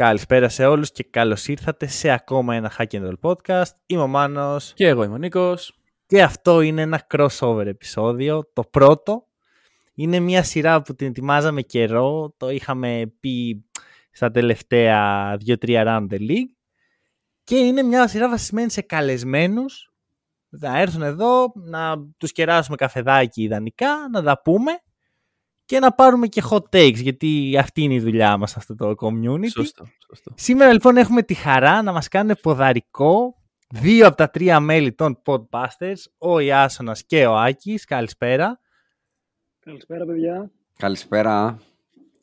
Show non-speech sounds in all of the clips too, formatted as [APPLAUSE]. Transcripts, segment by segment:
Καλησπέρα σε όλους και καλώς ήρθατε σε ακόμα ένα Hack and Roll podcast. Είμαι ο Μάνος. Και εγώ είμαι ο Νίκος. Και αυτό είναι ένα crossover επεισόδιο. Το πρώτο είναι μια σειρά που την ετοιμάζαμε καιρό. Το είχαμε πει στα τελευταία 2-3 round the league. Και είναι μια σειρά βασισμένη σε καλεσμένους. Να έρθουν εδώ, να τους κεράσουμε καφεδάκι ιδανικά, να τα πούμε και να πάρουμε και hot takes, γιατί αυτή είναι η δουλειά μας αυτό το community. Σωστό, σωστό. Σήμερα λοιπόν έχουμε τη χαρά να μας κάνουν ποδαρικό δύο από τα τρία μέλη των Podbusters, ο Ιάσονας και ο Άκης. Καλησπέρα. Καλησπέρα, παιδιά. Καλησπέρα.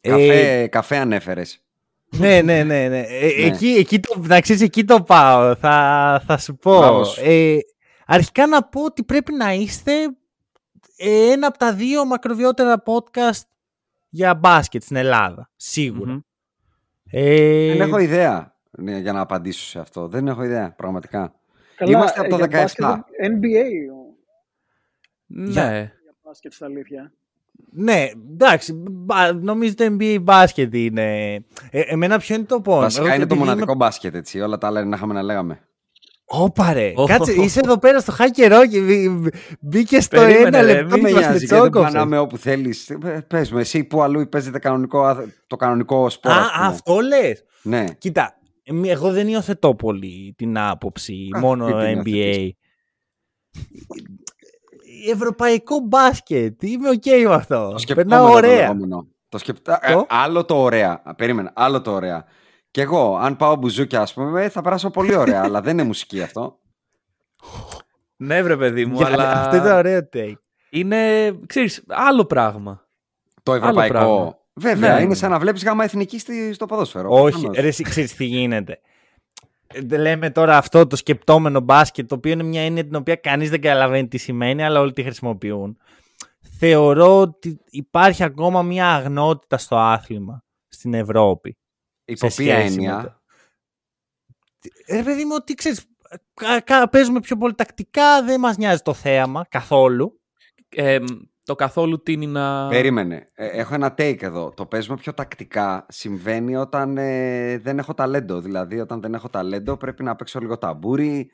Ε, Καφέ, καφέ ανέφερες. ναι, ναι, ναι. ναι. Ε, Ναι. Εκεί, εκεί το, να ξέρεις, εκεί το πάω. Θα, θα σου πω. Μπράβο σου. Ε, αρχικά να πω ότι πρέπει να είστε ε, ένα από τα δύο μακροβιότερα podcast για μπάσκετ στην Ελλάδα. Σίγουρα. Μμμ. Ε, Δεν έχω ιδέα ναι, για να απαντήσω σε αυτό. Δεν έχω ιδέα, πραγματικά. Καλά, Είμαστε από το ε, για 17. μπάσκετ, NBA ο- Ναι. για μπάσκετ στα αλήθεια. Ναι, εντάξει, μπα- νομίζω το NBA μπάσκετ είναι. Ε, εμένα ποιο είναι το πόνο. Βασικά Εγώ είναι το επειδή μοναδικό είμαι- μπάσκετ, έτσι. Όλα τα άλλα είναι να είχαμε να λέγαμε. Όπα ρε, Ω. κάτσε, είσαι εδώ πέρα στο χάκερό και μπή- μπήκες στο Περίμενε, ένα ρε, λεπτό μη και Δεν με μας νοιάζει, γιατί δεν τσόκοψες. πανάμε όπου θέλεις. Πες μου, εσύ που αλλού παίζετε κανονικό, άθ- το κανονικό σπορ. ας Α, πούμε. αυτό λες. Ναι. Κοίτα, εμ- εγώ δεν υιοθετώ πολύ την άποψη Α, μόνο μην την NBA. υιοθετείς; Ευρωπαϊκό μπάσκετ, είμαι οκ με αυτό. Το Περνάω σκεπτόμενο το ωραία. λεγόμενο. Το σκεπτα... Το; Ε, άλλο το ωραία. Α, Περίμενε, άλλο το ωραία. Και εγώ, αν πάω μπουζούκια, ας πούμε, θα περάσω πολύ ωραία, αλλά δεν είναι μουσική αυτό. Ναι, βρε παιδί μου, Για- αλλά Αυτό ήταν ωραίο take. είναι, ξέρεις, άλλο πράγμα. Το ευρωπαϊκό. πράγμα. Βέβαια, Ναι. είναι σαν να βλέπεις γάμα εθνική στη- στο ποδόσφαιρο. Όχι, προφανώς. ρε, εσύ ξέρεις τι γίνεται. Ε, Λέμε τώρα αυτό το σκεπτόμενο μπάσκετ, το οποίο είναι μια έννοια την οποία κανείς δεν καταλαβαίνει τι σημαίνει, αλλά όλοι τη χρησιμοποιούν. Θεωρώ ότι υπάρχει ακόμα μια αγνότητα στο άθλημα στην Ευρώπη. Υπό σε ποια σχέση με έννοια. το- Ε, παιδί μου, ότι ξέρεις, κα- κα- παίζουμε πιο πολύ τακτικά, δεν μας νοιάζει το θέαμα καθόλου. Ε, το καθόλου τίνει να... Περίμενε. Ε, έχω ένα take εδώ. Το παίζουμε πιο τακτικά συμβαίνει όταν ε, δεν έχω ταλέντο. Δηλαδή, όταν δεν έχω ταλέντο, πρέπει να παίξω λίγο ταμπούρι.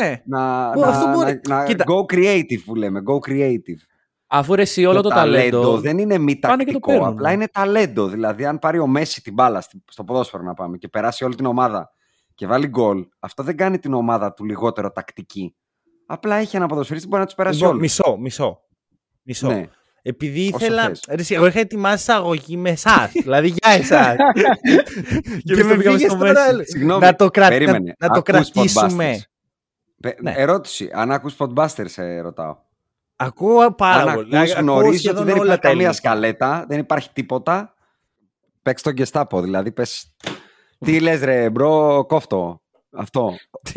Ναι, Να, Ω, να, αυτό μπορεί. να, να Κοίτα. go creative που λέμε. Go creative. Αφού ρε εσύ όλο το, ταλέντο... δεν είναι μη πάνε και το τακτικό. παίρνουν. απλά είναι ταλέντο. Δηλαδή, αν πάρει ο Μέση την μπάλα στη- στο ποδόσφαιρο να πάμε και περάσει όλη την ομάδα και βάλει γκολ, αυτό δεν κάνει την ομάδα του λιγότερο τακτική. Απλά έχει ένα ποδοσφαιριστή που μπορεί να τους περάσει Λοιπόν, όλους. μισό, μισό. Μισό. Ναι. Επειδή Όσο ήθελα. θες. Ρε, εσύ, εγώ είχα ετοιμάσει εισαγωγή με εσάς. δηλαδή για εσάς. [LAUGHS] Και εμείς το πήγαμε πήγες στο τώρα, Μέση. Συγγνώμη, να το, κρα... να, περίμενε. να το Ακούς κρατήσουμε. Podbusters. Πε- Ναι. Ερώτηση. Αν ακούς Podbusters, σε ρωτάω. Ακούω πάρα Αν πολύ. ακούς, Ακούω γνωρίζεις ότι σχεδόν δεν όλα υπάρχει τα καμία ελληνικά. σκαλέτα, δεν υπάρχει τίποτα. Παίξ τον Gestapo, δηλαδή πες... Τι λες ρε μπρο, κόφτω. Αυτό.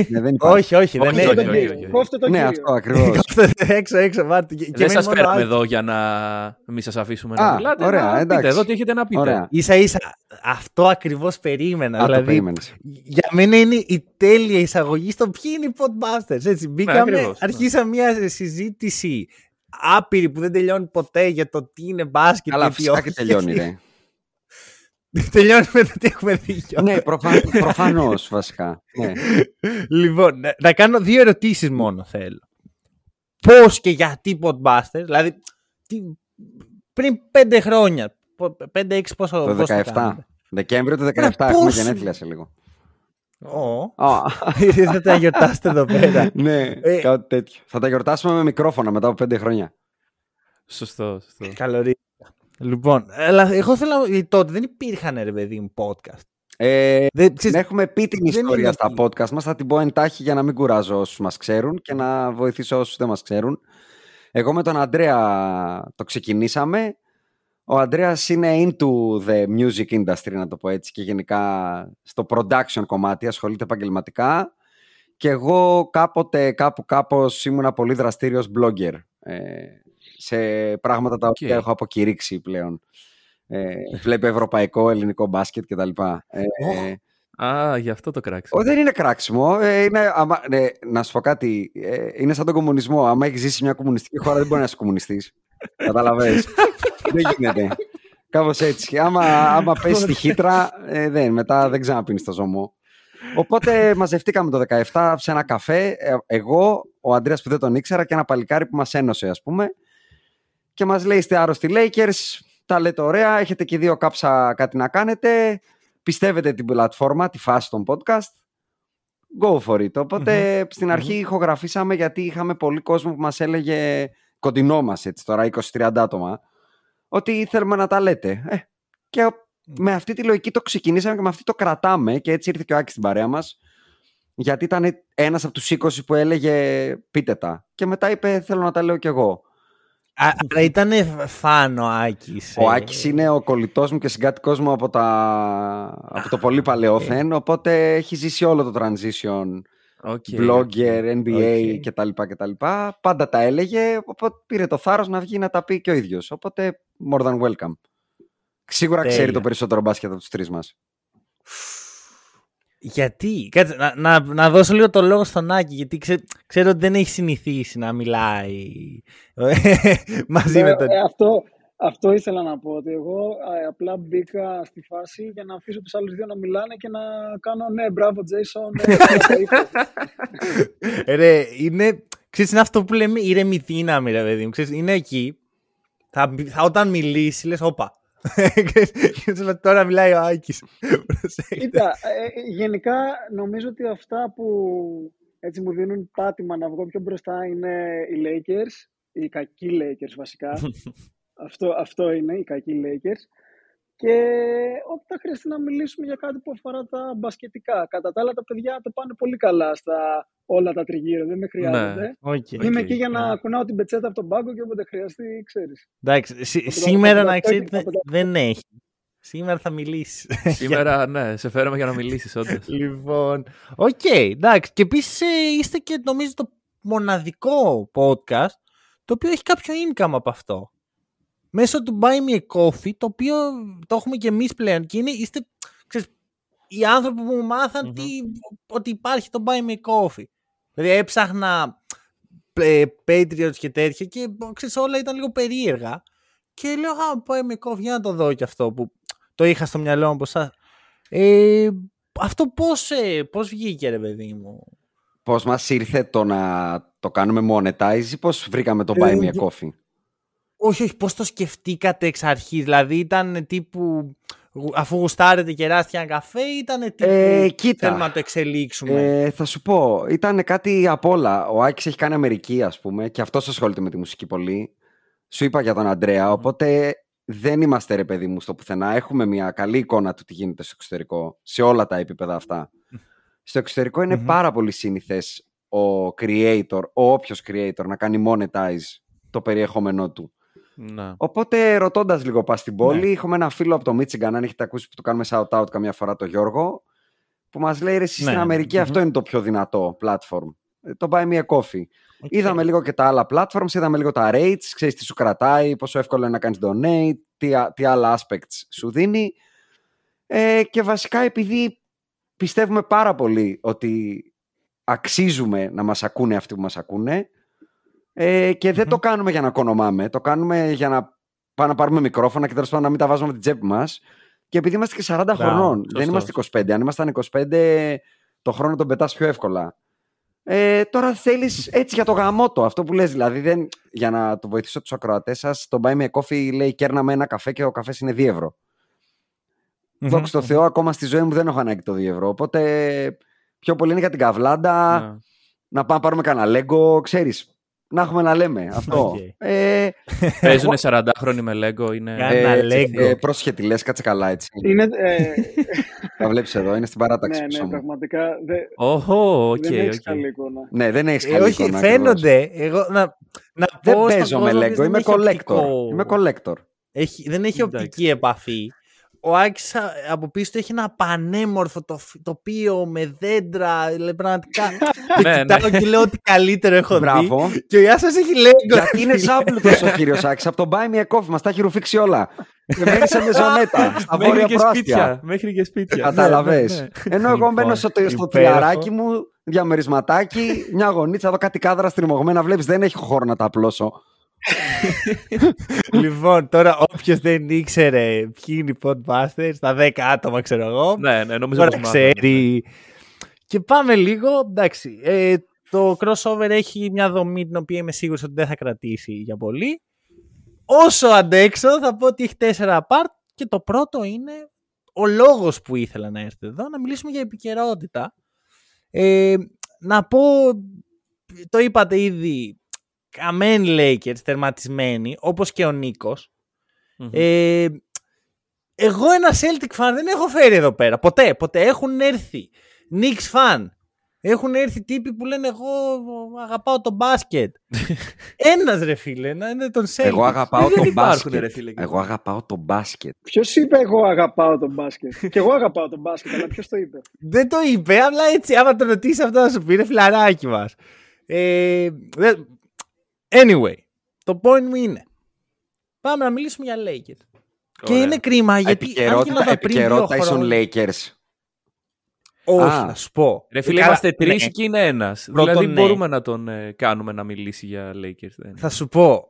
ναι, δεν υπάρχει. Όχι, όχι, δεν Όχι, είναι. όχι, το όχι, κύριο. όχι, όχι. Κόφτε το ναι, κύριο. αυτό ακριβώς. έξω, έξω, βάρτε. Και, και Δεν μένει σας μόνο φέραμε άλλο. εδώ για να μην σας αφήσουμε να Α, μιλάτε. ωραία, να εντάξει. Πείτε εδώ τι έχετε να πείτε. Ωραία. Ίσα ίσα, αυτό ακριβώς περίμενα. Α, το δηλαδή, περίμενες. για μένα είναι η τέλεια εισαγωγή στο ποιοι είναι οι Podbusters. Έτσι, μπήκαμε, ακριβώς, ναι. αρχίσαμε μια συζήτηση άπειρη που δεν τελειώνει ποτέ για το τι είναι μπάσκετ Καλά, και τι φυσικά και όχι. τελειώνει [LAUGHS] ρε. τελειώνει με το τι έχουμε δει. κιόλας. ναι, προφα... προφανώς βασικά. Ναι. Λοιπόν, να, να κάνω δύο ερωτήσεις μόνο θέλω. Πώς και γιατί Podbusters, δηλαδή τι, πριν πέντε χρόνια, πο- πέντε-έξι πόσο Το πώς 17. κάνετε; Δεκέμβριο του 17 Ρε, έχουμε πώς- γενέθλια σε λίγο. Ω, Α, [LAUGHS] θα τα γιορτάσετε εδώ πέρα. [LAUGHS] ναι, Ε. κάτι τέτοιο. Θα τα γιορτάσουμε με μικρόφωνα μετά από πέντε χρόνια. Σωστό, σωστό. Καλωρί. Λοιπόν, αλλά εγώ θέλω γιατί τότε δεν υπήρχαν ρε παιδί μου podcast. Ε, Δεν, ξέρεις, έχουμε πει την δεν ιστορία είναι στα ότι- podcast μας, θα την πω εντάχει για να μην κουράζω όσους μας ξέρουν και να βοηθήσω όσους δεν μας ξέρουν. Εγώ με τον Αντρέα το ξεκινήσαμε Ο Ανδρέας είναι into the music industry, να το πω έτσι, και γενικά στο production κομμάτι, ασχολείται επαγγελματικά. Και εγώ κάποτε, κάπου κάπως ήμουνα πολύ δραστήριος blogger ε, σε πράγματα τα οποία Οκ. έχω αποκηρύξει πλέον. Ε, βλέπει ευρωπαϊκό, ελληνικό μπάσκετ κτλ. Ε, Α, γι' αυτό το κράξα. Ω, δεν είναι κράξιμο. Ε, είναι, άμα, ναι, να σου πω κάτι. Ε, είναι σαν τον κομμουνισμό. Άμα έχεις ζήσει σε μια κομμουνιστική χώρα, δεν μπορεί να είσαι κομμουνιστής. [LAUGHS] Καταλαβαίνεις. δεν γίνεται. Κάπως έτσι. Άμα, άμα [LAUGHS] πέσει στη χύτρα, ε, δεν, μετά δεν ξαναπίνεις το ζωμό. Οπότε μαζευτήκαμε το 17 σε ένα καφέ. ε, εγώ, ο Αντρέας που δεν τον ήξερα και ένα παλικάρι που μας ένωσε, ας πούμε. Και μας λέει, είστε άρρωστοι Lakers, τα λέτε ωραία, έχετε και δύο κάψα κάτι να κάνετε, πιστεύετε την πλατφόρμα, τη φάση των podcast, go for it. οποτε στην αρχή ηχογραφήσαμε γιατί είχαμε πολύ κόσμο που μας έλεγε, κοντινό μας έτσι τώρα, 20-30 άτομα, ότι θέλουμε να τα λέτε. Ε, και με αυτή τη λογική το ξεκινήσαμε και με αυτή το κρατάμε και έτσι ήρθε και ο Άκης στην παρέα μας γιατί ήταν ένας από τους 20 που έλεγε πείτε τα και μετά είπε θέλω να τα λέω κι εγώ. Α, Άρα ήταν φαν ο Άκης. Ο ε. Άκης είναι ο κολλητός μου και συγκάτοικός μου από, τα... από το πολύ παλαιόθεν οπότε έχει ζήσει όλο το transition OK. blogger, NBA OK. κτλ, κτλ. Πάντα τα έλεγε, οπότε πήρε το θάρρος να βγει να τα πει και ο ίδιος. Οπότε more than welcome. Σίγουρα Τέλεια. ξέρει το περισσότερο μπάσκετ από τους τρεις μας. Γιατί, κάτσε, να, να, να δώσω λίγο το λόγο στον Άκη, γιατί ξέ- ξέρω ότι δεν έχει συνηθίσει να μιλάει [LAUGHS] μαζί με Ναι, τον... ε, αυτό, αυτό ήθελα να πω, ότι εγώ ε, απλά μπήκα στη φάση για να αφήσω τους άλλους δύο να μιλάνε και να κάνω ναι, μπράβο Jason, ναι, καλά τα είπες». Ρε, είναι, ξέρεις, είναι αυτό που λέμε ηρεμή δύναμη, ρε παιδί μου. Ξέρεις, είναι εκεί, θα, θα, όταν μιλήσεις, λες, όπα. Ξέρεις, λες, Τώρα μιλάει ο Άκης. Προσέχτε. Κοίτα, ε, γενικά νομίζω ότι αυτά που έτσι μου δίνουν πάτημα να βγω πιο μπροστά είναι οι Lakers, οι κακοί Lakers βασικά. [LAUGHS] αυτό, αυτό είναι, οι κακοί Lakers. Και όταν χρειαστεί να μιλήσουμε για κάτι που αφορά τα μπασκετικά. Κατά τα άλλα τα παιδιά το πάνε πολύ καλά στα όλα τα τριγύρω, δεν με χρειάζεται. Οκ. Είμαι Οκ, εκεί για να ναι. κουνάω την πετσέτα από τον πάγκο και όποτε χρειαστεί, ξέρεις. Εντάξει, σή- Από το- σήμερα από το να ξέρετε από το- δεν έχει. Σήμερα θα μιλήσεις. [LAUGHS] Σήμερα, ναι, σε φέραμε για να μιλήσεις, όντως. [LAUGHS] λοιπόν, οκ, εντάξει. Και επίσης είστε και νομίζω το μοναδικό podcast το οποίο έχει κάποιο income από αυτό. Μέσω του Buy Me a Coffee, το οποίο το έχουμε και εμείς πλέον. Και είναι, είστε, ξέρεις, οι άνθρωποι που μου μαθαν Μμμ. τι, ότι υπάρχει το Buy Me a Coffee. Δηλαδή έψαχνα ε, Patreons και τέτοια και ξέρεις, όλα ήταν λίγο περίεργα. Και λέω, α, Buy Me a Coffee, για να το δω και αυτό που το είχα στο μυαλό μου από εσάς. Ε, αυτό πώς, ε, πώς βγήκε ρε παιδί μου; Πώς μας ήρθε το να το κάνουμε monetize ή πώς βρήκαμε το Ε, buy me a γε- coffee; Όχι, όχι, πώς το σκεφτήκατε εξ αρχής. Δηλαδή ήταν τύπου, γου- αφού γουστάρετε κεράστια ένα καφέ, ήταν τύπου, Ε, κοίτα. θέλουμε να το εξελίξουμε. Ε, θα σου πω, ήταν κάτι απ' όλα. Ο Άκης έχει κάνει Αμερική, ας πούμε, και αυτός ασχολείται με τη μουσική πολύ. Σου είπα για τον Αντρέα, οπότε δεν είμαστε ρε παιδί μου στο πουθενά. Έχουμε μια καλή εικόνα του τι γίνεται στο εξωτερικό, σε όλα τα επίπεδα αυτά. Στο εξωτερικό είναι Μμμ. πάρα πολύ σύνηθες ο creator, ο όποιος creator να κάνει monetize το περιεχόμενό του. Ναι. Οπότε ρωτώντας λίγο πας στην πόλη, Ναι. έχουμε ένα φίλο από το Michigan, αν έχετε ακούσει που του κάνουμε shout-out καμιά φορά το Γιώργο, που μας λέει ρε, εσύ Ναι, στην ναι. Αμερική αυτό είναι το πιο δυνατό platform. Ε, Το Buy Me a Coffee. OK. Είδαμε λίγο και τα άλλα platforms, είδαμε λίγο τα rates, ξέρεις τι σου κρατάει, πόσο εύκολο είναι να κάνεις donate, τι, α- τι άλλα aspects σου δίνει. Ε, και βασικά επειδή πιστεύουμε πάρα πολύ ότι αξίζουμε να μας ακούνε αυτοί που μας ακούνε ε, και δεν Μμμ. το κάνουμε για να κονομάμε, το κάνουμε για να πάμε να πάρουμε μικρόφωνα και τέλος πάντων να μην τα βάζουμε από την τσέπη μας και επειδή είμαστε και 40 Μπράβο, χρονών, δεν σωστός. είμαστε 25. Αν ήμασταν 25, το χρόνο τον πετάς πιο εύκολα. Ε, τώρα θέλεις έτσι για το γαμώτο, αυτό που λες δηλαδή. Δεν, για να το βοηθήσω τους ακροατές σας, το Buy Me a Coffee λέει κέρναμε ένα καφέ και ο καφές είναι 2 ευρώ. Μμμ. Δόξα τω Θεώ, ακόμα στη ζωή μου δεν έχω ανάγκη το 2 ευρώ. Οπότε πιο πολύ είναι για την καβλάντα, Ναι. να πάμε να πάρουμε κανένα λέγκο, ξέρεις. Να έχουμε να λέμε αυτό. Οκ. Ε, Παίζουν 40χρονοι με Lego, είναι... Κα- Ένα ε, λέγκο. ε, πρόσχε τι λες, κάτσε καλά έτσι. Είναι, ε, [LAUGHS] Τα βλέπεις εδώ, είναι στην παράταξη ναι, πίσω ναι, μου. πραγματικά δε, Οχο, οκ, δεν έχεις οκ. καλή εικόνα. Ναι, δεν έχεις Ε, καλή όχι, εικόνα, ακριβώς. φαίνονται. Εγώ να, να Δεν πω στον παίζω με κόσμο, Lego, ποιος δεν είμαι έχει collector. οπτικό. Είμαι collector. Έχει, δεν έχει Εντάξει. οπτική επαφή. Ο Άκης α- από πίσω του έχει ένα πανέμορφο το, τοπίο με δέντρα, δηλαδή πραγματικά. [LAUGHS] το Ναι, κοιτάω και λέω ότι καλύτερο έχω Μπράβο. δει. Και ο Ιάσας έχει λέγκο. Γιατί είναι σάπλουτο ο κύριος Άκης. Από τον Buy Me a Coffee μας τα έχει ρουφήξει όλα. Και μένει σε μεζονέτα. [LAUGHS] Στα Μέχρι βόρεια και προάστια. σπίτια. Μέχρι και σπίτια. Κατάλαβες. Ναι, ναι. Ενώ εγώ μπαίνω στο, στο υπέροχο. τριαράκι μου, διαμερισματάκι, μια γωνίτσα εδώ, κάτι κάδρα στριμωγμένα. Βλέπεις, δεν έχει χώρο να τα απλώσω. [LAUGHS] λοιπόν, τώρα όποιος δεν ήξερε ποιοι είναι οι Podbusters, τα 10 άτομα ξέρω εγώ, Ναι, ναι, νομίζω τώρα πως μάθαμε. ξέρει. Και πάμε λίγο, εντάξει, ε, το crossover έχει μια δομή την οποία είμαι σίγουρος ότι δεν θα κρατήσει για πολύ. Όσο αντέξω θα πω ότι έχει τέσσερα part και το πρώτο είναι ο λόγος που ήθελα να έρθω εδώ, να μιλήσουμε για επικαιρότητα. Ε, να πω, το είπατε ήδη, καμένοι Lakers τερματισμένοι, όπως και ο Νίκος. Μμμ. Ε, εγώ ένα Celtic fan δεν έχω φέρει εδώ πέρα. Ποτέ, ποτέ. Έχουν έρθει Knicks fan. Έχουν έρθει τύποι που λένε εγώ αγαπάω το μπάσκετ. [LAUGHS] Ένας ρε φίλε, να είναι τον Celtic. Εγώ αγαπάω δεν το υπάρχουν, ρε μπάσκετ. φίλε, και Εγώ αγαπάω το μπάσκετ. Ποιος είπε εγώ αγαπάω τον μπάσκετ. [LAUGHS] και εγώ αγαπάω τον μπάσκετ, αλλά ποιος το είπε; Δεν το είπε, απλά έτσι άμα το ρωτήσεις αυτό να σου πει, είναι φιλαράκι μας. Ε, δεν- anyway, το point μου είναι, πάμε να μιλήσουμε για Lakers. Και Ωραία. είναι κρίμα γιατί αν Επικαιρότητα, γινόταν πριν δύο επικαιρότητα ίσον χρόνια... Lakers. Όχι, Α. να σου πω. Ρε φίλε, Ε, καλά, είμαστε τρεις ναι. και είναι ένας. Πρώτον, Δηλαδή ναι. μπορούμε να τον ε, κάνουμε να μιλήσει για Lakers. Δεν. Θα σου πω.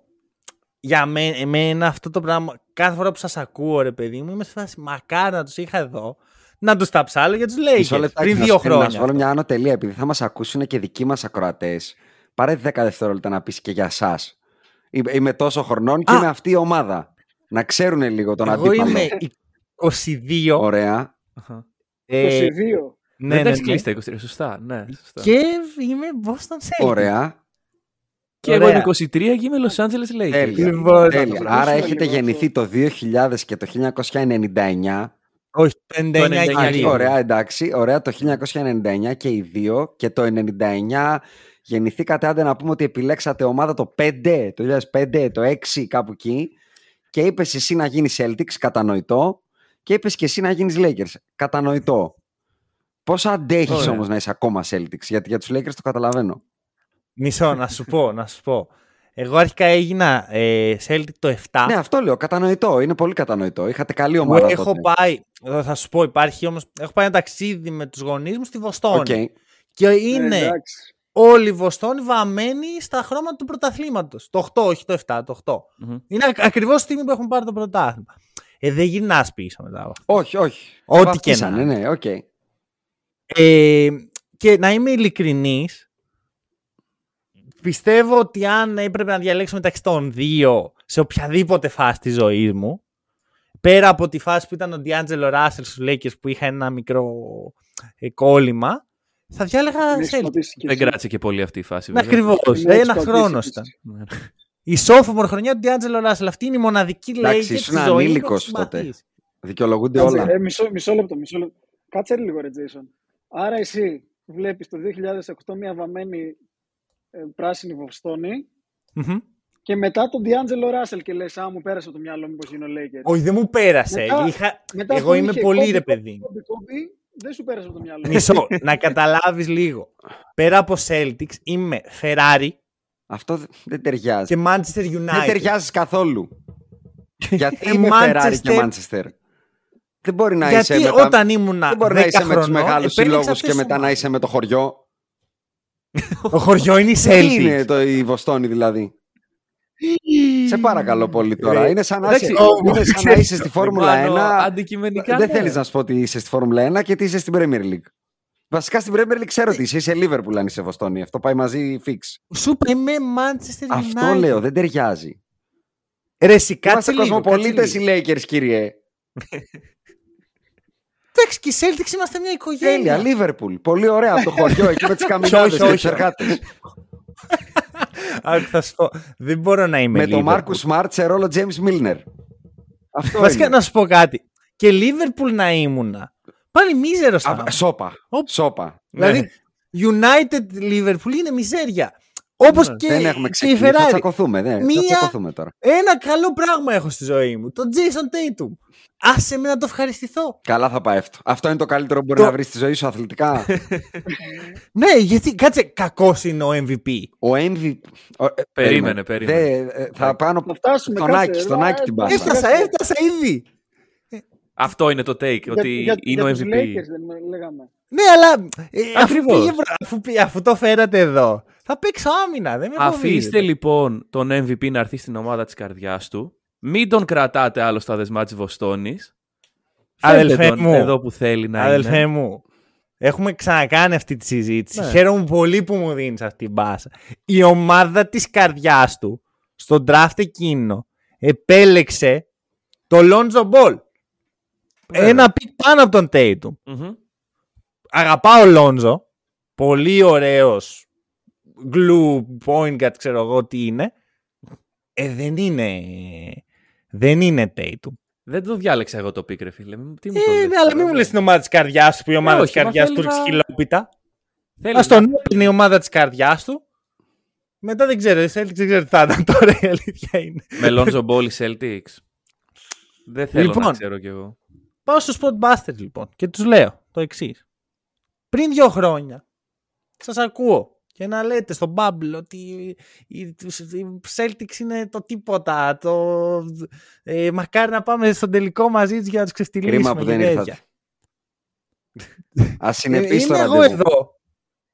Για μέ- εμένα αυτό το πράγμα, κάθε φορά που σας ακούω ρε παιδί μου, είμαι σε φάση μακάρι να τους είχα εδώ, να τους τα ψάλω για τους Μισό Lakers λεπτάκι, πριν να δύο σου- Να σου χρόνια. βάλω μια άνω τελεία, επειδή θα μας ακούσουν και δικοί μας ακροατές. Πάρε 10 δευτερόλεπτα να πεις και για εσά. Είμαι τόσο χρονών και Α. είμαι αυτή η ομάδα. Να ξέρουν λίγο τον Εγώ αντίπαλο. είμαι 22. Ωραία. Αχα. ε, 22. ναι, δεν ναι, έχει ναι. κλείσει τα 23. Σωστά. Ναι, σωστά. Και είμαι Boston Celtics. Ωραία. Και εγώ Ωραία. είμαι 23 και είμαι Los Angeles Lakers. Τέλεια. Λοιπόν, Τέλεια. το Άρα πόσο έχετε λίγο γεννηθεί το 2000 και το 1999. Όχι, το 99 99 και Α, λίγο. ωραία, εντάξει. Ωραία, το 1999 και οι δύο. Και το 99 γεννηθήκατε, άντε να πούμε ότι επιλέξατε ομάδα το 5, το 2005, το 6, κάπου εκεί. Και είπες εσύ να γίνεις Celtics, κατανοητό. Και είπες και εσύ να γίνεις Lakers, κατανοητό. Πώς αντέχεις Ωραία. όμως να είσαι ακόμα Celtics, γιατί για τους Lakers το καταλαβαίνω. Μισό, να σου πω, να σου πω. Εγώ αρχικά έγινα ε, Celtic το 7. Ναι, αυτό λέω, κατανοητό. Είναι πολύ κατανοητό. Είχατε καλή που ομάδα. έχω τότε. πάει, εδώ θα σου πω, υπάρχει όμως, έχω πάει ένα ταξίδι με τους γονείς μου στη Βοστόνη. Οκ. Και Ε, είναι εντάξει. Όλη η Βοστόνη βαμμένη στα χρώματα του πρωταθλήματος. Το 8, όχι το 7, το 8. Μμμ. Είναι ακ- ακριβώς τη στιγμή που έχουν πάρει το πρωτάθλημα. Ε, δεν γυρνάς πίσω μετά. από αυτό. Όχι, όχι. Ό,τι Βαφτίσανε, και να Ναι, οκ. Ε, και να είμαι ειλικρινής, πιστεύω ότι αν έπρεπε να διαλέξω μεταξύ των δύο σε οποιαδήποτε φάση της ζωής μου, πέρα από τη φάση που ήταν ο D'Angelo Russell στους Lakers που είχα ένα μικρό ε, κόλλημα, θα διάλεγα Με έχεις Celtics. πατήσει κι Δεν εσύ. κράτησε και πολύ αυτή η φάση. Ναι, βέβαια. ακριβώς. Με έχεις Ένα πατήσει χρόνος κι ήταν. εσύ. Ναι. Η sophomore χρονιά του D'Angelo Russell. Αυτή είναι η μοναδική Εντάξει, Lakers ήσουν της ζωής μου ανήλικος που έχω τότε. συμπαθήσει. Δικαιολογούνται Κάτσε, όλα. ε, μισό, μισό λεπτό, μισό λεπτό. Κάτσε λίγο ρε Τζέισον. Άρα εσύ βλέπεις το 2008 μια βαμμένη ε, πράσινη Βοστόνη Μμμ. και μετά τον D'Angelo Russell και λες «Α, μου πέρασε από το μυαλό μου πως είναι ο Lakers». Όχι, δεν μου πέρασε. Μετά- Είχα... Μετά Εγώ που είμαι είχε πολύ κόμπι, ρε κόμπι, παιδί. κόμπι, κόμπι, δεν σου πέρασε από το μυαλό. Μισό, να καταλάβεις λίγο. Πέρα από Celtics είμαι Ferrari Αυτό δεν- δεν ταιριάζει. και Manchester United. Δεν ταιριάζει καθόλου. Γιατί Ε, είμαι Ferrari και Manchester- Manchester; Δεν μπορεί να Γιατί είσαι μετά... όταν ήμουνα Δεν μπορεί 10 να είσαι με τους χρονών, μεγάλους επέλεξα συλλόγους αυτές και τις μετά να ομάδες. είσαι με το χωριό; Το χωριό είναι η Τι Celtics. είναι το, η Βοστόνη δηλαδή. Σε παρακαλώ πολύ τώρα. Ρε, Είναι σαν να, εντάξει, είσαι, ο- είναι σαν να είσαι στη Φόρμουλα Πάνω 1. Αντικειμενικά. Δεν ναι. θέλεις να σου πω ότι είσαι στη Φόρμουλα 1 και ότι είσαι στην Premier League. Βασικά στην Premier League ξέρω ότι είσαι. Είσαι Liverpool αν είσαι Βοστόνη. Αυτό πάει μαζί fix. Σου είπα είμαι Manchester United. Αυτό λέω, δεν ταιριάζει. Ρε, εσύ, κάτσε Είμαστε λίγο. κοσμοπολίτες κάτσε οι λίγο. Lakers, κύριε. [LAUGHS] Εντάξει, και οι Celtics είμαστε μια οικογένεια. Τέλεια, Liverpool. Πολύ ωραία από το χωριό [LAUGHS] εκεί με τις καμινάδες Όχι, και τους όχι. [LAUGHS] εργάτες. Άκου, θα σου πω. Δεν μπορώ να είμαι Με τον Liverpool. Μάρκου Σμαρτ σε ρόλο James Milner. Αυτό Βασικά είναι. να σου πω κάτι. Και Liverpool να ήμουνα. Πάλι μίζερος θα Α, ήμουν. Σόπα. Οπ. Σόπα. Δηλαδή, United Liverpool είναι μιζέρια. Όπως Ναι, και, δεν έχουμε και η ξεκινήσει. Θα Ferrari. τσακωθούμε. Ναι. Μία- Θα τσακωθούμε τώρα. Ένα καλό πράγμα έχω στη ζωή μου. Το Jason Tatum. Άσε με να το ευχαριστηθώ. Καλά θα πάει αυτό. Αυτό είναι το καλύτερο που μπορεί Το- να βρεις στη ζωή σου αθλητικά. [LAUGHS] Ναι, γιατί κάτσε, κακός είναι ο MVP. Ο MVP. ο- ε, Περίμενε, περίμενε. Δε, ε, θα πάνω Θα φτάσουμε στον κάτσε, Άκη, στον εδώ, Άκη την ε, πάσα. Έφτασα, έφτασα ήδη. Αυτό είναι το take, Για- ότι για- είναι για ο τους MVP. Lakers δεν με- λέγαμε. Ναι, αλλά ε, αφού, Ακριβώς. πήγε, μπρο- αφού, πήγε- αφού το φέρατε εδώ, θα παίξω άμυνα. Δεν με Αφήστε φοβίζετε. λοιπόν τον MVP να έρθει στην ομάδα της καρδιάς του. Μην τον κρατάτε άλλο στα δεσμά της Βοστόνης. Αδελφέ Φέρτε τον μου. εδώ που θέλει να Αδελφέ είναι. μου, έχουμε ξανακάνει αυτή τη συζήτηση. Ναι. Χαίρομαι πολύ που μου δίνεις αυτή την πάσα. Η ομάδα της καρδιάς του, στον draft εκείνο, επέλεξε το Lonzo Ball. Βέβαια. Ένα pick πάνω από τον Tatum. Μμμ. Αγαπάω Lonzo. Πολύ ωραίος glue point guard, ξέρω εγώ τι είναι. Ε, δεν είναι... Δεν είναι Tatum. Δεν το διάλεξα εγώ το pick, ρε φίλε. Τι μου το Ε, λες ναι, αλλά τώρα, μην μου δε. λες την ομάδα της καρδιάς του, που η ομάδα Ε, της όχι, μα καρδιάς του θέλει ρίξει να- χιλόπιτα. Θέλει Ας να- τον είναι η ομάδα της καρδιάς του. Μετά δεν ξέρω, η Celtics δεν ξέρω τι θα ήταν τώρα, η αλήθεια είναι. Με Lonzo Ball οι Celtics. Δεν θέλω Λοιπόν. να ξέρω κι εγώ. Πάω στο Spotbusters λοιπόν και τους λέω το εξής. Πριν δύο χρόνια σας ακούω και να λέτε στον Bubble ότι οι, οι Celtics είναι το τίποτα. Το, ε, μακάρι να πάμε στον τελικό μαζί τους για να τους ξεφτυλίσουμε. Κρίμα που και δεν τέτοια. ήρθατε. Α Ε, συνεπείς το είμαι εγώ ραντεβού. εδώ.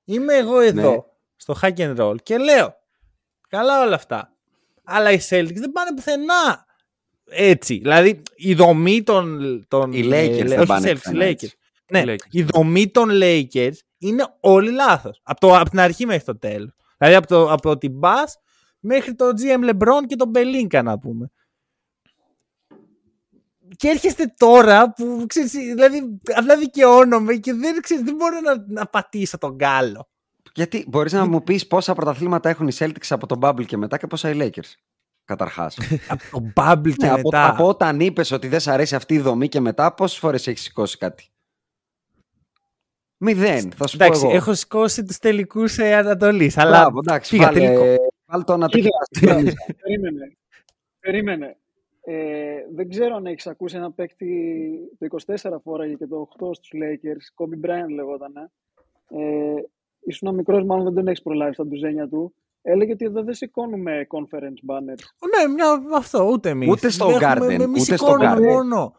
Είμαι εγώ εδώ Ναι. στο hack and roll και λέω καλά όλα αυτά. Αλλά οι Celtics δεν πάνε πουθενά έτσι. Δηλαδή η δομή των. των Οι Lakers ε, δεν όχι πάνε Celtics, πουθενά οι Lakers. έτσι. Ναι, Οι Lakers. η δομή των Lakers είναι όλοι λάθος. Από, το, από την αρχή μέχρι το τέλος. Δηλαδή από, το, από την Bass μέχρι το GM LeBron και τον Belinka να πούμε. Και έρχεστε τώρα που ξέρεις, δηλαδή απλά δικαιώνομαι και δεν, ξέρεις, δεν μπορώ να, να πατήσω τον γκάλο. Γιατί μπορείς να μου πεις πόσα πρωταθλήματα έχουν οι Celtics από τον Bubble και μετά και πόσα οι Lakers. Καταρχάς; από τον Bubble και ναι, από, μετά. από όταν είπες ότι δεν σ' αρέσει αυτή η δομή και μετά, πόσες φορές έχεις σηκώσει κάτι; Μηδέν, θα σου Εντάξει, πω εγώ. έχω σηκώσει τους τελικούς ε, Ανατολής, αλλά Μπράβο, εντάξει, πήγα βάλε, τελικό. βάλε το να το Κοίτα, κοιτάς. περίμενε. Περίμενε. Ε, δεν ξέρω αν έχεις ακούσει ένα παίκτη το 24 φόραγε και το 8 στους Lakers, Kobe Bryant λεγόταν. Ε, ήσουν μικρός, μάλλον δεν τον έχεις προλάβει στα ντουζένια του. Έλεγε ότι εδώ δεν σηκώνουμε conference banners. Ναι, μια, αυτό, ούτε εμείς. Ούτε στο Δεν έχουμε- Garden, εμείς ούτε στο σηκώνουμε Garden. μόνο...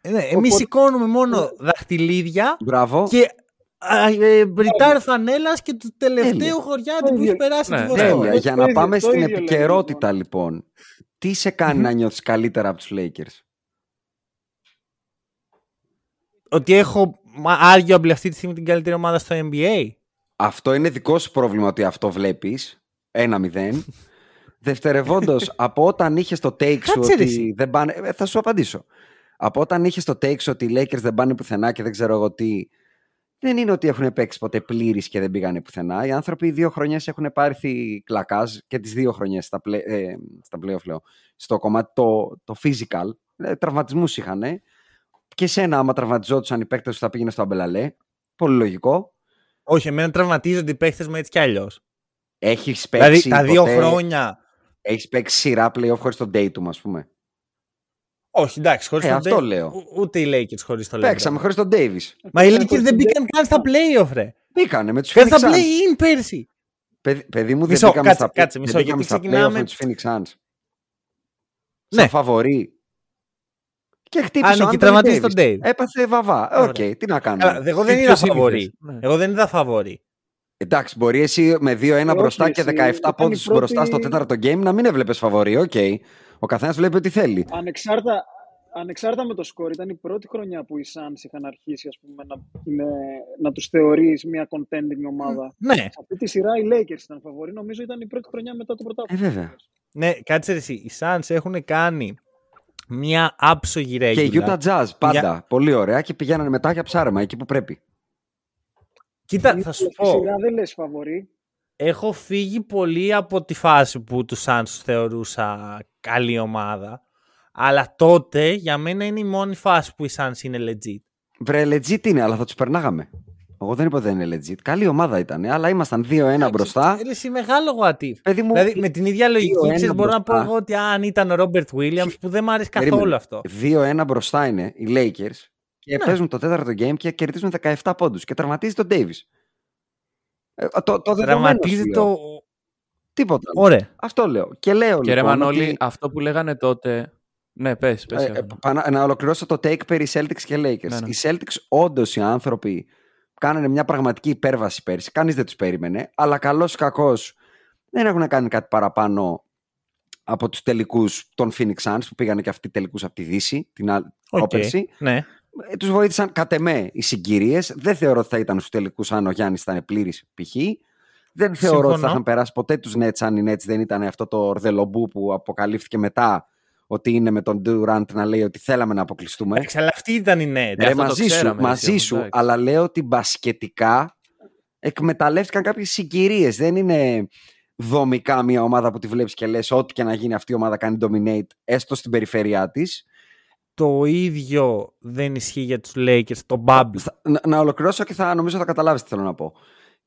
Ε, Ναι, εμείς Οπότε- σηκώνουμε μόνο δαχτυλίδια Μπράβο. και α, ε, μπριτάρ φανέλας και του τελευταίου Τέλεια. χωριάτη που έχει περάσει Ναι, τη τέλεια. Βοστόνη. Τέλεια. Για Το να ίδιο- πάμε το στην ίδιο λέμε, επικαιρότητα λοιπόν. Τι σε κάνει να νιώθεις καλύτερα από τους Lakers; Ότι έχω μα, arguably αυτή τη στιγμή την καλύτερη ομάδα στο NBA. Αυτό είναι δικό σου πρόβλημα ότι αυτό βλέπεις. Ένα μηδέν. [LAUGHS] Δευτερευόντως, από όταν είχες το take σου Κάτσε ρε ότι εσύ. δεν πάνε. ε, Θα σου απαντήσω. Από όταν είχε το take σου ότι οι Lakers δεν πάνε πουθενά και δεν ξέρω εγώ τι. Δεν είναι ότι έχουν παίξει ποτέ πλήρης και δεν πήγανε πουθενά. Οι άνθρωποι δύο χρονιές έχουν πάρθει κλακάζ και τις δύο χρονιές στα, play, ε, στα playoff, λέω, στο κομμάτι το, το physical. Ε, τραυματισμούς είχαν. Και σένα, άμα τραυματιζόντουσαν οι παίκτες σου, θα πήγαινε στο αμπελαλέ. Πολύ λογικό. Όχι, εμένα τραυματίζονται οι παίχτες μου έτσι κι αλλιώς. Έχεις παίξει. Δηλαδή τα δύο ποτέ- χρόνια. Έχεις παίξει σειρά playoff χωρίς τον Dayton, ας πούμε. Όχι, εντάξει, χωρίς Ε, τον αυτό Dave- λέω. Ο- Ούτε οι Lakers χωρίς τον Παίξαμε χωρίς τον Davis. Μα οι Παίξαμε Lakers χωρίς δεν τον μπήκαν Dave. καν στα playoff, ρε. Μπήκανε με τους Καν Phoenix στα Suns. play-in πέρσι. Παιδί, παιδί μου, δεν Μισό, μπήκαμε κάτσε, στα, κάτσε, δεν μισό, μπήκαμε γιατί στα ξεκινάμε- playoff με τους Phoenix Suns. Ναι. Σαν φαβορή. Και χτύπησε Α, ναι, ο και Anthony τραυματίστηκε Davis. τον Dave. Έπαθε βαβά. Ε, Ωραία. Οκ, τι να κάνουμε. Καλά, εγώ δεν Και είδα πιο φαβορή. σύνηθες, ναι. Εγώ δεν είδα φαβορή. Εντάξει, μπορεί εσύ με 2-1 Όχι, μπροστά και εσύ, 17 ήταν πόντους η πρώτη- μπροστά στο τέταρτο game να μην έβλεπες φαβορί. Οκ. Ο καθένας βλέπει ό,τι θέλει. Ανεξάρτητα, ανεξάρτητα με το σκορ, ήταν η πρώτη χρονιά που οι Suns είχαν αρχίσει ας πούμε, να, με, να τους θεωρείς μια contending ομάδα. Ναι, Σε αυτή τη σειρά οι Lakers ήταν φαβορί, νομίζω ήταν η πρώτη χρονιά μετά το Ε, πρωτάθλημα. βέβαια. ναι, κάτσε ρε εσύ. Οι Suns έχουν κάνει μια άψογη Και η regular. Utah Jazz πάντα. Πολύ ωραία και πηγαίνανε μετά για ψάρεμα εκεί που πρέπει. Κοίτα, θα σου Στη πω. σειρά δεν λες φαβοροί. Έχω φύγει πολύ από τη φάση που τους Suns τους θεωρούσα καλή ομάδα. Αλλά τότε για μένα είναι η μόνη φάση που οι Suns είναι legit. Βρε, legit είναι, αλλά θα τους περνάγαμε. Εγώ δεν είπα ότι δεν είναι legit. Καλή ομάδα ήταν, αλλά ήμασταν 2-1 μπροστά. Είναι εσύ μεγάλο what if. Παιδί μου, Δηλαδή με την ίδια λογική δύο-ένα ξέρεις, μπορώ να πω μπροστά. εγώ ότι αν ήταν ο Ρόμπερτ Williams που δεν μου άρεσε καθόλου Περίμενε. αυτό. 2-1 μπροστά είναι οι Lakers και Ναι. παίζουν το τέταρτο game και κερδίζουν 17 πόντους και τραυματίζει τον Davis. Ε, το, το δεδομένο Τραυματίζει σου λέω. το. Τίποτα. Ωραία. Αυτό λέω. Και λέω Και ρε λοιπόν Μανώλη, ότι, αυτό που λέγανε τότε. Ναι, πες, πες. ε, Εύα. ε, πανα- να ολοκληρώσω το take περί Celtics και Lakers. Ναι, ναι. Οι Celtics όντως οι άνθρωποι κάνανε μια πραγματική υπέρβαση πέρσι. Κανείς δεν τους περίμενε. Αλλά καλός ή κακός δεν έχουν κάνει κάτι παραπάνω από τους τελικούς των Phoenix Suns που πήγανε και αυτοί τελικούς από τη Δύση την άλλη Οκ. πρόπερση. Ναι. Ε, τους βοήθησαν κατ' εμέ οι συγκυρίες. Δεν θεωρώ ότι θα ήταν στους τελικούς αν ο Γιάννης ήταν πλήρης π.χ. Δεν θεωρώ ότι θα Συμφωνώ. είχαν περάσει ποτέ τους Nets αν οι Nets δεν ήταν αυτό το μπουρδέλο που που αποκαλύφθηκε μετά ότι είναι με τον Durant να λέει ότι θέλαμε να αποκλειστούμε. Εντάξει, αλλά αυτή ήταν η Nets. Ρε, αυτό το μαζί σου, ξέραμε, μαζί εσύ, σου, εντάξει. αλλά λέω ότι μπασκετικά εκμεταλλεύτηκαν κάποιες συγκυρίες. Δεν είναι δομικά μια ομάδα που τη βλέπεις και λες ό,τι και να γίνει αυτή η ομάδα κάνει dominate έστω στην περιφέρειά της. Το ίδιο δεν ισχύει για τους Lakers, το bubble. Θα- να, να ολοκληρώσω και θα νομίζω θα καταλάβεις τι θέλω να πω.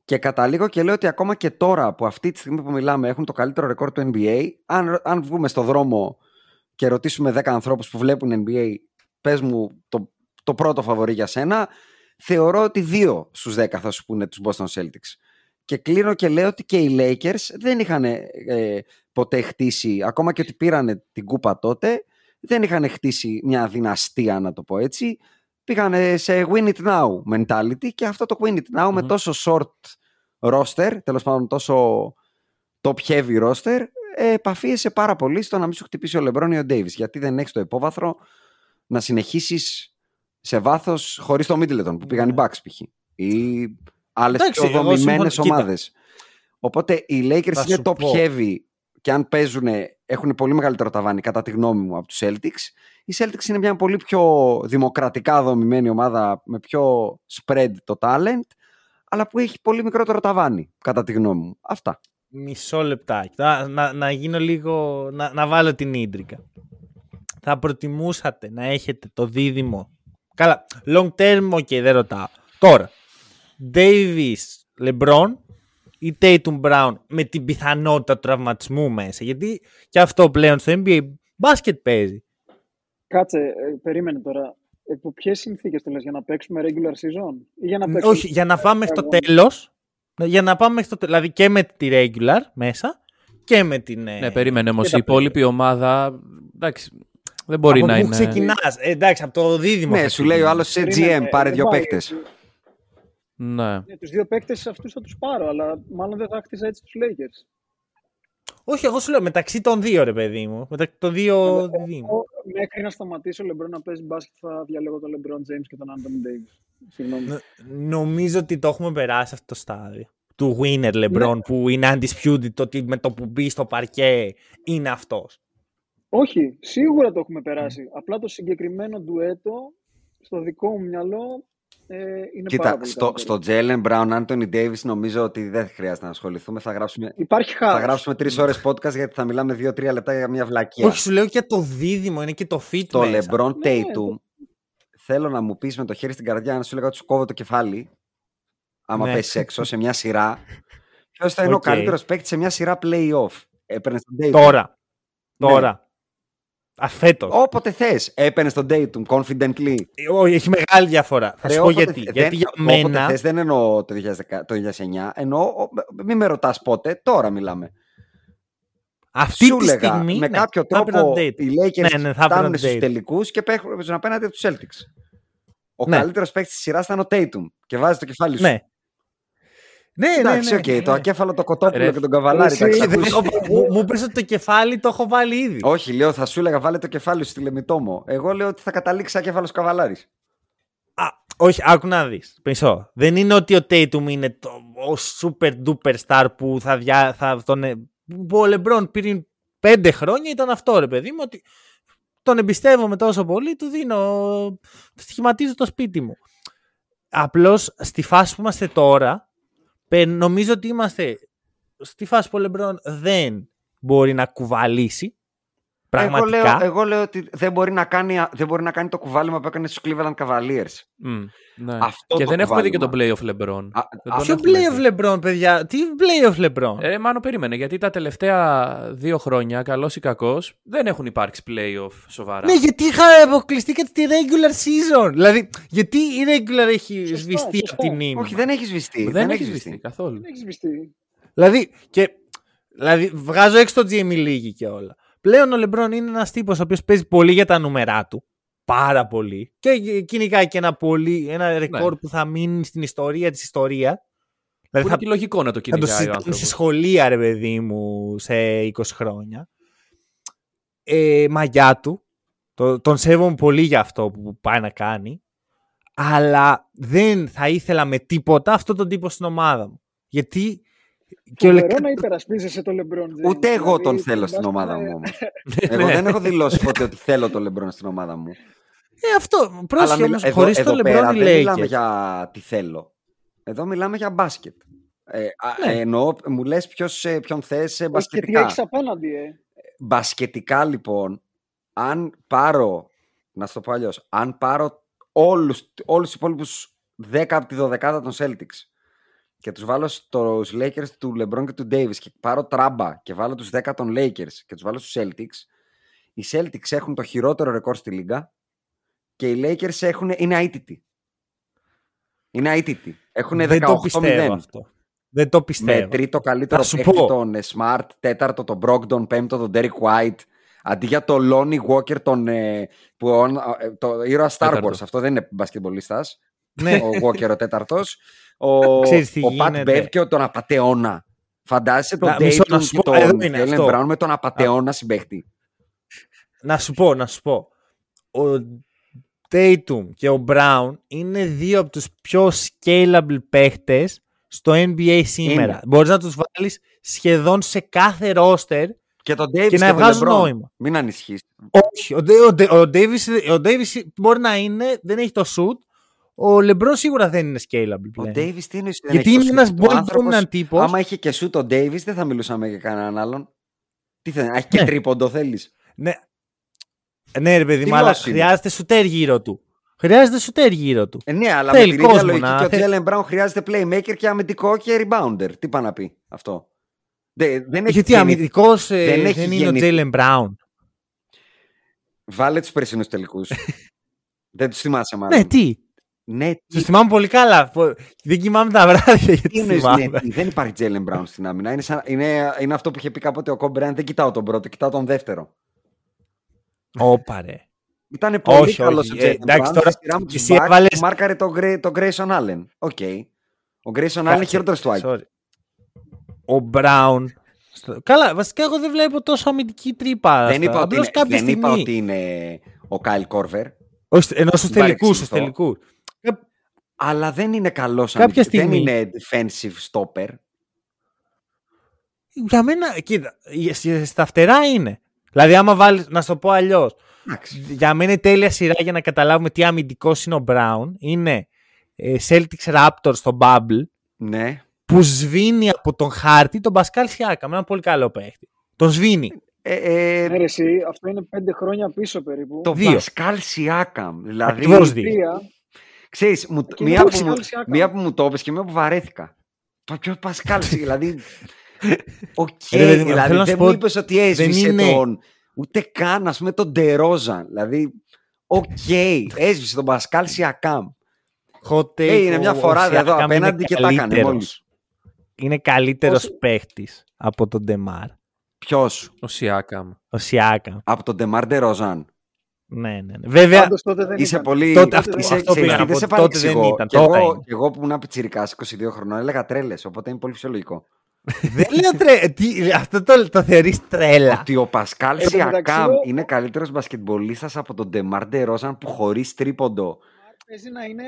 Και καταλήγω και λέω ότι ακόμα και τώρα που αυτή τη στιγμή που μιλάμε έχουν το καλύτερο ρεκόρ του NBA, αν, αν βγούμε στο δρόμο και ρωτήσουμε 10 ανθρώπους που βλέπουν NBA, πες μου το, το πρώτο φαβορή για σένα, θεωρώ ότι δύο στους 10 θα σου πούνε τους Boston Celtics. Και κλείνω και λέω ότι και οι Lakers δεν είχαν ε, ποτέ χτίσει, ακόμα και ότι πήρανε την κούπα τότε, δεν είχαν χτίσει μια δυναστεία, να το πω έτσι. Πήγανε σε win it now mentality και αυτό το win it now με Μμμ. τόσο short roster, τέλος πάντων τόσο top heavy roster, ε, επαφίεσαι πάρα πολύ στο να μην σου χτυπήσει ο LeBron ή ο Davis, γιατί δεν έχεις το υπόβαθρο να συνεχίσεις σε βάθος χωρίς το Middleton που πήγαν οι Ναι. Bucks π.χ. ή άλλες Εντάξει, πιο εγώ δομημένες συμφωνώ. Κοίτα. ομάδες. Οπότε οι Lakers Θα είναι σου top πω. heavy και αν παίζουν έχουν πολύ μεγαλύτερο ταβάνι κατά τη γνώμη μου από τους Celtics. Οι Celtics είναι μια πολύ πιο δημοκρατικά δομημένη ομάδα με πιο spread το talent αλλά που έχει πολύ μικρότερο ταβάνι κατά τη γνώμη μου. Αυτά. Μισό λεπτάκι. Να, να, να γίνω λίγο. Να, να βάλω την ίντρικα. Θα προτιμούσατε να έχετε το δίδυμο. Καλά, long term, ok, δεν ρωτάω. Τώρα, Davis, LeBron ή Tatum Brown με την πιθανότητα του τραυματισμού μέσα. Γιατί και αυτό πλέον στο NBA μπάσκετ παίζει. Κάτσε, ε, περίμενε τώρα. Υπό ποιες συνθήκες το λες, για να παίξουμε regular season ή για να παίξουμε. Όχι, για να πάμε μέχρι το Εγώ- τέλος. Για να πάμε μέχρι το τέλο. Δηλαδή και με τη regular μέσα και με την. ε, Ναι, περίμενε όμως. και Η τα υπόλοιπη ομάδα. Εντάξει, δεν μπορεί από να πού είναι. ξεκινάς. Ε, εντάξει, από το δίδυμο. Ναι, θα σου λέει ο ξεκινάς. άλλος σε Περίμενε, GM, πάρε ε, δύο πάει. Παίκτες. Ναι. Ναι, τους δύο παίκτες αυτούς θα τους πάρω, αλλά μάλλον δεν θα χτίσα έτσι τους Lakers. Όχι, εγώ σου λέω μεταξύ των δύο, ρε παιδί μου. Μεταξύ των δύο διδήμων. Εγώ, μέχρι να σταματήσω ο LeBron να παίζει μπάσκετ θα διαλέγω τον LeBron James και τον Anthony Davis. Συγγνώμη. Νομίζω ότι το έχουμε περάσει αυτό το στάδιο. Του winner LeBron που είναι undisputed, το ότι με το που μπει στο παρκέ είναι αυτός. Όχι, σίγουρα το έχουμε περάσει. Απλά το συγκεκριμένο ντουέτο στο δικό μου μυαλό ε, είναι πάρα Κοίτα, πολύ στο, καλύτερο. στο Jalen Brown, Anthony Davis νομίζω ότι δεν χρειάζεται να ασχοληθούμε. Θα γράψουμε, Υπάρχει θα χάος. γράψουμε τρεις ώρες podcast γιατί θα μιλάμε δύο-τρία λεπτά για μια βλακία. Όχι, σου λέω και το δίδυμο, είναι και το fit Το μέσα. LeBron Ναι, Tatum, το- θέλω να μου πεις με το χέρι στην καρδιά να σου λέγα ότι σου κόβω το κεφάλι. Άμα Ναι. πέσεις έξω σε μια σειρά. Ποιος θα είναι Οκ. ο καλύτερος παίκτης σε μια σειρά playoff; Έπαιρνες τον Tatum. Τώρα. Ναι. Τώρα. Αφέτος. Όποτε θες. Έπαιρνε τον Tatum confidently. Ε, Όχι, έχει μεγάλη διαφορά. Θα Ρε, σου πω όποτε γιατί. θε- Γιατί δεν- για όποτε μένα. θες, δεν εννοώ το 2010 το 2009. Εννοώ, ο- μην με ρωτάς πότε, τώρα μιλάμε. Αυτή Σου τη λέγα, στιγμή. με ναι, κάποιο θα έπαιρνα τρόπο τον Date. οι Lakers Ναι, ναι, θα έπαιρνα φτάνουν τον στους Date. τελικούς και παίζουν απέναντι από τους Celtics. Ο Ναι. καλύτερος παίκτης της σειράς ήταν ο Tatum και βάζει το κεφάλι σου. Ναι. Ναι, ναι, Εντάξει, ναι, οκ, ναι, το ναι. ακέφαλο το κοτόπουλο Ρε, και τον καβαλάρη. εσύ, τα έχεις δεν- ακούσει. Μου- Μου πες ότι το κεφάλι το έχω βάλει ήδη. Όχι, λέω, θα σου έλεγα βάλε το κεφάλι σου στη λαιμητόμο. Εγώ λέω ότι θα καταλήξει ακέφαλος καβαλάρης. Α, όχι, άκου να δεις. Μισό. Δεν είναι ότι ο Tatum είναι το, ο super duper star που θα, δια, θα τον... ε- Που ο LeBron πριν πέντε χρόνια ήταν αυτό ρε παιδί μου ότι τον εμπιστεύομαι τόσο πολύ, του δίνω, του στοιχηματίζω το σπίτι μου. Απλώς στη φάση που είμαστε τώρα, πε- νομίζω ότι είμαστε στη φάση που ο LeBron δεν μπορεί να κουβαλήσει Πραγματικά. Εγώ λέω, εγώ λέω ότι δεν μπορεί, να κάνει, δεν μπορεί να κάνει το κουβάλιμα που έκανε στους Cleveland Cavaliers. Μμ, ναι. Αυτό και το δεν έχουμε δει και κουβάλιμα. τον playoff LeBron. Α, Δεν α, τον Ποιο έχουμε playoff δει. LeBron, παιδιά; Τι playoff LeBron; Ε, μάλλον περίμενε, γιατί τα τελευταία δύο χρόνια, καλός ή κακός, δεν έχουν υπάρξει playoff σοβαρά. Ναι, γιατί είχα αποκλειστεί και τη regular season. Δηλαδή, γιατί η regular έχει Σωστά, σβηστεί σωστά. από την μνήμη. Όχι, δεν έχει σβηστεί. δεν, έχει σβηστεί καθόλου. Δεν έχει σβηστεί. Δηλαδή, και, δηλαδή, βγάζω έξω το GME League και όλα. Πλέον ο Λεμπρόν είναι ένας τύπος ο οποίος παίζει πολύ για τα νούμερά του. Πάρα πολύ. Και κυνηγάει και ένα, πολύ, ένα ρεκόρ που θα μείνει στην ιστορία της ιστορίας. Που Δηλαδή είναι θα, και λογικό να το θα το κυνηγάει ο συζητάμε άνθρωπος. στη σχολεία, ρε παιδί μου, σε 20 χρόνια. Ε, μαγιά του. Το, τον σέβομαι πολύ για αυτό που πάει να κάνει. Αλλά δεν θα ήθελα με τίποτα αυτόν τον τύπο στην ομάδα μου. Γιατί. Και ο Φοβερό Λε- να υπερασπίζεσαι το LeBron James. Ούτε εγώ Δηλαδή, τον θέλω φαντάζομαι- στην ομάδα μου όμως. [LAUGHS] Ναι. Εγώ δεν έχω δηλώσει ποτέ ότι θέλω τον Λεμπρόν στην ομάδα μου. Ε, αυτό. Πρόσεχε μιλά- όμως, χωρίς εδώ το πέρα LeBron οι δεν μιλάμε Lakers. για τι θέλω. Εδώ μιλάμε για μπάσκετ. Ε, α, Ναι. εννοώ, μου λες ποιος, ε, ποιον θες ε, Όχι, Και τι μπασκετικά. έχεις απέναντι, ε. Μπασκετικά λοιπόν, αν πάρω, να σου το πω αλλιώς, αν πάρω όλους, όλους τους υπόλοιπους 10 από τη 12 των Celtics και τους βάλω στους Lakers του LeBron και του Davis και πάρω τράμπα και βάλω τους 10 των Lakers και τους βάλω στους Celtics, οι Celtics έχουν το χειρότερο ρεκόρ στη λίγα και οι Lakers έχουν, είναι αίτητοι. Είναι αίτητοι. Έχουν Δεν το πιστεύω 18-0. αυτό. Δεν το Με πιστεύω. τρίτο καλύτερο Θα σου παίκτη πω. τον ε, Smart, τέταρτο τον Brogdon, πέμπτο τον Derek White. Αντί για το Lonnie Walker, τον, ε, που, ο- ε, το ήρωα Star Τέταρτο. Wars. Αυτό δεν είναι μπασκετμπολίστας. Ναι. ο Walker ο τέταρτος. [LAUGHS] Ο, Ξέρεις τι ο Pat γίνεται. Bev και ο- τον Απατεώνα. Φαντάζεσαι τον Να, μισό, να Dayton σου και πω, εδώ τον είναι Jalen αυτό. Brown με τον Απατεώνα συμπαίχτη. Να σου πω, να σου πω. Ο Tatum και ο Brown είναι δύο από τους πιο scalable παίχτες στο NBA σήμερα. Είναι. Μπορείς να τους βάλεις σχεδόν σε κάθε roster Και τον Davis και να τον βγάζουν LeBron. νόημα. Μην ανησυχείς. Όχι, ο, Ντέ- ο, Ντέ- ο, Davis, ο Davis μπορεί να είναι, δεν έχει το shoot. Ο LeBron σίγουρα δεν είναι scalable Ο πλέον. Davis τι είναι, δεν Γιατί έχει το είναι shoot. ένας Ο ball άνθρωπος, dominant τύπος. Άμα είχε και σου τον Davis, δεν θα μιλούσαμε για κανέναν άλλον. Τι θέλει, έχει και Ναι. τρίποντο θέλεις. Ναι. ναι, ρε παιδί Τι μου, αλλά λόγος είναι; χρειάζεται σουτέρ γύρω του. Χρειάζεται σουτέρ γύρω του. Ε, ναι, αλλά Θέλει με την ίδια κόσμο λογική να- και ο θε- Τζέλεν Μπράουν χρειάζεται playmaker και αμυντικό και rebounder. Τι πάει να πει αυτό. Δεν, δεν έχει Γιατί γεννη- αμυντικός δεν, δεν δεν έχει είναι γεννηθεί. ο Τζέιλεν Μπράουν. Βάλε τους περσινούς τελικούς. [LAUGHS] δεν τους θυμάσαι μάλλον. Ναι, τι; Ναι, τι, Του θυμάμαι πολύ καλά. Πο- Δεν κοιμάμαι τα βράδια γιατί τι τους εννοείς, θυμάμαι. ναι, τι, δεν υπάρχει Τζέλεν Μπράουν στην άμυνα. Είναι, σαν- είναι, είναι αυτό που είχε πει κάποτε ο Κόμπραν. Δεν κοιτάω τον πρώτο, κοιτάω τον δεύτερο. Όπα ρε. Ήταν πολύ Όχι, καλός ο όχι. Ε, Jaylen εντάξει, Brown. τώρα Στη σειρά με τους εσύ Bucks έβαλες- Μάρκαρε τον, Gray, τον Grayson Allen. Οκ. Ο Grayson Allen είναι χειρότερος του Άκη. Sorry. Ο Brown. στο- Καλά, βασικά εγώ δεν βλέπω τόσο αμυντική τρύπα. Δεν, στα- είπα ότι, Απλώς είναι, κάποια δεν είπα στιγμή- ότι είναι ο Kyle Korver. Όχι, ενώ στους Μην τελικούς, στους παρεξηγηθώ. τελικούς. Αλλά δεν είναι καλό Κάποια στιγμή- Δεν είναι defensive stopper. Για μένα, κοίτα, ε, στα φτερά είναι. Δηλαδή, άμα βάλεις, να σου το πω αλλιώς. Εντάξει. Για μένα η τέλεια σειρά για να καταλάβουμε τι αμυντικός είναι ο Brown είναι ε, Celtics Raptors στο Bubble Ναι. που σβήνει από τον χάρτη τον Πασκάλ Σιάκα με ένα πολύ καλό παίχτη. Τον σβήνει. Ε, ε, Ναι, ρε, εσύ, αυτό είναι πέντε χρόνια πίσω περίπου. το δύο. Πασκάλ Σιάκαμ. Δηλαδή, Ακριβώς δύο. Τρία. ξέρεις, μου, Εκείνο μία, το που μου, Πασκάλ Σιάκαμ. μία που μου το είπες και μία που βαρέθηκα. Το πιο Pascal, Sia- δηλαδή... Οκ, Ρε, παιδί μου, δηλαδή θέλω να δεν σου μου πω, είπες ότι έσβησε είναι- τον... Ούτε καν, ας πούμε, τον Ντερόζαν. Δηλαδή, οκ, έσβησε τον Pascal Siakam. Hot take, Ε, είναι ο- μια ο φορά Siakam εδώ είναι απέναντι και τα έκανε καλύτερος. μόλις. Είναι καλύτερος Όσο- παίχτης από τον DeMar. Ποιος; Ο Siakam. Ο Siakam. Από τον DeMar DeRozan. Ναι, ναι, ναι. Βέβαια, Πάντως τότε δεν Είσαι ήταν. πολύ. Τότε αυτό- είσαι, αυτό ξέρεις πήγα τι, να δεν πω, σε τότε δεν παρεξηγώ. ήταν, Και τώρα εγώ, είναι. και εγώ που ήμουν πιτσιρικά 22 χρονών έλεγα τρέλες. Οπότε είναι πολύ φυσιολογικό. [LAUGHS] δεν λέω τρε... τι, αυτό το, το θεωρείς τρέλα. Ότι ο Pascal Εν τω μεταξύ, Siakam ο- είναι καλύτερος μπασκετμπολίστας από τον DeMar DeRozan που χωρίς τρίποντο. Παίζει να είναι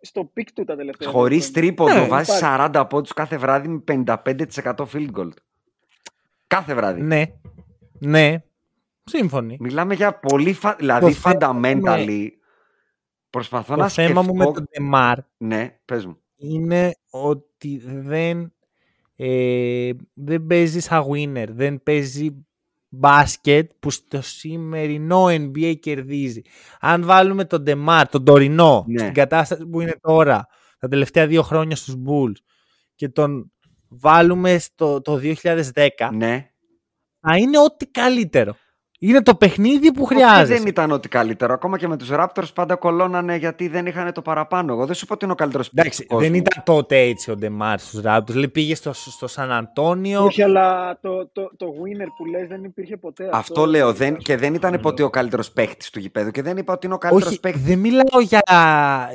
στο peak του τα τελευταία. Χωρίς χρόνια. τρίποντο Ναι, βάζει υπάρχει. 40 πόντους κάθε βράδυ με 55% field goal. Κάθε βράδυ. Ναι. Ναι. Σύμφωνοι. Μιλάμε για πολύ. Φα... Δηλαδή, θέμα fundamentally. Προσπαθώ Το να θέμα μου με σκεφτώ. τον DeMar Ναι, πες μου. είναι ότι δεν, ε, δεν παίζεις σαν winner. Δεν παίζει μπάσκετ που στο σημερινό NBA κερδίζει. Αν βάλουμε τον DeMar, τον τωρινό, Ναι. στην κατάσταση που είναι τώρα, τα τελευταία δύο χρόνια στους Bulls και τον βάλουμε στο το 2010, Ναι. θα είναι ό,τι καλύτερο. Είναι το παιχνίδι που Όχι, χρειάζεται. δεν ήταν ό,τι καλύτερο. Ακόμα και με τους Raptors πάντα κολώνανε γιατί δεν είχαν το παραπάνω. Εγώ δεν σου πω ότι είναι ο καλύτερος Εντάξει, δεν ήταν τότε έτσι ο Ντεμάρ στους Raptors. Δηλαδή πήγε στο, στο Σαν Αντώνιο. Όχι, αλλά το, το, το winner που λες δεν υπήρχε ποτέ. Αυτό λέω. Δεν, και δεν ήταν ποτέ ο καλύτερος παίχτης του γηπέδου. Και δεν είπα ότι είναι ο καλύτερος Όχι, παίχτης. δεν μιλάω για,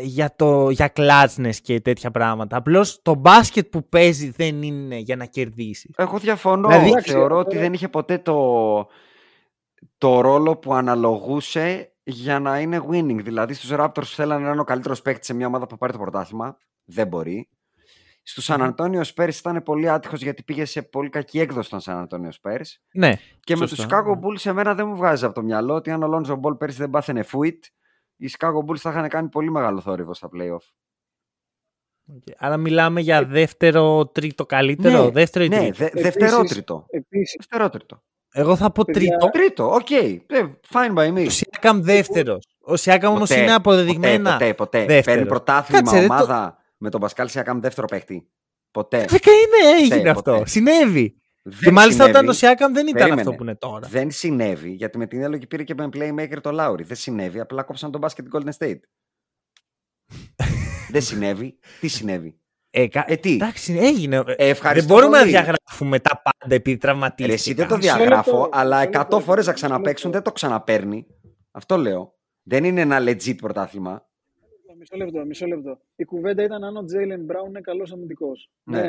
για, το, για κλάτσνες και τέτοια πράγματα. Απλώς το μπάσκετ που παίζει δεν είναι για να κερδίσεις. Εγώ διαφωνώ. Δηλαδή- Θεωρώ Εντάξει, ότι ε, δεν είχε ποτέ το, το ρόλο που αναλογούσε για να είναι winning. Δηλαδή στους Raptors θέλανε να είναι ο καλύτερος παίκτης σε μια ομάδα που πάρει το πρωτάθλημα. Δεν μπορεί. Στους San Antonio Spurs ήταν πολύ άτυχος γιατί πήγε σε πολύ κακή έκδοση των San Antonio Spurs. Ναι. Και με Σωστά, τους Chicago ναι. Bulls σε μένα δεν μου βγάζει από το μυαλό ότι αν ο Lonzo Ball πέρσι δεν πάθαινε φουίτ, οι Chicago Bulls θα είχαν κάνει πολύ μεγάλο θόρυβο στα playoff. Άρα μιλάμε για δεύτερο, τρίτο καλύτερο. δεύτερο ή ναι, τρίτο; δε, Επίσης- δευτερότριτο. Επίσης, Δευτερότριτο. Εγώ θα πω Παιδιά, τρίτο. Τρίτο, οκ. Ε, Fine by me. Ο Siakam δεύτερος. Ο Siakam όμως Ποτέ, είναι αποδεδειγμένα. Ποτέ, ποτέ, ποτέ. δεύτερος. Παίρνει πρωτάθλημα Κάτσε, ρε, το- ομάδα με τον Pascal Siakam δεύτερο παίχτη. Ποτέ. Φυσικά είναι, έγινε Ποτέ, αυτό. ποτέ. Συνέβη. Δεν και μάλιστα συνέβη. όταν ο Siakam δεν ήταν Περίμενε. αυτό που είναι τώρα. Δεν συνέβη, γιατί με την ίδια λογική πήρε και με playmaker το Λάουρι. Δεν συνέβη, απλά κόψαν τον μπάσκετ Golden State. [LAUGHS] δεν συνέβη. Τι συνέβη; Ε, κα- Ε, τι; Εντάξει, έγινε. Ε, δεν ευχαριστώ μπορούμε να πολύ. διαγράφουμε τα πάντα επειδή Ρε, τραυματίστηκαν. εσύ δεν το Μισό διαγράφω, λεπτό, αλλά μισό 100 λεπτό, φορές να μισό ξαναπαίξουν λεπτό. δεν το ξαναπαίρνει. Αυτό λέω. Δεν είναι ένα legit πρωτάθλημα. μισό λεπτό, μισό λεπτό. Η κουβέντα ήταν αν ο Τζέιλεν Μπράουν είναι καλός αμυντικός. Ναι.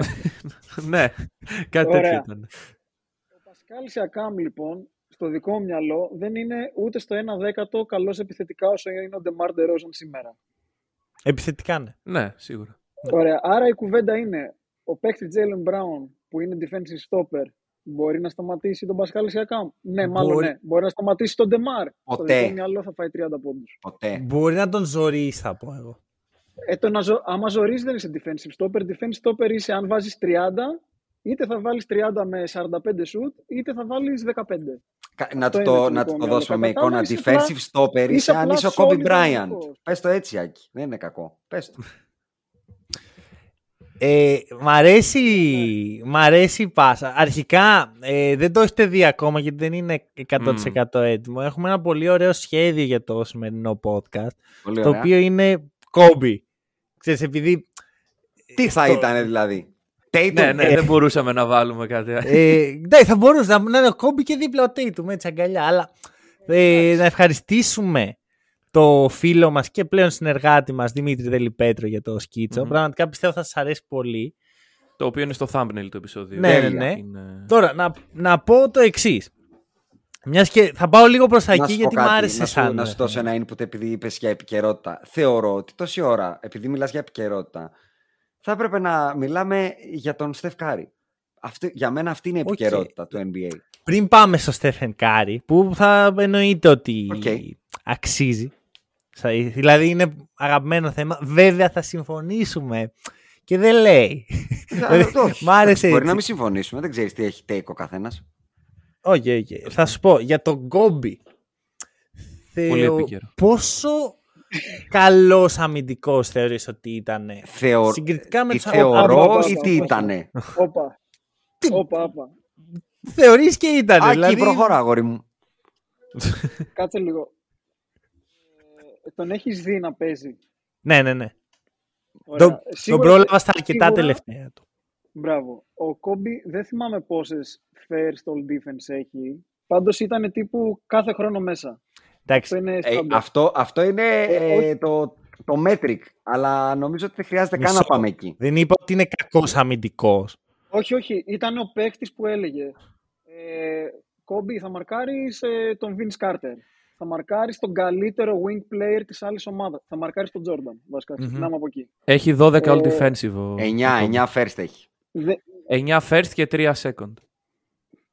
ναι, [LAUGHS] κάτι τέτοιο Ωραία. ήταν. Ο Πασκάλ Σιακάμ, λοιπόν, στο δικό μου μυαλό, δεν είναι ούτε στο 1 δέκατο καλός επιθετικά όσο είναι ο Ντεμάρ Ντερόζαν σήμερα. Επιθετικά ναι. Ναι, σίγουρα. Ωραία. Άρα η κουβέντα είναι ο παίκτης Τζέιλεν Μπράουν που είναι defensive stopper μπορεί να σταματήσει τον Πασκάλ Σιακάμ; Ναι, μάλλον Μπορεί. ναι. Μπορεί να σταματήσει τον Ντεμάρ. Στο Ποτέ. δικό μου μυαλό θα φάει 30 πόντους. Ποτέ. Μπορεί να τον ζωρίσει, θα πω εγώ. Ε, το να ζω... Άμα ζορίζει δεν είσαι defensive stopper. Defensive stopper είσαι αν βάζεις 30, είτε θα βάλεις 30 με 45 shoot, είτε θα βάλεις 15. Κα- Να Αυτό του είναι το, το να δικό του το μου δώσουμε με μυαλό. εικόνα. Κατά τα άλλα, Defensive stopper είσαι είσαι αν απλά είσαι ο Kobe solid Bryant. αμυντικός. Πες το έτσι, Άκη. Δεν είναι κακό. Πες το. [LAUGHS] Ε, μ' αρέσει, μ' αρέσει η πάσα. Αρχικά ε, δεν το έχετε δει ακόμα γιατί δεν είναι 100% έτοιμο. Έχουμε ένα πολύ ωραίο σχέδιο για το σημερινό podcast. Πολύ Το ωραία. οποίο είναι κόμπι. Ξέρεις, επειδή Τι θα στο- ήταν δηλαδή; Tatum; Ναι, ναι, Ε. δεν μπορούσαμε να βάλουμε κάτι. ε, ναι, θα μπορούσε να, να είναι ο Κόμπι και δίπλα ο Tatum, έτσι αγκαλιά. Αλλά ε, να ευχαριστήσουμε το φίλο μας και πλέον συνεργάτη μας Δημήτρη Δελιπέτρο για το σκιτσο Μμμ. Πραγματικά πιστεύω θα σας αρέσει πολύ. Το οποίο είναι στο thumbnail του επεισοδίου. Ναι, ναι, ναι. Είναι... Τώρα, να, να πω το εξής. Μιας και θα πάω λίγο προς τα Να εκεί σου πω γιατί μου κάτι, άρεσε να σου, σαν. να σου δώσω ένα input επειδή είπες για επικαιρότητα. Θεωρώ ότι τόση ώρα, επειδή μιλάς για επικαιρότητα, θα έπρεπε να μιλάμε για τον Στεφ Κάρι. Αυτή, για μένα αυτή είναι η Οκ. επικαιρότητα του NBA. Πριν πάμε στο Στέφεν Κάρι, που θα εννοείται ότι Οκ. αξίζει. Σα- Δηλαδή είναι αγαπημένο θέμα. Βέβαια θα συμφωνήσουμε. Και δεν λέει. Ε, [LAUGHS] όχι. Μ' άρεσε Μπορεί έτσι. να μην συμφωνήσουμε, δεν ξέρεις τι έχει take ο καθένας. Όχι, όχι. Θα σου πω για τον Γκόμπι. Πολύ Θεω... επίκαιρο. Πόσο καλός αμυντικός θεωρείς ότι ήταν. Θεω... Συγκριτικά με τι τους θεωρώ Άπα, ή άπα, τι όχι. ήτανε; Όπα. Όπα, όπα. Θεωρείς και ήταν. Άκη, δηλαδή... προχώρα, αγόρι μου. Κάτσε λίγο. Ε, τον έχεις δει να παίζει. Ναι, ναι, ναι. Ωραία. Τον, τον Σίγουρα- πρόλαβα στα αρκετά σίγουρα- τελευταία του. Μπράβο. Ο Κόμπι δεν θυμάμαι πόσες first all defense έχει. Πάντως ήταν τύπου κάθε χρόνο μέσα. Εντάξει. Αυτό είναι Ε, στάνταρ. αυτό, αυτό είναι Ε, ε, όχι. το, το metric. Αλλά νομίζω ότι δεν χρειάζεται καν Μισό. να πάμε εκεί. Δεν είπα ότι είναι κακός αμυντικός. Όχι, όχι. Ήταν ο παίκτης που έλεγε ε, Κόμπι, θα μαρκάρεις ε, τον Vince Carter. Θα μαρκάρεις τον καλύτερο wing player της άλλης ομάδας. Θα μαρκάρεις τον Jordan, βασικά. Μμμ. Ξεκινάμε από εκεί. Έχει 12 all Ε, defensive. ο- 9, ο 9 first έχει. Δε- 9 first και 3 second.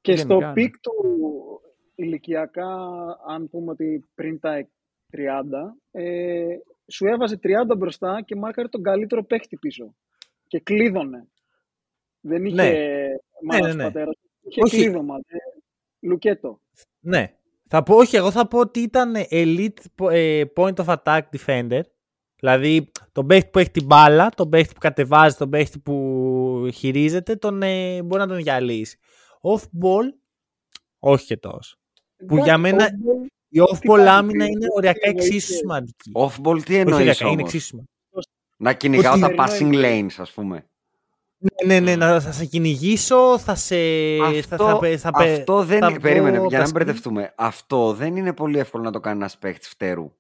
Και Γενικά, στο ναι. peak του ηλικιακά, αν πούμε ότι πριν τα 30, ε, σου έβαζε 30 μπροστά και μάρκαρε τον καλύτερο παίχτη πίσω. Και κλείδωνε. Δεν είχε Ναι. μάνα Ναι, ναι, ναι. πατέρας. Είχε Όχι. κλείδωμα. Ε, Λουκέτο. Ναι. Θα πω, όχι, εγώ θα πω ότι ήταν elite ε, point of attack defender. Δηλαδή, τον παίχτη που έχει την μπάλα, τον παίχτη που κατεβάζει, τον παίχτη που χειρίζεται, τον, ε, μπορεί να τον διαλύσει. Off-ball, όχι και τόσο. Που για μένα Off-ball, η off-ball κάνει, άμυνα τι- είναι τι οριακά εννοείς, εξίσου ε, σημαντική. Off-ball τι Όχι εννοείς οριακά, είναι όμως; εξίσου σημαντική. Να κυνηγάω Ότι- τα passing εννοεί. lanes, ας πούμε. Ναι, ναι, ναι, να θα σε κυνηγήσω, θα σε. θα, θα, πε- θα, πε- αυτό δεν θα είναι. Περίμενε, βγω για να μην τα μπερδευτούμε. Αυτό δεν είναι πολύ εύκολο να το κάνει ένας παίχτη φτέρου.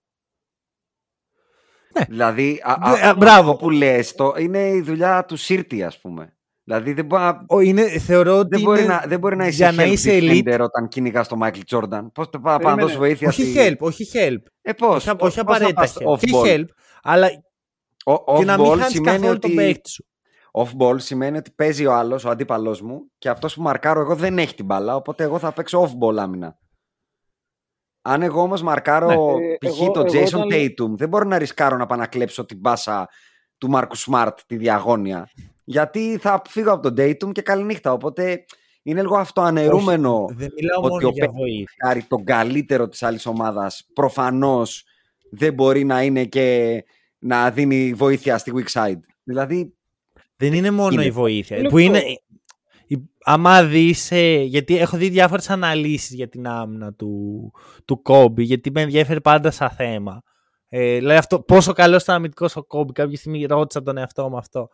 Ναι. Δηλαδή, α, Ναι, α, α, μπράβο. αυτό που λες, το, είναι η δουλειά του Σίρτη, ας πούμε. Δηλαδή, δεν, μπορεί να- Ο, είναι, θεωρώ ότι δεν, μπορεί, είναι να, δεν μπορεί να είσαι για να help είσαι elite. defender όταν κυνηγάς τον Michael Jordan. Πώς το πάω να Περίμενε. δώσει βοήθεια Όχι στη- help, όχι help. Ε, πώς, όχι, πώς- όχι πώς θα απαραίτητα πας help. Και off-ball; help, αλλά Ο- και να μην Off-ball χάνεις σημαίνει καθόλου τον ότι παίχτη σου. Off-ball σημαίνει ότι παίζει ο άλλος, ο αντίπαλός μου και αυτός που μαρκάρω εγώ δεν έχει την μπάλα, οπότε εγώ θα παίξω off-ball άμυνα. Αν εγώ όμως μαρκάρω Ναι. π.χ. Ε, εγώ- τον εγώ Jason όταν- Tatum, δεν μπορώ να ρισκάρω να πάω να κλέψω την μπάσα του Μάρκου Smart τη διαγώνια. Γιατί θα φύγω από τον Tatum και καληνύχτα. Οπότε είναι λίγο αυτοαναιρούμενο Όχι, δεν μιλάω ότι μόνο ο για παίκτης βοήθεια. χάρη τον καλύτερο της άλλης ομάδας προφανώς δεν μπορεί να είναι και να δίνει βοήθεια στη weak side. Δηλαδή, Δεν είναι μόνο Είναι. η βοήθεια. Είναι Που είναι, αυτό. η- άμα δεις, ε, γιατί έχω δει διάφορες αναλύσεις για την άμυνα του, του Κόμπι, γιατί με ενδιαφέρει πάντα σαν θέμα. Ε, δηλαδή αυτό, πόσο καλός ήταν αμυντικός ο Κόμπι, κάποια στιγμή ρώτησα τον εαυτό μου αυτό.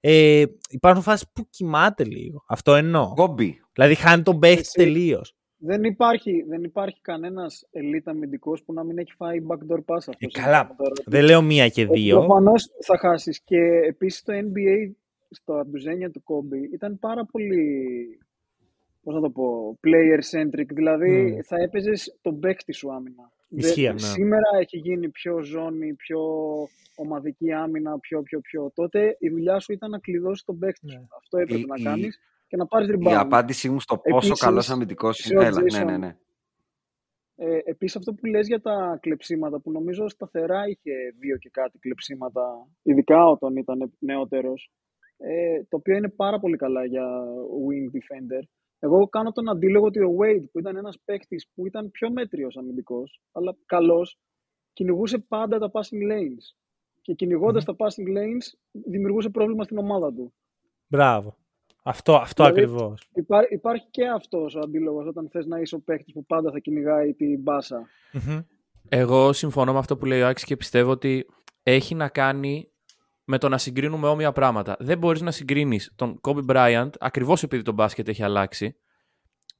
Ε, υπάρχουν φάσεις που κοιμάται λίγο. Αυτό εννοώ. κόμπι. Δηλαδή χάνει τον παίχτη Εσύ- τελείως. Δεν υπάρχει, δεν υπάρχει κανένας elite αμυντικός που να μην έχει φάει backdoor pass αυτός. Ε, καλά. συζητάμε τώρα. Δεν λέω μία και δύο. Προφανώς θα χάσεις. Και επίσης το NBA στο μπουζένια του Kobe ήταν πάρα πολύ, πώς να το πω, player-centric. Δηλαδή Μμμ. θα έπαιζες τον παίκτη σου άμυνα. Ισχύει, Δε- ναι. Σήμερα έχει γίνει πιο ζώνη, πιο ομαδική άμυνα, πιο πιο πιο. Τότε η δουλειά σου ήταν να κλειδώσεις τον παίκτη σου. Ναι. Αυτό έπρεπε Η- να η- κάνεις και να πάρεις Η rebound. απάντησή μου στο πόσο Επίσης, καλός αμυντικός σε είναι. Έλα, ναι, Jason, ναι, ναι. Ε, Επίσης αυτό που λες για τα κλεψίματα που νομίζω σταθερά είχε δύο και κάτι κλεψίματα ειδικά όταν ήταν νεότερος ε, το οποίο είναι πάρα πολύ καλά για wing defender. Εγώ κάνω τον αντίλογο ότι ο Wade που ήταν ένας παίκτης που ήταν πιο μέτριος αμυντικός αλλά καλός κυνηγούσε πάντα τα passing lanes και κυνηγοντας τα passing lanes δημιουργούσε πρόβλημα στην ομάδα του. Μπράβο. Αυτό, αυτό Δηλαδή, ακριβώς. Υπά- υπάρχει και αυτός ο αντίλογος όταν θες να είσαι ο παίκτης που πάντα θα κυνηγάει την μπάσα. Μμμ. Εγώ συμφωνώ με αυτό που λέει ο Άκης και πιστεύω ότι έχει να κάνει με το να συγκρίνουμε όμοια πράγματα. Δεν μπορείς να συγκρίνεις τον Kobe Bryant, ακριβώς επειδή το μπάσκετ έχει αλλάξει,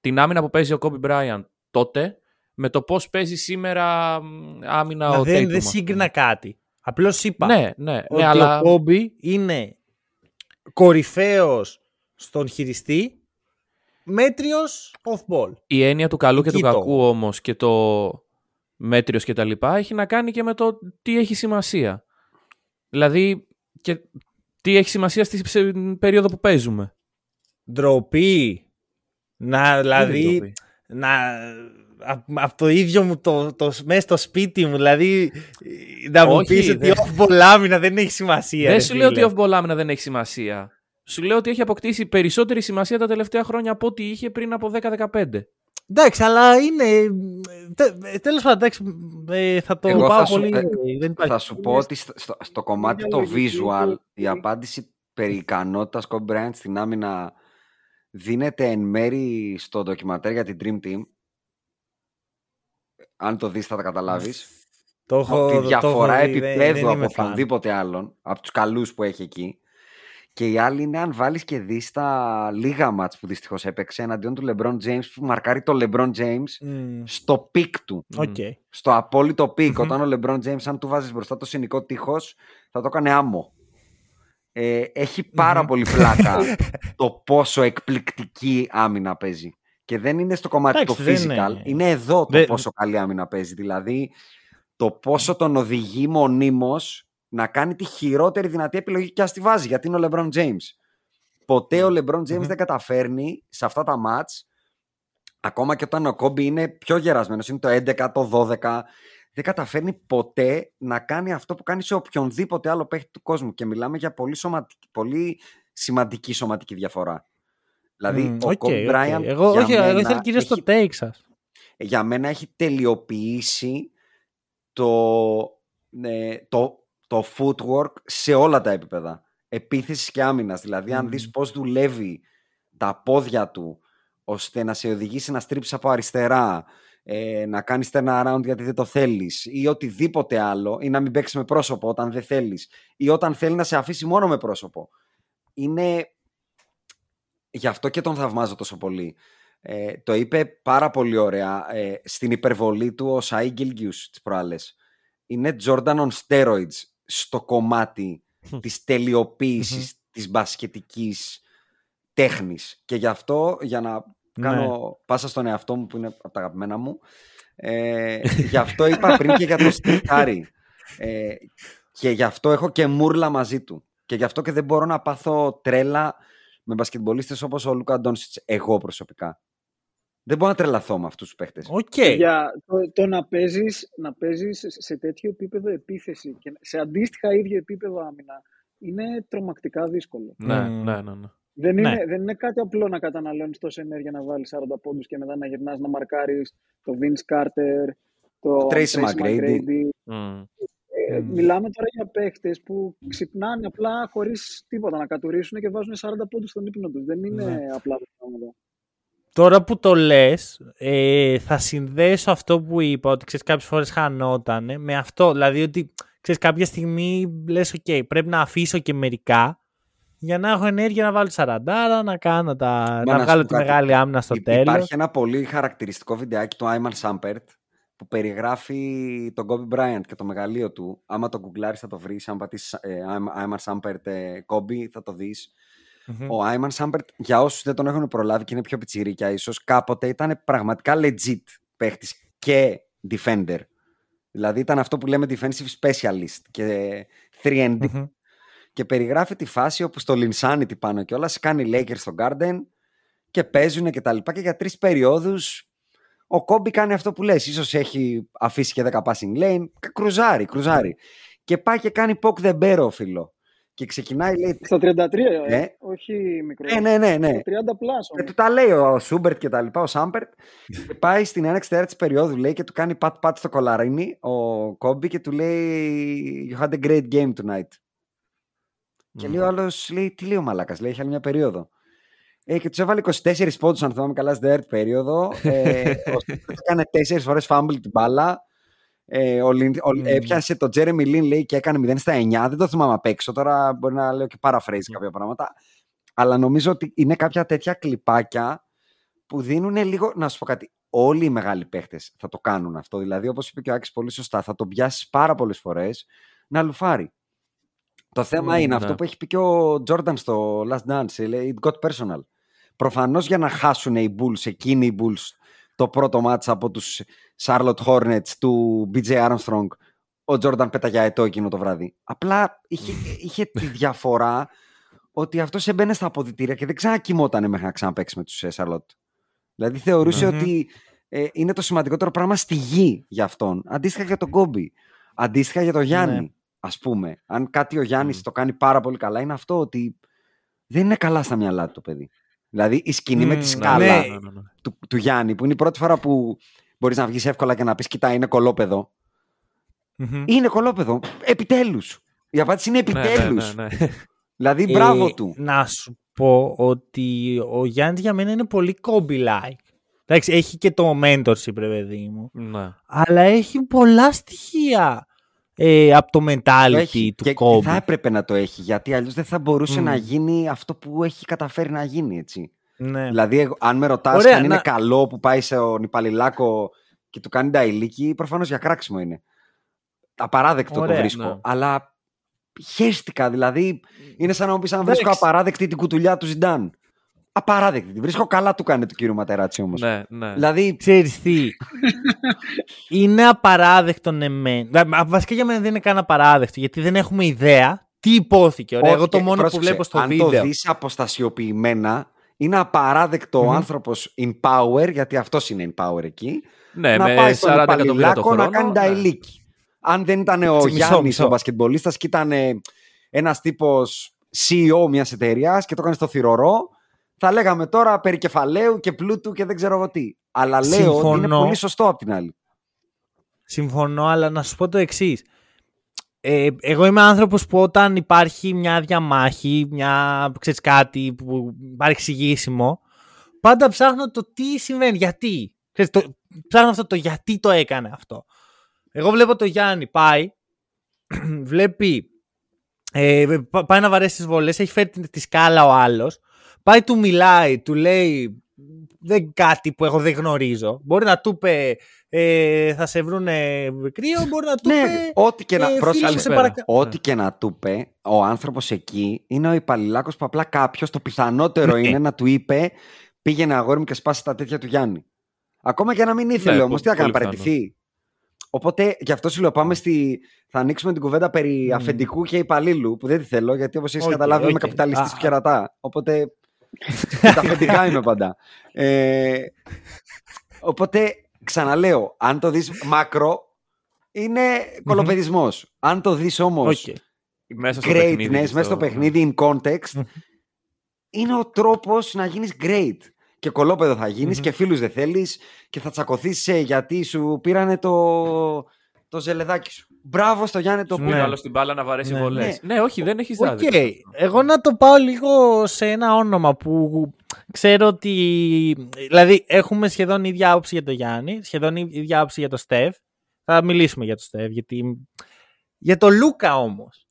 την άμυνα που παίζει ο Kobe Bryant τότε, με το πώς παίζει σήμερα μ, άμυνα Μα ο δεν, Tatum, δεν ας σύγκρινα πούμε. κάτι. Απλώς είπα Ναι, ναι, ότι ναι, αλλά ο Κόμπι είναι κορυφαίος στον χειριστή, μέτριος off-ball. η έννοια του καλού και του Εκεί το. κακού όμως και το μέτριος και τα λοιπά έχει να κάνει και με το τι έχει σημασία. Δηλαδή, και τι έχει σημασία στη σε- περίοδο που παίζουμε. Ντροπή. Να, δηλαδή, Δεν είναι να, από το ίδιο μου το, το, μέσα στο σπίτι μου, δηλαδή να μου Όχι, πεις ότι δεν- off-ball άμυνα δεν έχει σημασία. Δεν ρε σου λέω φίλε. ότι off-ball άμυνα δεν έχει σημασία. Σου λέω ότι έχει αποκτήσει περισσότερη σημασία τα τελευταία χρόνια από ό,τι είχε πριν από 10-15. Εντάξει, αλλά είναι. Τε, Τέλος πάντων, εντάξει, ε, θα το Εγώ πάω θα σου- πολύ. ε, ε, δεν υπάρχει. Θα σου πω ότι στο, στο, στο κομμάτι μια το λογική visual, που- η απάντηση περί ικανότητας Kobe Bryant στην άμυνα δίνεται εν μέρη στο ντοκιματέρ για την Dream Team. Αν το δεις θα τα καταλάβεις. το έχω, τη το- το διαφορά έχω δει, δεν- επίπεδου δεν από είμαι φαν. οποιονδήποτε άλλον, από τους καλούς που έχει εκεί. Και η άλλη είναι αν βάλεις και δεις τα λίγα ματς που δυστυχώς έπαιξε εναντίον του LeBron James που μαρκάρει το LeBron James Μμ, στο peak του. Οκ. Στο απόλυτο peak. Μμμ. Όταν ο LeBron James, αν του βάζεις μπροστά το σινικό τείχος, θα το έκανε άμμο. Ε, έχει πάρα Μμμ. πολύ πλάκα [LAUGHS] το πόσο εκπληκτική άμυνα παίζει. Και δεν είναι στο κομμάτι Εντάξει, το δεν physical, είναι. είναι εδώ το Δεν- πόσο καλή άμυνα παίζει. Δηλαδή, το πόσο τον οδηγεί μονίμως να κάνει τη χειρότερη δυνατή επιλογή και ας τη βάζει, γιατί είναι ο LeBron James. Ποτέ ο LeBron James Μμμ. δεν καταφέρνει σε αυτά τα μάτς, ακόμα και όταν ο Κόμπι είναι πιο γερασμένος, είναι το 11, το 12, δεν καταφέρνει ποτέ να κάνει αυτό που κάνει σε οποιονδήποτε άλλο παίχτη του κόσμου. Και μιλάμε για πολύ, σωματική, πολύ σημαντική σωματική διαφορά. Δηλαδή, Mm, ο OK, Kobe OK. Bryant Εγώ, για όχι, εγώ μένα ήθελα κυρίως το έχει- take σας. για μένα έχει τελειοποιήσει το, ε, το, το footwork σε όλα τα επίπεδα. Επίθεσης και άμυνας. Δηλαδή, αν Μμμ. δεις πώς δουλεύει τα πόδια του, ώστε να σε οδηγήσει να στρίψεις από αριστερά, ε, να κάνεις turn around γιατί δεν το θέλεις ή οτιδήποτε άλλο ή να μην παίξεις με πρόσωπο όταν δεν θέλεις ή όταν θέλει να σε αφήσει μόνο με πρόσωπο. Είναι... Γι' αυτό και τον θαυμάζω τόσο πολύ. Ε, το είπε πάρα πολύ ωραία ε, στην υπερβολή του ο Σαΐ Γκίλγκιους τις προάλλες. Είναι Jordan on steroids στο κομμάτι της τελειοποίησης της μπασκετικής τέχνης. Και γι' αυτό, για να κάνω πάσα στον εαυτό μου που είναι από τα αγαπημένα μου, ε, γι' αυτό είπα πριν και για το Steph Curry. Ε, και γι' αυτό έχω και μούρλα μαζί του. Και γι' αυτό και δεν μπορώ να πάθω τρέλα με μπασκετμπολίστες όπως ο Λούκα Ντόνσιτς, εγώ προσωπικά. Δεν μπορώ να τρελαθώ με αυτούς τους παίχτες. Οκ. Για το, το να παίζεις, να παίζεις σε τέτοιο επίπεδο επίθεση και σε αντίστοιχα ίδιο επίπεδο άμυνα είναι τρομακτικά δύσκολο. Ναι, Μμμ. ναι, ναι. ναι. Δεν, Ναι. είναι, δεν είναι κάτι απλό να καταναλώνεις τόση ενέργεια να βάλεις 40 πόντους και μετά να γυρνάς να μαρκάρεις το Vince Carter, το Tracy McGrady. Μμ. Ε, Μμμ. Μιλάμε τώρα για παίχτες που ξυπνάνε απλά χωρίς τίποτα να κατουρήσουν και βάζουν 40 πόντους στον ύπνο τους. Δεν είναι Ναι. απλά τα πράγματα. Τώρα που το λες, ε, θα συνδέσω αυτό που είπα, ότι ξέρεις κάποιες φορές χανότανε, με αυτό. Δηλαδή ότι ξέρεις κάποια στιγμή λες, οκ, πρέπει να αφήσω και μερικά για να έχω ενέργεια να βάλω 40, να κάνω τα, Μα να να σου βγάλω πω τη κάτι. μεγάλη άμυνα στο Υ- τέλος. Υπάρχει ένα πολύ χαρακτηριστικό βιντεάκι του Άιμαν Σάμπερτ που περιγράφει τον Kobe Bryant και το μεγαλείο του. Άμα το γκουγκλάρεις θα το βρεις, αν πατήσεις ε, Άιμαν Σάμπερτ ε, Kobe θα το δεις. Μμμ. Ο Άιμαν Σάμπερτ, για όσους δεν τον έχουν προλάβει και είναι πιο πιτσιρίκια ίσως, κάποτε ήταν πραγματικά legit παίχτης και defender. Δηλαδή ήταν αυτό που λέμε defensive specialist και 3D. Μμμ. Και περιγράφει τη φάση όπου στο Linsanity πάνω κιόλα κάνει Lakers στο Garden και παίζουν και τα λοιπά και για τρεις περιόδους ο Κόμπι κάνει αυτό που λες. Ίσως έχει αφήσει και 10 passing lane. Κρουζάρει, κρουζάρει. Και πάει και κάνει poke the bear, φίλο. Και ξεκινάει, λέει. Στα 33, ε, Ε. όχι μικρό. Ναι, ναι, ναι. ναι. Στα 30 πλάσο. Και του τα λέει ο Σούμπερτ και τα λοιπά, ο Σάμπερτ. και πάει στην έναξη τέταρτη περίοδου, λέει, και του κάνει πατ-πατ στο κολαρίνι ο Κόμπι και του λέει You had a great game tonight. Και λέει ο άλλος, λέει, τι λέει ο Μαλάκας, λέει, έχει άλλη μια περίοδο. Ε, και τους έβαλε 24 πόντους, αν θυμάμαι καλά, στην τέταρτη περίοδο. Ε, ο Σούμπερτ έκανε 4 φορές fumble την μπάλα. Ε, ο, Λιν- ο, Μμμ. έπιασε το Jeremy Lin, λέει, και έκανε 0 στα 9. Δεν το θυμάμαι απ' έξω. Τώρα μπορεί να λέω και paraphrase κάποια πράγματα. Αλλά νομίζω ότι είναι κάποια τέτοια κλιπάκια που δίνουν λίγο. Να σου πω κάτι. Όλοι οι μεγάλοι παίχτες θα το κάνουν αυτό. Δηλαδή, όπως είπε και ο Άκης πολύ σωστά, θα τον πιάσεις πάρα πολλές φορές να λουφάρει. Το θέμα Μμμ, είναι ναι. αυτό που έχει πει και ο Τζόρνταν στο Last Dance. Λέει, It got personal. Προφανώς για να χάσουν οι Bulls, εκείνοι οι Bulls, το πρώτο μάτς από τους Charlotte Hornets του BJ Armstrong, ο Τζόρνταν πέταγε αετό εκείνο το βράδυ. Απλά είχε, είχε τη [LAUGHS] διαφορά ότι αυτός έμπαινε στα αποδητήρια και δεν ξανακοιμότανε μέχρι να ξαναπαίξει με τους ε, Charlotte. Δηλαδή θεωρούσε Μμμ. ότι ε, είναι το σημαντικότερο πράγμα στη γη για αυτόν. Αντίστοιχα για τον Κόμπι. Αντίστοιχα για τον Γιάννη, Ναι. ας πούμε. Αν κάτι ο Γιάννης Μμ. το κάνει πάρα πολύ καλά, είναι αυτό ότι δεν είναι καλά στα μυαλά του το παιδί. Δηλαδή η σκηνή με Μμ, τη ναι. σκάλα Ναι. ναι, ναι, ναι. του, του Γιάννη, που είναι η πρώτη φορά που μπορείς να βγεις εύκολα και να πεις «Κοιτά, είναι κολόπεδο». Μμμ. Είναι κολόπεδο. Επιτέλους. Η απάντηση είναι Ναι, ναι, επιτέλους. ναι, ναι. Δηλαδή, Ε, μπράβο του. Να σου πω ότι ο Γιάννης για μένα είναι πολύ Kobe-like. Εντάξει, έχει και το mentorship, ρε παιδί μου. Ναι. Αλλά έχει πολλά στοιχεία ε, από το mentality Το έχει. του Και, Kobe. και θα έπρεπε να το έχει, γιατί αλλιώς δεν θα μπορούσε Μμ. να γίνει αυτό που έχει καταφέρει να γίνει, έτσι. Ναι. Δηλαδή, εγώ- αν με ρωτάς Ωραία, αν είναι να- καλό που πάει σε ο Νιπαλιλάκο και του κάνει τα ηλίκη, προφανώς για κράξιμο είναι. Απαράδεκτο Ωραία, το βρίσκω. ναι. Αλλά χέστηκα, δηλαδή είναι σαν να μου πεις αν Εντάξει. βρίσκω απαράδεκτη την κουτουλιά του Ζιντάν. Απαράδεκτη. Τη βρίσκω καλά του κάνει του κύριου Ματεράτσι όμως. ναι, ναι. Δηλαδή, Ξέρεις τι, [LAUGHS] είναι απαράδεκτο ναι μεν. Δα- μα Βασικά για μένα δεν είναι καν απαράδεκτο, γιατί δεν έχουμε ιδέα τι υπόθηκε. Ωραία, όχι, εγώ το και μόνο πρόσεξε, που βλέπω στο αν βίντεο. το δεις αποστασιοποιημένα, είναι απαράδεκτο ο Μμμ. άνθρωπος in power, γιατί αυτός είναι in power εκεί, ναι, να με πάει στον 40 εκατομμύρια το Παλιλάκο χρόνο. να κάνει τα ναι. ηλίκη. Αν δεν ήταν ο Μισό, Γιάννης μισό. ο μπασκετμπολίστας και ήταν ένας τύπος CEO μιας εταιρείας και το έκανε στο θηρορό, θα λέγαμε τώρα περί κεφαλαίου και πλούτου και δεν ξέρω εγώ τι. Αλλά λέω Συμφωνώ. ότι είναι πολύ σωστό απ' την άλλη. Συμφωνώ, αλλά να σου πω το εξής. Ε, εγώ είμαι άνθρωπος που όταν υπάρχει μια διαμάχη, μια, ξέρεις κάτι που υπάρχει εξηγήσιμο, πάντα ψάχνω το τι συμβαίνει, γιατί. Ξέρεις, το, ψάχνω αυτό το γιατί το έκανε αυτό. Εγώ βλέπω το Γιάννη πάει, [CLEARS THROAT] βλέπει, ε, πα- πάει να βαρέσει τις βολές, έχει φέρει τη- τη σκάλα ο άλλος, πάει του μιλάει, του λέει δεν κάτι που εγώ δεν γνωρίζω. Μπορεί να του είπε ε, θα σε βρούνε κρύο, μπορεί να του Ναι, είπε ό,τι και να. ε, πρόσεξε, φίλε, σε Καλησπέρα. παρακα- Ό,τι και να του είπε, ο άνθρωπος εκεί είναι ο υπαλληλάκος που απλά κάποιος, το πιθανότερο Ναι. είναι να του είπε πήγαινε αγόρι μου και σπάσει τα τέτοια του Γιάννη. Ακόμα και να μην ήθελε Ναι, όμως, τι θα κάνει, να πολύ παραιτηθεί. Οπότε γι' αυτό σου λέω, πάμε στη. Θα ανοίξουμε την κουβέντα περί Μμμ. αφεντικού και υπαλλήλου, που δεν τη θέλω, γιατί όπως έχεις Οκ, καταλάβει είμαι οκ. καπιταλιστής Α, του κερατά. [LAUGHS] Οπότε. τα αφεντικά είμαι πάντα. Ε, οπότε, ξαναλέω, αν το δεις macro, είναι κωλοπαιδισμός. Αν το δεις όμως Οκ. Μέσα στο παιχνίδι. greatness, και μέσα στο παιχνίδι, in context, Μμμ. είναι ο τρόπος να γίνεις great. Και κωλόπαιδο θα γίνεις Μμμ. και φίλους δεν θέλεις και θα τσακωθείς ε, γιατί σου πήρανε το, το ζελεδάκι σου. Μπράβο στο Γιάννη το Του που πήρε Ναι. άλλο την μπάλα να βαρέσει Ναι, βολές. Ναι, όχι, δεν έχεις Οκ. δάδικο. Εγώ να το πάω λίγο σε ένα όνομα που ξέρω ότι. Δηλαδή, έχουμε σχεδόν ίδια άποψη για τον Γιάννη, σχεδόν ίδια άποψη για τον Στεφ. Θα μιλήσουμε για τον Στεφ, γιατί. Για τον Λούκα όμως.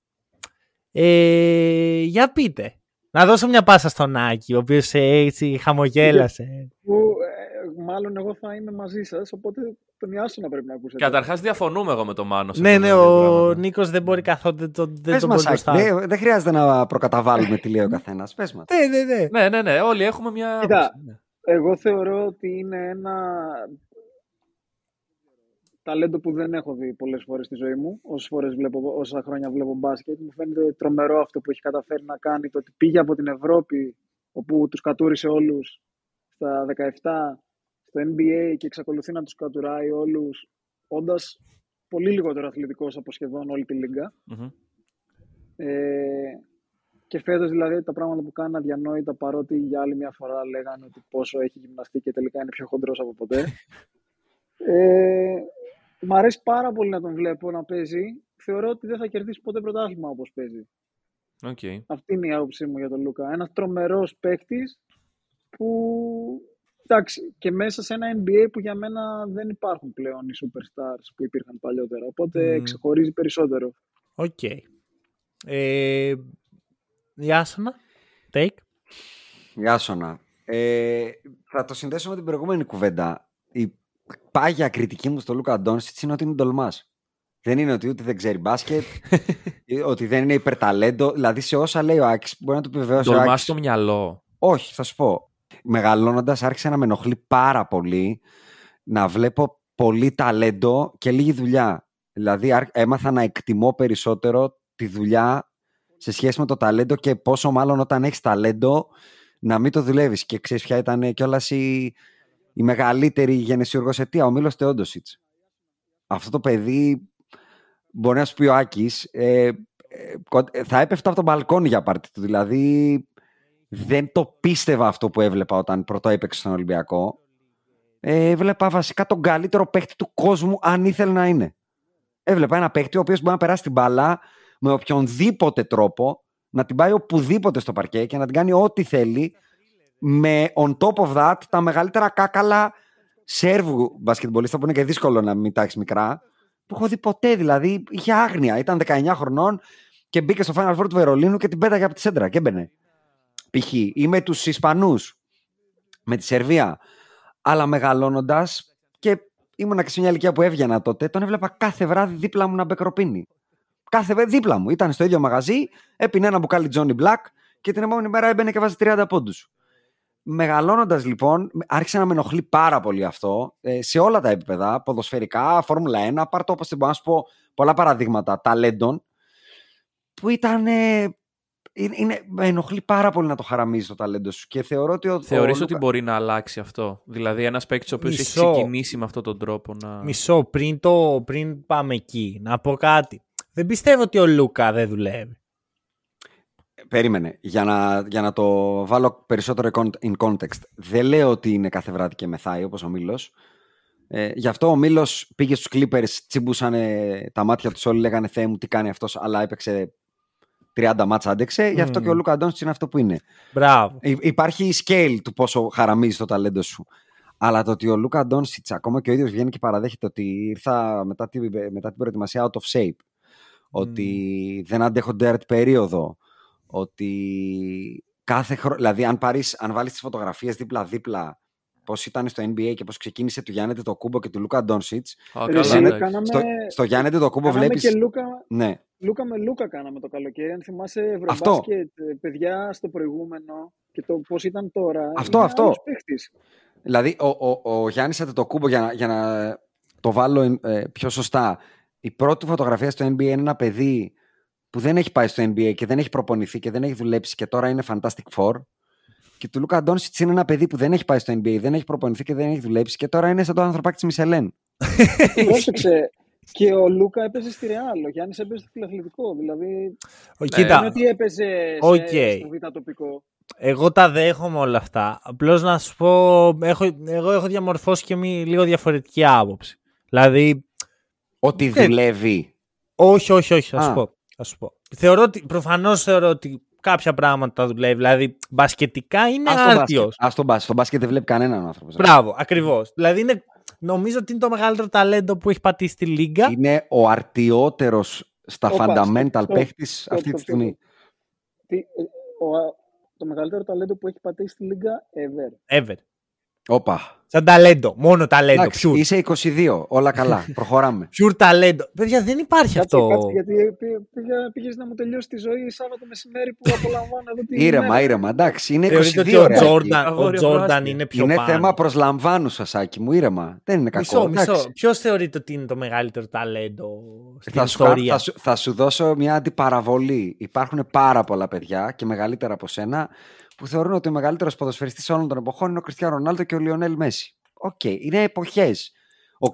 Ε, για πείτε. Να δώσω μια πάσα στον Άκη, ο οποίος έτσι χαμογέλασε. Που, ε, μάλλον εγώ θα είμαι μαζί σας, οπότε τον Ιάσονα πρέπει να ακούσετε. Καταρχάς, διαφωνούμε εγώ με τον Μάνο. σε ναι, αυτό ναι, το δύο ο πράγματα. Νίκος δεν μπορεί καθόλου. Δεν, τον- δεν Πες τον μας, μπορεί Άκη, μπροστά. δεν, δεν χρειάζεται να προκαταβάλουμε τι λέει ο καθένας. Πες μας. Ναι, ναι, ναι. Ναι, ναι, ναι, όλοι έχουμε μια. Κοίτα. άποψη, ναι. Εγώ θεωρώ ότι είναι ένα ταλέντο που δεν έχω δει πολλές φορές στη ζωή μου. Όσες φορές βλέπω, όσα χρόνια βλέπω μπάσκετ. Μου φαίνεται τρομερό αυτό που έχει καταφέρει να κάνει. Το ότι πήγε από την Ευρώπη, όπου τους κατούρισε όλους στα 17, στο NBA και εξακολουθεί να τους κατουράει όλους, όντας πολύ λιγότερο αθλητικός από σχεδόν όλη τη λίγα. Μμμ. Ε, και φέτος δηλαδή τα πράγματα που κάνει αδιανόητα παρότι για άλλη μια φορά λέγανε ότι πόσο έχει γυμναστεί και τελικά είναι πιο χοντρός από ποτέ. Ε, μ' αρέσει πάρα πολύ να τον βλέπω να παίζει. Θεωρώ ότι δεν θα κερδίσει ποτέ πρωτάθλημα όπως παίζει. Οκ. Αυτή είναι η άποψή μου για τον Λούκα. Ένας τρομερός παίκτης που εντάξει, και μέσα σε ένα NBA που για μένα δεν υπάρχουν πλέον οι superstars που υπήρχαν παλιότερα. Οπότε Μμμ. ξεχωρίζει περισσότερο. Οκ. Ε, Ιάσονα, take. Ιάσονα. Ε, θα το συνδέσω με την προηγούμενη κουβέντα. Η πάγια κριτική μου στο Λούκα Ντόνσιτς είναι ότι είναι ντολμάς. Δεν είναι ότι ούτε δεν ξέρει μπάσκετ, ή [LAUGHS] ότι δεν είναι υπερταλέντο. Δηλαδή σε όσα λέει ο Άκης, μπορεί να του επιβεβαιώσει ο Τολμάς Άκης. στο μυαλό. Όχι, θα σου πω. Μεγαλώνοντας, άρχισε να με ενοχλεί πάρα πολύ να βλέπω πολύ ταλέντο και λίγη δουλειά. Δηλαδή, άρχ- έμαθα να εκτιμώ περισσότερο τη δουλειά σε σχέση με το ταλέντο και πόσο μάλλον όταν έχεις ταλέντο να μην το δουλεύεις. Και ξέρεις ποια ήταν κιόλας η, η μεγαλύτερη γενεσιουργός αιτία, ο Μίλος Τεόντοσιτς. Αυτό το παιδί, μπορεί να σου πει ο Άκης, ε, ε, κο- ε, θα έπεφτα από τον μπαλκόνι για πάρτι του. Δηλαδή, δεν το πίστευα αυτό που έβλεπα όταν πρώτο έπαιξε στον Ολυμπιακό. Ε, έβλεπα βασικά τον καλύτερο παίχτη του κόσμου, αν ήθελε να είναι. Έβλεπα ένα παίχτη ο οποίος μπορεί να περάσει την μπάλα με οποιονδήποτε τρόπο, να την πάει οπουδήποτε στο παρκέ και να την κάνει ό,τι θέλει, με on top of that τα μεγαλύτερα κάκαλα Σέρβου μπασκετμπολίστα που είναι και δύσκολο να μην τα έχεις μικρά, που έχω δει ποτέ δηλαδή. Είχε άγνοια. Ήταν 19 χρονών και μπήκε στο Final Four του Βερολίνου και την πέταγε από τη σέντρα και έμπαινε. Π.χ. ή με τους Ισπανούς, με τη Σερβία. Αλλά μεγαλώνοντας και ήμουνα και σε μια ηλικία που έβγαινα τότε, τον έβλεπα κάθε βράδυ δίπλα μου να μπεκροπίνει. Κάθε βράδυ δίπλα μου. Ήταν στο ίδιο μαγαζί, έπινε ένα μπουκάλι Johnny Black και την επόμενη μέρα έμπαινε και βάζει 30 πόντους. Μεγαλώνοντας λοιπόν, άρχισε να με ενοχλεί πάρα πολύ αυτό ε, σε όλα τα επίπεδα, ποδοσφαιρικά, Φόρμουλα 1, πάρ' το όπως την μπορώ να σου πω πολλά παραδείγματα ταλέντων που ήταν. Ε, είναι, είναι- με ενοχλεί πάρα πολύ να το χαραμίζεις το ταλέντο σου και θεωρώ ότι. Ο, Θεωρείς ο ότι Λούκα- μπορεί να αλλάξει αυτό; Δηλαδή, ένας παίκτης ο οποίος έχει Μισό. ξεκινήσει με αυτόν τον τρόπο να. Μισό, πριν, το, πριν πάμε εκεί, να πω κάτι. Δεν πιστεύω ότι ο Λούκα δεν δουλεύει. Περίμενε. Για να, για να το βάλω περισσότερο in context. Δεν λέω ότι είναι κάθε βράδυ και μεθάει όπως ο Μήλος. Ε, γι' αυτό ο Μήλος πήγε στους Clippers, τσίμπουσαν τα μάτια τους όλοι, λέγανε «Θεέ μου τι κάνει αυτός», αλλά έπαιξε 30 μάτσα άντεξε. Γι' αυτό και ο Λούκα Ντόνσιτς είναι αυτό που είναι. Μπράβο. υπάρχει η scale του πόσο χαραμίζει το ταλέντο σου. Αλλά το ότι ο Λούκα Ντόνσιτς ακόμα και ο ίδιος βγαίνει και παραδέχεται ότι ήρθα μετά την, μετά την προετοιμασία out of shape. Ότι δεν αντέχω dirt περίοδο. Ότι κάθε χρόνο. Δηλαδή, αν, πάρεις, αν βάλεις τις φωτογραφίες δίπλα-δίπλα πώς ήταν στο NBA και πώς ξεκίνησε του Γιάννη το Κούμπο και του Λούκα Ντόνσιτς. Στο, στο Γιάννη το Κούμπο βλέπει. Και Λούκα, ναι. Λούκα με Λούκα κάναμε το καλοκαίρι. Αν θυμάσαι Ευρωμπάσκετ, ε, παιδιά στο προηγούμενο και το πώς ήταν τώρα. Αυτό, αυτό. Δηλαδή, ο, ο, ο Γιάννης το Κούμπο για, για να το βάλω ε, πιο σωστά. Η πρώτη φωτογραφία στο NBA είναι ένα παιδί που δεν έχει πάει στο NBA και δεν έχει προπονηθεί και δεν έχει δουλέψει και τώρα είναι Fantastic Four. Και του Λούκα Ντόνσιτς είναι ένα παιδί που δεν έχει πάει στο NBA, δεν έχει προπονηθεί και δεν έχει δουλέψει και τώρα είναι σαν το ανθρωπάκι της Μισελέν. [LAUGHS] Πρόσεξε. Και ο Λούκα έπαιζε στη Ρεάλ. Ο Γιάννης έπαιζε στο φιλαθλητικό. Δηλαδή. Ο, κοίτα. Είναι ότι έπαιζε okay. στο β' τοπικό. Εγώ τα δέχομαι όλα αυτά. Απλώς να σου πω, έχω, εγώ έχω διαμορφώσει και μια λίγο διαφορετική άποψη. Δηλαδή. Ότι δουλεύει. Όχι, όχι, όχι. Θα σου πω. Θα σου πω. Θεωρώ ότι, προφανώς θεωρώ ότι κάποια πράγματα δουλεύει. Δηλαδή, μπασκετικά είναι άρτιο. Α τον μπάσκετ. Στο μπάσκετ δεν βλέπει κανέναν άνθρωπος. Μπράβο, ακριβώς. Δηλαδή, είναι, νομίζω ότι είναι το μεγαλύτερο ταλέντο που έχει πατήσει στη Λίγκα. Είναι ο αρτιότερος στα fundamental παίχτης αυτή τη στιγμή. Ε, το μεγαλύτερο ταλέντο που έχει πατήσει στη Λίγκα ever. Ever. Όπα. Σαν ταλέντο. Μόνο ταλέντο. Εντάξει, Είσαι 22. Όλα καλά. [LAUGHS] Προχωράμε. Pure ταλέντο. Παιδιά, δεν υπάρχει κάτσε, αυτό. Κάτσε, γιατί πήγες να μου τελειώσει τη ζωή Σάββατο μεσημέρι που απολαμβάνω εδώ την Ήρεμα, ήρεμα. Εντάξει, είναι 22. Ότι ο Τζόρνταν, ο Τζόρνταν είναι πιο Είναι πάνω. θέμα προσλαμβάνου, Σασάκι μου. Ήρεμα. Δεν είναι κακό. Μισό, μισό. Ποιος θεωρείται ότι είναι το μεγαλύτερο ταλέντο στην θα ιστορία; Σου, θα, σου, θα σου δώσω μια αντιπαραβολή. Υπάρχουν πάρα πολλά παιδιά και μεγαλύτερα από σένα που θεωρούν ότι ο μεγαλύτερος ποδοσφαιριστής όλων των εποχών είναι ο Κριστιανό Ρονάλντο και ο Λιονέλ Μέση. OK, okay, είναι εποχές.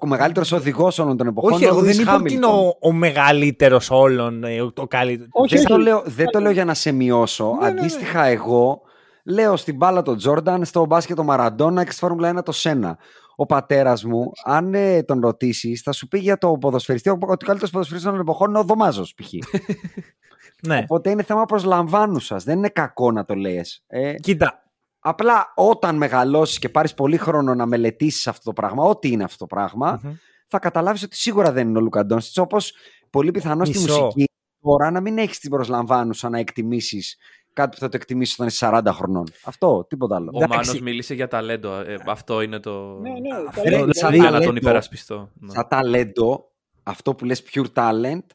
Ο μεγαλύτερος οδηγός όλων των εποχών όχι, είναι ο εγώ δεν είπα ότι είναι ο, ο μεγαλύτερος όλων. ε, Ο καλύτερο. Όχι, δεν, το λέω, δεν το λέω για να σε μειώσω. Ναι, Αντίστοιχα, ναι, ναι. εγώ λέω στην μπάλα τον Τζόρνταν, στο μπάσκετ το Μαραντόνα και στη Φόρμουλα 1 το Σένα. Ο πατέρας μου, αν ε, τον ρωτήσεις, θα σου πει για το ποδοσφαιριστή. Ο καλύτερος ποδοσφαιριστής των εποχών είναι ο Δωμάζος, π.χ. [LAUGHS] Ναι. Οπότε είναι θέμα προσλαμβάνου σα. Δεν είναι κακό να το λέει. Ε, Κοίτα. Απλά όταν μεγαλώσεις και πάρεις πολύ χρόνο να μελετήσεις αυτό το πράγμα, ό,τι είναι αυτό το πραγμα mm-hmm. θα καταλάβεις ότι σίγουρα δεν είναι ο Λουκαντόνσιτ. Όπως πολύ πιθανό στη μουσική τώρα να μην έχεις την προσλαμβάνουσα να εκτιμήσεις κάτι που θα το εκτιμήσει όταν είσαι 40 χρονών. Αυτό, τίποτα άλλο. Ο Μάνος μίλησε για ταλέντο. Ε, αυτό είναι το. Ναι, ναι, ταλέντο. Δηλαδή, να τον υπερασπιστώ. Σαν ταλέντο, αυτό που λες pure talent,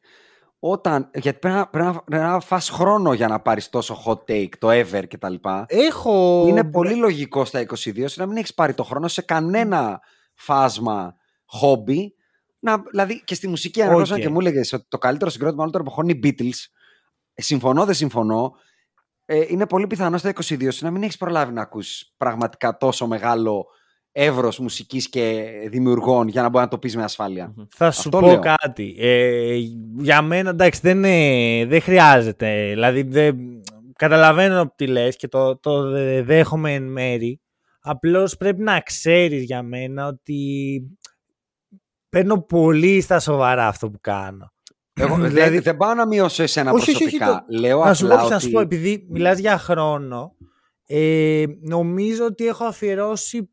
όταν, γιατί πρέπει να, πρέπει να, πρέπει να φας χρόνο για να πάρεις τόσο hot take, το ever και τα λοιπά. Έχω... Είναι πολύ λογικό στα 22 να μην έχεις πάρει το χρόνο σε κανένα φάσμα hobby. Να, δηλαδή και στη μουσική αν okay. και μου έλεγες ότι το καλύτερο συγκρότημα όλων των εποχών είναι οι Beatles. Ε, συμφωνώ, δεν συμφωνώ. Ε, είναι πολύ πιθανό στα 22 να μην έχεις προλάβει να ακούσει πραγματικά τόσο μεγάλο εύρος μουσικής και δημιουργών για να μπορεί να το πεις με ασφάλεια. Θα σου Αυτό πω λέω. κάτι. Ε, για μένα εντάξει δεν, δεν χρειάζεται. Δηλαδή δεν, καταλαβαίνω τι λες και το, το δέχομαι εν μέρη. Απλώς πρέπει να ξέρεις για μένα ότι παίρνω πολύ στα σοβαρά αυτό που κάνω. Εγώ, δηλαδή, δεν πάω να μειώσω εσένα όχι, προσωπικά. Όχι, όχι, Λέω να σου πω, ότι... να σου πω, επειδή μιλάς για χρόνο, ε, νομίζω ότι έχω αφιερώσει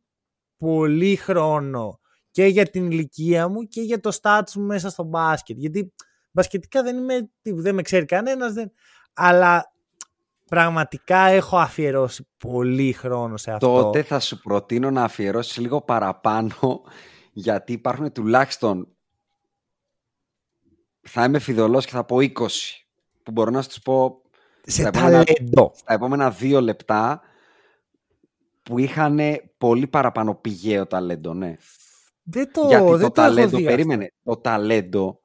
πολύ χρόνο και για την ηλικία μου και για το status μου μέσα στο μπάσκετ. Γιατί μπασκετικά δεν είμαι, δεν με ξέρει κανένας, δεν... αλλά πραγματικά έχω αφιερώσει πολύ χρόνο σε αυτό. Τότε θα σου προτείνω να αφιερώσεις λίγο παραπάνω [LAUGHS] γιατί υπάρχουν τουλάχιστον θα είμαι φιδωλός και θα πω 20 που μπορώ να σου πω σε στα επόμενα, στα επόμενα δύο λεπτά που είχαν πολύ παραπάνω πηγαίο ταλέντο, ναι. Δεν το, Γιατί δεν το, ταλέντο, περίμενε, το ταλέντο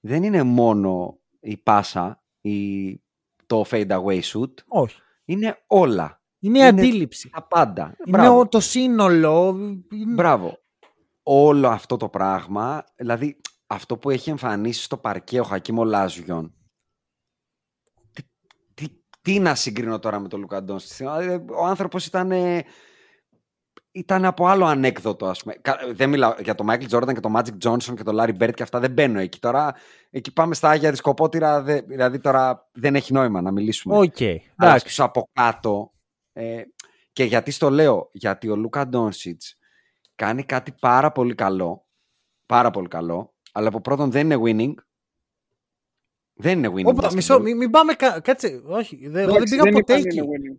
δεν είναι μόνο η πάσα ή το fade away shoot. Όχι. Είναι όλα. Είναι η αντίληψη. Τα πάντα. Είναι Μπράβο. το σύνολο. Μπράβο. Όλο αυτό το πράγμα, δηλαδή αυτό που έχει εμφανίσει στο παρκέ ο Χακίμ Ολάζουον, τι, τι, τι να συγκρίνω τώρα με τον Λούκα Ντόντσιτς. Δηλαδή, ο άνθρωπος ήταν. ε, Ήταν από άλλο ανέκδοτο, ας πούμε. Κα- Δεν μιλάω για τον Μάικλ Τζόρνταν και τον Μάτζικ Τζόνσον και τον Λάρι Μπερντ και αυτά. Δεν μπαίνω εκεί. Τώρα εκεί πάμε στα Άγια Δισκοπότηρα. δε- Δηλαδή τώρα δεν έχει νόημα να μιλήσουμε. Οκ. Αλλά εντάξει. στους από κάτω. Ε, και γιατί στο λέω, γιατί ο Λούκα Ντόνσιτς κάνει κάτι πάρα πολύ καλό. Πάρα πολύ καλό. Αλλά από πρώτον δεν είναι winning. Δεν είναι winning. Όπα, basketball. μισό, μην, μην πάμε. κα- Κάτσε. Όχι, δεν, εγώ δεν Εντάξει, πήγα ποτέ είπαν εκεί. είναι winning.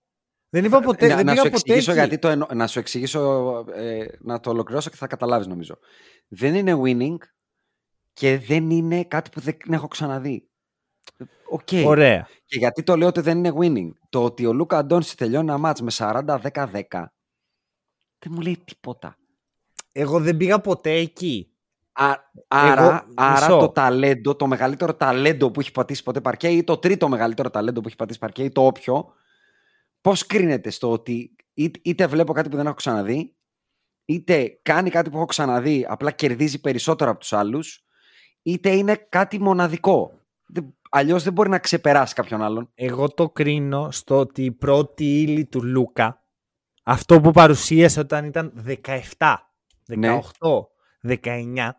Δεν είπα ποτέ. να, δεν να πήγα σου ποτέ εξηγήσω εκεί. γιατί το εννο... να σου εξηγήσω ε, να το ολοκληρώσω και θα καταλάβεις νομίζω. Δεν είναι winning και δεν είναι κάτι που δεν έχω ξαναδεί. Οκ. Ωραία. Και γιατί το λέω ότι δεν είναι winning; Το ότι ο Λούκα Ντόντσιτς τελειώνει ένα ματς με 40-10-10 δεν μου λέει τίποτα. Εγώ δεν πήγα ποτέ εκεί. Α, άρα, Εγώ- άρα μισό. το ταλέντο, το μεγαλύτερο ταλέντο που έχει πατήσει ποτέ παρκέ ή το τρίτο μεγαλύτερο ταλέντο που έχει πατήσει παρκέ ή το όποιο, πώς κρίνεται στο ότι είτε, είτε βλέπω κάτι που δεν έχω ξαναδεί, είτε κάνει κάτι που έχω ξαναδεί, απλά κερδίζει περισσότερο από τους άλλους, είτε είναι κάτι μοναδικό. Δεν, αλλιώς δεν μπορεί να ξεπεράσει κάποιον άλλον. Εγώ το κρίνω στο ότι η πρώτη ύλη του Λούκα, αυτό που παρουσίασε όταν ήταν 17, 18, Ναι. 19,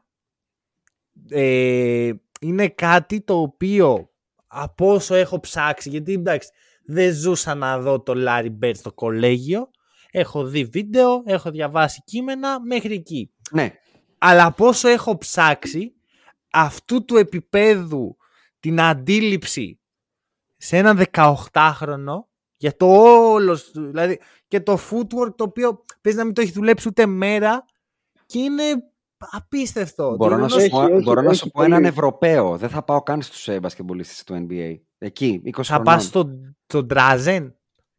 ε, είναι κάτι το οποίο από όσο έχω ψάξει, γιατί εντάξει δεν ζούσα να δω το Larry Bird στο κολέγιο, έχω δει βίντεο, έχω διαβάσει κείμενα μέχρι εκεί. Ναι, Αλλά από όσο έχω ψάξει, αυτού του επίπεδου την αντίληψη σε έναν 18χρονο για το όλος, σου- δηλαδή και το footwork το οποίο παίζει να μην το έχεις δουλέψει ούτε μέρα και είναι απίστευτο. Μπορώ να Δηλαδή, σου έχει, πω, έχει, μπορώ να έχει σου πω πολύ. έναν Ευρωπαίο. Δεν θα πάω καν στους ε, μπασκεμπολίστες του NBA. Εκεί, 20 θα χρονών. πας στον στο Ντράζεν.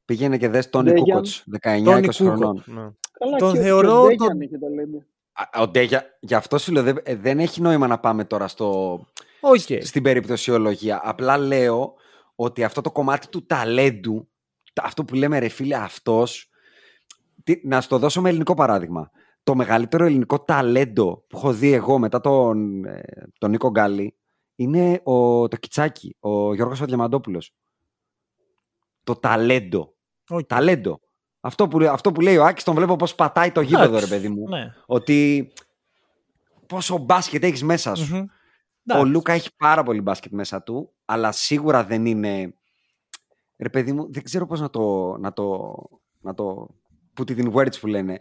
Πήγαινε και δες Τόνι Ντέγιαν. Κούκοτς, 19-20 Τόνι χρονών. Κούκοτ. Καλά, Τον και, ο- θεωρώ και ο Ντέγιαν τον- έχει ταλέντο. Α, Ο Ντέγιαν, γι' αυτό σου λέω, δεν, ε, δεν έχει νόημα να πάμε τώρα στο, Οκ. στην περιπτωσιολογία. Απλά λέω ότι αυτό το κομμάτι του ταλέντου, τα- αυτό που λέμε ρε φίλε αυτός, τι- να σου το δώσω με ελληνικό παράδειγμα. Το μεγαλύτερο ελληνικό ταλέντο που έχω δει εγώ μετά τον, ε, τον Νίκο Γκάλι είναι ο, το Κιτσάκι, ο Γιώργος ο Διαμαντόπουλος. Το ταλέντο. Οκ. Ταλέντο. Αυτό που, αυτό που λέει ο Άκης τον βλέπω πώς πατάει το γήπεδο Εντάξει, ρε παιδί μου. Ναι. Ότι πόσο μπάσκετ έχεις μέσα σου. Μμμ. Ο Εντάξει. Λούκα έχει πάρα πολύ μπάσκετ μέσα του, αλλά σίγουρα δεν είναι. Ρε παιδί μου, δεν ξέρω πώς να το. Να το, να το put it in words που λένε.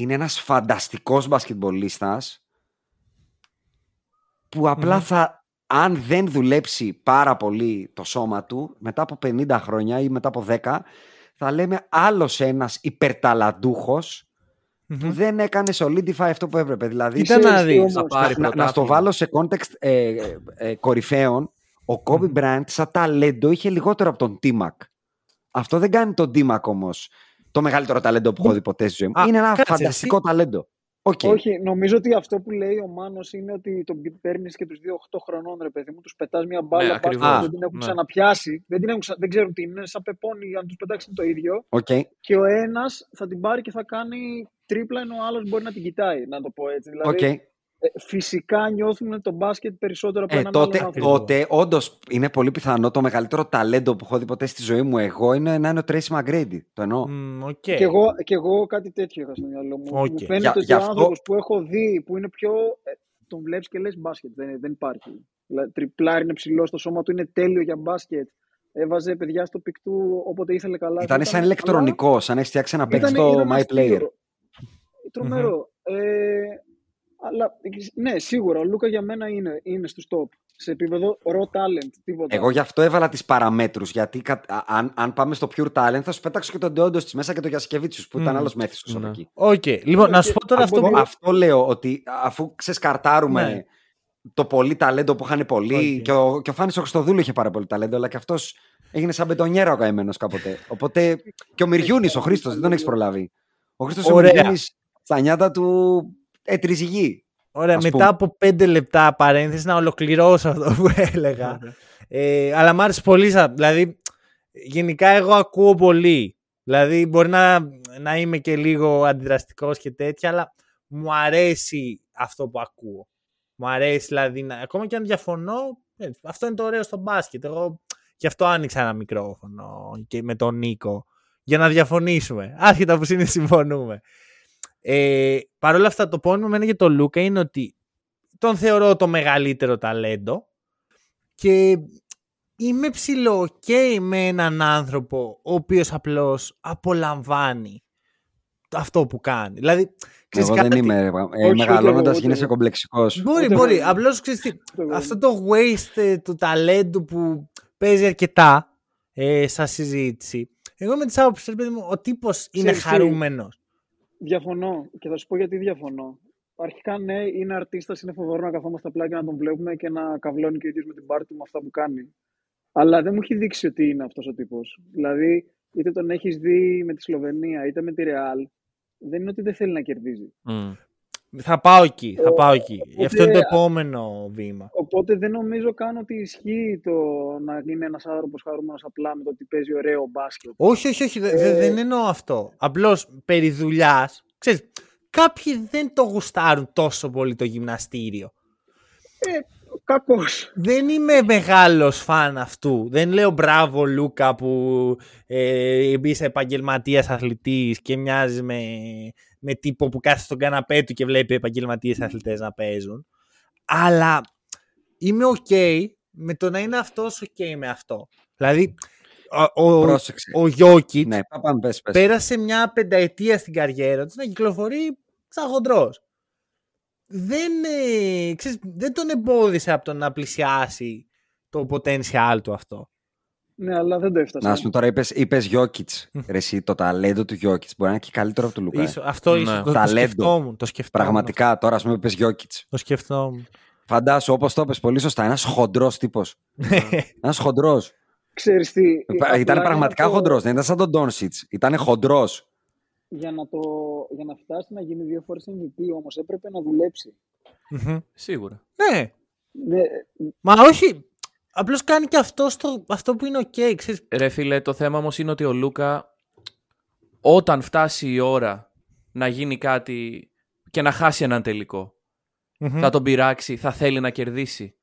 Είναι ένας φανταστικός μπασκετμπολίστας που απλά Μμμ. θα, αν δεν δουλέψει πάρα πολύ το σώμα του, μετά από 50 χρόνια ή μετά από 10, θα λέμε άλλος ένας υπερταλαντούχος Μμμ. που δεν έκανε solidify αυτό που έπρεπε. Δηλαδή, Κοίτα να Ξέρεις τι δεις. όμως, θα πάρει να, να στο πρωτάθλημα. βάλω σε context ε, ε, ε, κορυφαίων, ο Kobe Bryant σαν ταλέντο είχε λιγότερο από τον T-Mac. Αυτό δεν κάνει τον T-Mac όμως το μεγαλύτερο ταλέντο που έχω δει ποτέ στη ζωή μου. Α, Είναι ένα κάτσε, φανταστικό εσύ- ταλέντο. Οκ. Όχι, νομίζω ότι αυτό που λέει ο Μάνος είναι ότι τον παίρνεις και τους δύο 8 χρονών, ρε παιδί μου, τους πετάς μια μπάλα Ναι, ναι, ακριβώς. δεν την έχουν Ναι. ξαναπιάσει, δεν, την έχουν, ξα- δεν ξέρουν τι είναι, σαν πεπόνι, αν τους πετάξεις το ίδιο. Οκ. Και ο ένας θα την πάρει και θα κάνει τρίπλα, ενώ ο άλλος μπορεί να την κοιτάει, να το πω έτσι. Δηλαδή, Οκ. Ε, φυσικά νιώθουν το μπάσκετ περισσότερο από Ε, έναν τότε, άλλον άνθρωπο. τότε όντως είναι πολύ πιθανό το μεγαλύτερο ταλέντο που έχω δει ποτέ στη ζωή μου εγώ είναι να είναι ο Tracy McGrady. Το εννοώ. Μμ, οκ. Και εγώ, και εγώ κάτι τέτοιο είχα στο μυαλό μου. Οκ. Μου φαίνεται Για- ότι γι' ο αυτό- άνθρωπος που έχω δει που είναι πιο. ε, τον βλέπεις και λες μπάσκετ. Δεν, δεν υπάρχει. Δηλαδή, τριπλάρει, είναι ψηλός, το σώμα του είναι τέλειο για μπάσκετ. Έβαζε παιδιά, στο peak του όποτε ήθελε καλά. Ήταν σαν ηλεκτρονικό, σαν να έχει φτιάξει ένα παίκτη Ήταν, στο ήταν My αστείο. Player. Τρομερό. Ε, αλλά ναι, σίγουρα ο Λούκα για μένα είναι, είναι στο top. Σε επίπεδο raw talent. Τίποτα. Εγώ γι' αυτό έβαλα τις παραμέτρους. Γιατί κα- α- αν, αν πάμε στο pure talent, θα σου πέταξω και τον Τεόντοσιτς μέσα και τον Γιασικεβίτσιους που ήταν Μμμ. άλλος μέθυσος από Ναι. εκεί. Οκ. Λοιπόν, να σου πω τώρα από αυτό δύο- που... Αυτό λέω ότι αφού ξεσκαρτάρουμε Ναι. το πολύ ταλέντο που είχαν πολλοί Οκ. και ο, και ο Φάνης ο Χριστοδούλου είχε πάρα πολύ ταλέντο, αλλά και αυτός έγινε σαν μπετονιέρα ο καημένος κάποτε. Οπότε και ο Μυριούνης, ο Χρήστος, δεν τον έχεις προλάβει. Ο Χρήστος ο Ωραία. Μυριούνης στα νιάτα του έτριζε γη. Ωραία, ας μετά πούμε. από πέντε λεπτά παρένθεση να ολοκληρώσω αυτό που έλεγα. ε, αλλά μ' άρεσε πολύ. σαν- Δηλαδή, γενικά εγώ ακούω πολύ. Δηλαδή, μπορεί να, να είμαι και λίγο αντιδραστικός και τέτοια, αλλά μου αρέσει αυτό που ακούω. Μου αρέσει δηλαδή, να, ακόμα και αν διαφωνώ, ε, αυτό είναι το ωραίο στο μπάσκετ. Εγώ Γι' αυτό άνοιξα ένα μικρόφωνο και με τον Νίκο για να διαφωνήσουμε. Άσχετα που είναι συμφωνούμε. Ε, Παρ' όλα αυτά, το πόνιμο εμένα για τον Λούκα είναι ότι τον θεωρώ το μεγαλύτερο ταλέντο και είμαι ψηλό και με έναν άνθρωπο ο οποίος απλώς απολαμβάνει αυτό που κάνει. Δηλαδή, εγώ δεν είμαι. Ε, Μεγαλώνοντας γίνεσαι κομπλεξικός. Μπορεί, μπορεί. Απλώς αυτό το waste του ταλέντου που παίζει αρκετά ε, σαν συζήτηση. Εγώ με τι άποψει, ο τύπος είναι χαρούμενος. Διαφωνώ και θα σου πω γιατί διαφωνώ. Αρχικά, ναι, είναι αρτίστας, είναι φοβερό να καθόμαστε απλά και να τον βλέπουμε και να καβλώνει και ο ίδιος με την πάρτη με αυτά που κάνει. Αλλά δεν μου έχει δείξει ότι είναι αυτός ο τύπος. Δηλαδή, είτε τον έχεις δει με τη Σλοβενία, είτε με τη Ρεάλ, δεν είναι ότι δεν θέλει να κερδίζει. Mm. Θα πάω εκεί, θα πάω εκεί. Οπότε, Αυτό είναι το επόμενο βήμα. Οπότε δεν νομίζω καν ότι ισχύει το να είναι ένας άνθρωπος χαρούμενος απλά με το ότι παίζει ωραίο μπάσκετ. Όχι, όχι, όχι. Ε... Δεν εννοώ αυτό. Απλώς περί δουλειάς. Κάποιοι δεν το γουστάρουν τόσο πολύ το γυμναστήριο. Ε, κακός. Δεν είμαι μεγάλος φαν αυτού. Δεν λέω μπράβο Λούκα που ε, είσαι επαγγελματίας αθλητής και μοιάζεις με, με τύπο που κάθεται στον καναπέ του και βλέπει επαγγελματίες αθλητές να παίζουν. Αλλά είμαι ok με το να είναι αυτός ok με αυτό. Δηλαδή, ο, ο, ο Γιώκητς ναι, πέρασε μια πενταετία στην καριέρα του να κυκλοφορεί σαν χοντρός δεν, ε, ξέρεις, δεν τον εμπόδισε από το να πλησιάσει το potential του αυτό. Ναι, αλλά δεν το έφτασε. Να σου τώρα είπες, είπες Γιώκητς. εσύ, το ταλέντο του Γιώκητς μπορεί να είναι και καλύτερο από του Λουκά. Ίσο, αυτό ναι. ίσως, το, το, σκεφτόμουν, το σκεφτόμουν. Πραγματικά, τώρα ας πούμε είπες Γιώκητς. Το σκεφτόμουν. Φαντάσου, όπως το είπες πολύ σωστά, ένας χοντρός τύπος. ένας χοντρός. Ξέρεις τι. Ήταν πραγματικά το... χοντρός, δεν ήταν σαν τον Ντόνσιτς. Ήταν χοντρός για να, το, για να φτάσει να γίνει δύο φορές MVP όμως έπρεπε να δουλεψει Σίγουρα. Ναι. ναι. Μα όχι. Απλώς κάνει και αυτό, στο, αυτό που είναι ok. Ξέρεις. Ρε φίλε, το θέμα όμως είναι ότι ο Λούκα όταν φτάσει η ώρα να γίνει κάτι και να χάσει έναν θα τον πειράξει, θα θέλει να κερδίσει.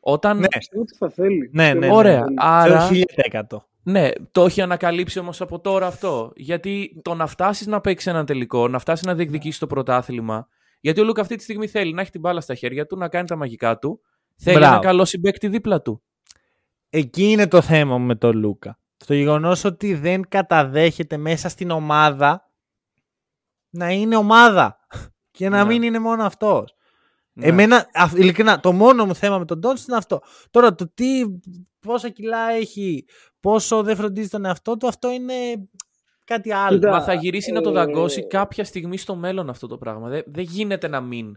Όταν... Ναι, θα θέλει. Ναι, ναι, ναι. Ωραία. Ναι. Άρα... 1000%. Ναι, το έχει ανακαλύψει όμως από τώρα αυτό. Γιατί το να φτάσεις να παίξεις έναν τελικό, να φτάσεις να διεκδικήσεις το πρωτάθλημα. Γιατί ο Λούκα αυτή τη στιγμή θέλει να έχει την μπάλα στα χέρια του, να κάνει τα μαγικά του. Θέλει Μπράβο. ένα καλό συμπέκτη δίπλα του. Εκεί είναι το θέμα με τον Λούκα. Στο γεγονός ότι δεν καταδέχεται μέσα στην ομάδα να είναι ομάδα [LAUGHS] και να ναι. μην είναι μόνο αυτός. Ναι. Εμένα, ειλικρινά, το μόνο μου θέμα με τον Τόνς είναι αυτό. Τώρα, το τι, πόσα κιλά έχει, πόσο δεν φροντίζει τον εαυτό του, αυτό είναι κάτι άλλο. Μα θα γυρίσει να το ε, δαγκώσει κάποια στιγμή στο μέλλον αυτό το πράγμα. Δεν, δεν γίνεται να μην.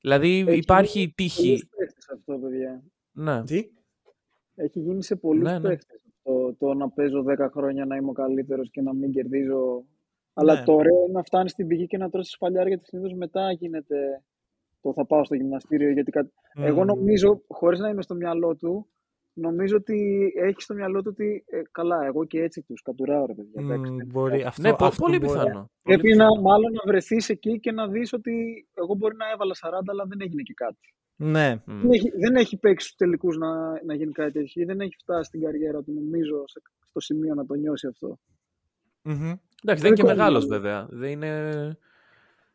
Δηλαδή έχει υπάρχει τύχη. Έχει αυτό, παιδιά. Ναι. Τι; Έχει γίνει σε πολλούς ναι, ναι. Το, το να παίζω 10 χρόνια να είμαι ο καλύτερος και να μην κερδίζω. Αλλά ναι. το ωραίο είναι να φτάνεις στην πηγή και να τρώσει σπαλιάρια γιατί συνήθως μετά γίνεται το θα πάω στο γυμναστήριο. Γιατί κα... Εγώ νομίζω, χωρίς να είμαι στο μυαλό του, νομίζω ότι έχει στο μυαλό του ότι ε, καλά, εγώ και έτσι τους κατουράω, ρε παιδιά. Mm, μπορεί, αυτό, ναι, αυτό πολύ πιθανό. Πρέπει να, μάλλον να βρεθείς εκεί και να δεις ότι εγώ μπορεί να έβαλα 40, αλλά δεν έγινε και κάτι. Ναι. Mm. Δεν, έχει, δεν έχει παίξει του τελικούς να, να γίνει κάτι τέτοιο. Δεν έχει φτάσει στην καριέρα του, νομίζω, στο σημείο να το νιώσει αυτό. Mm-hmm. Εντάξει, δεν είναι και μεγάλος βέβαια. Δεν είναι...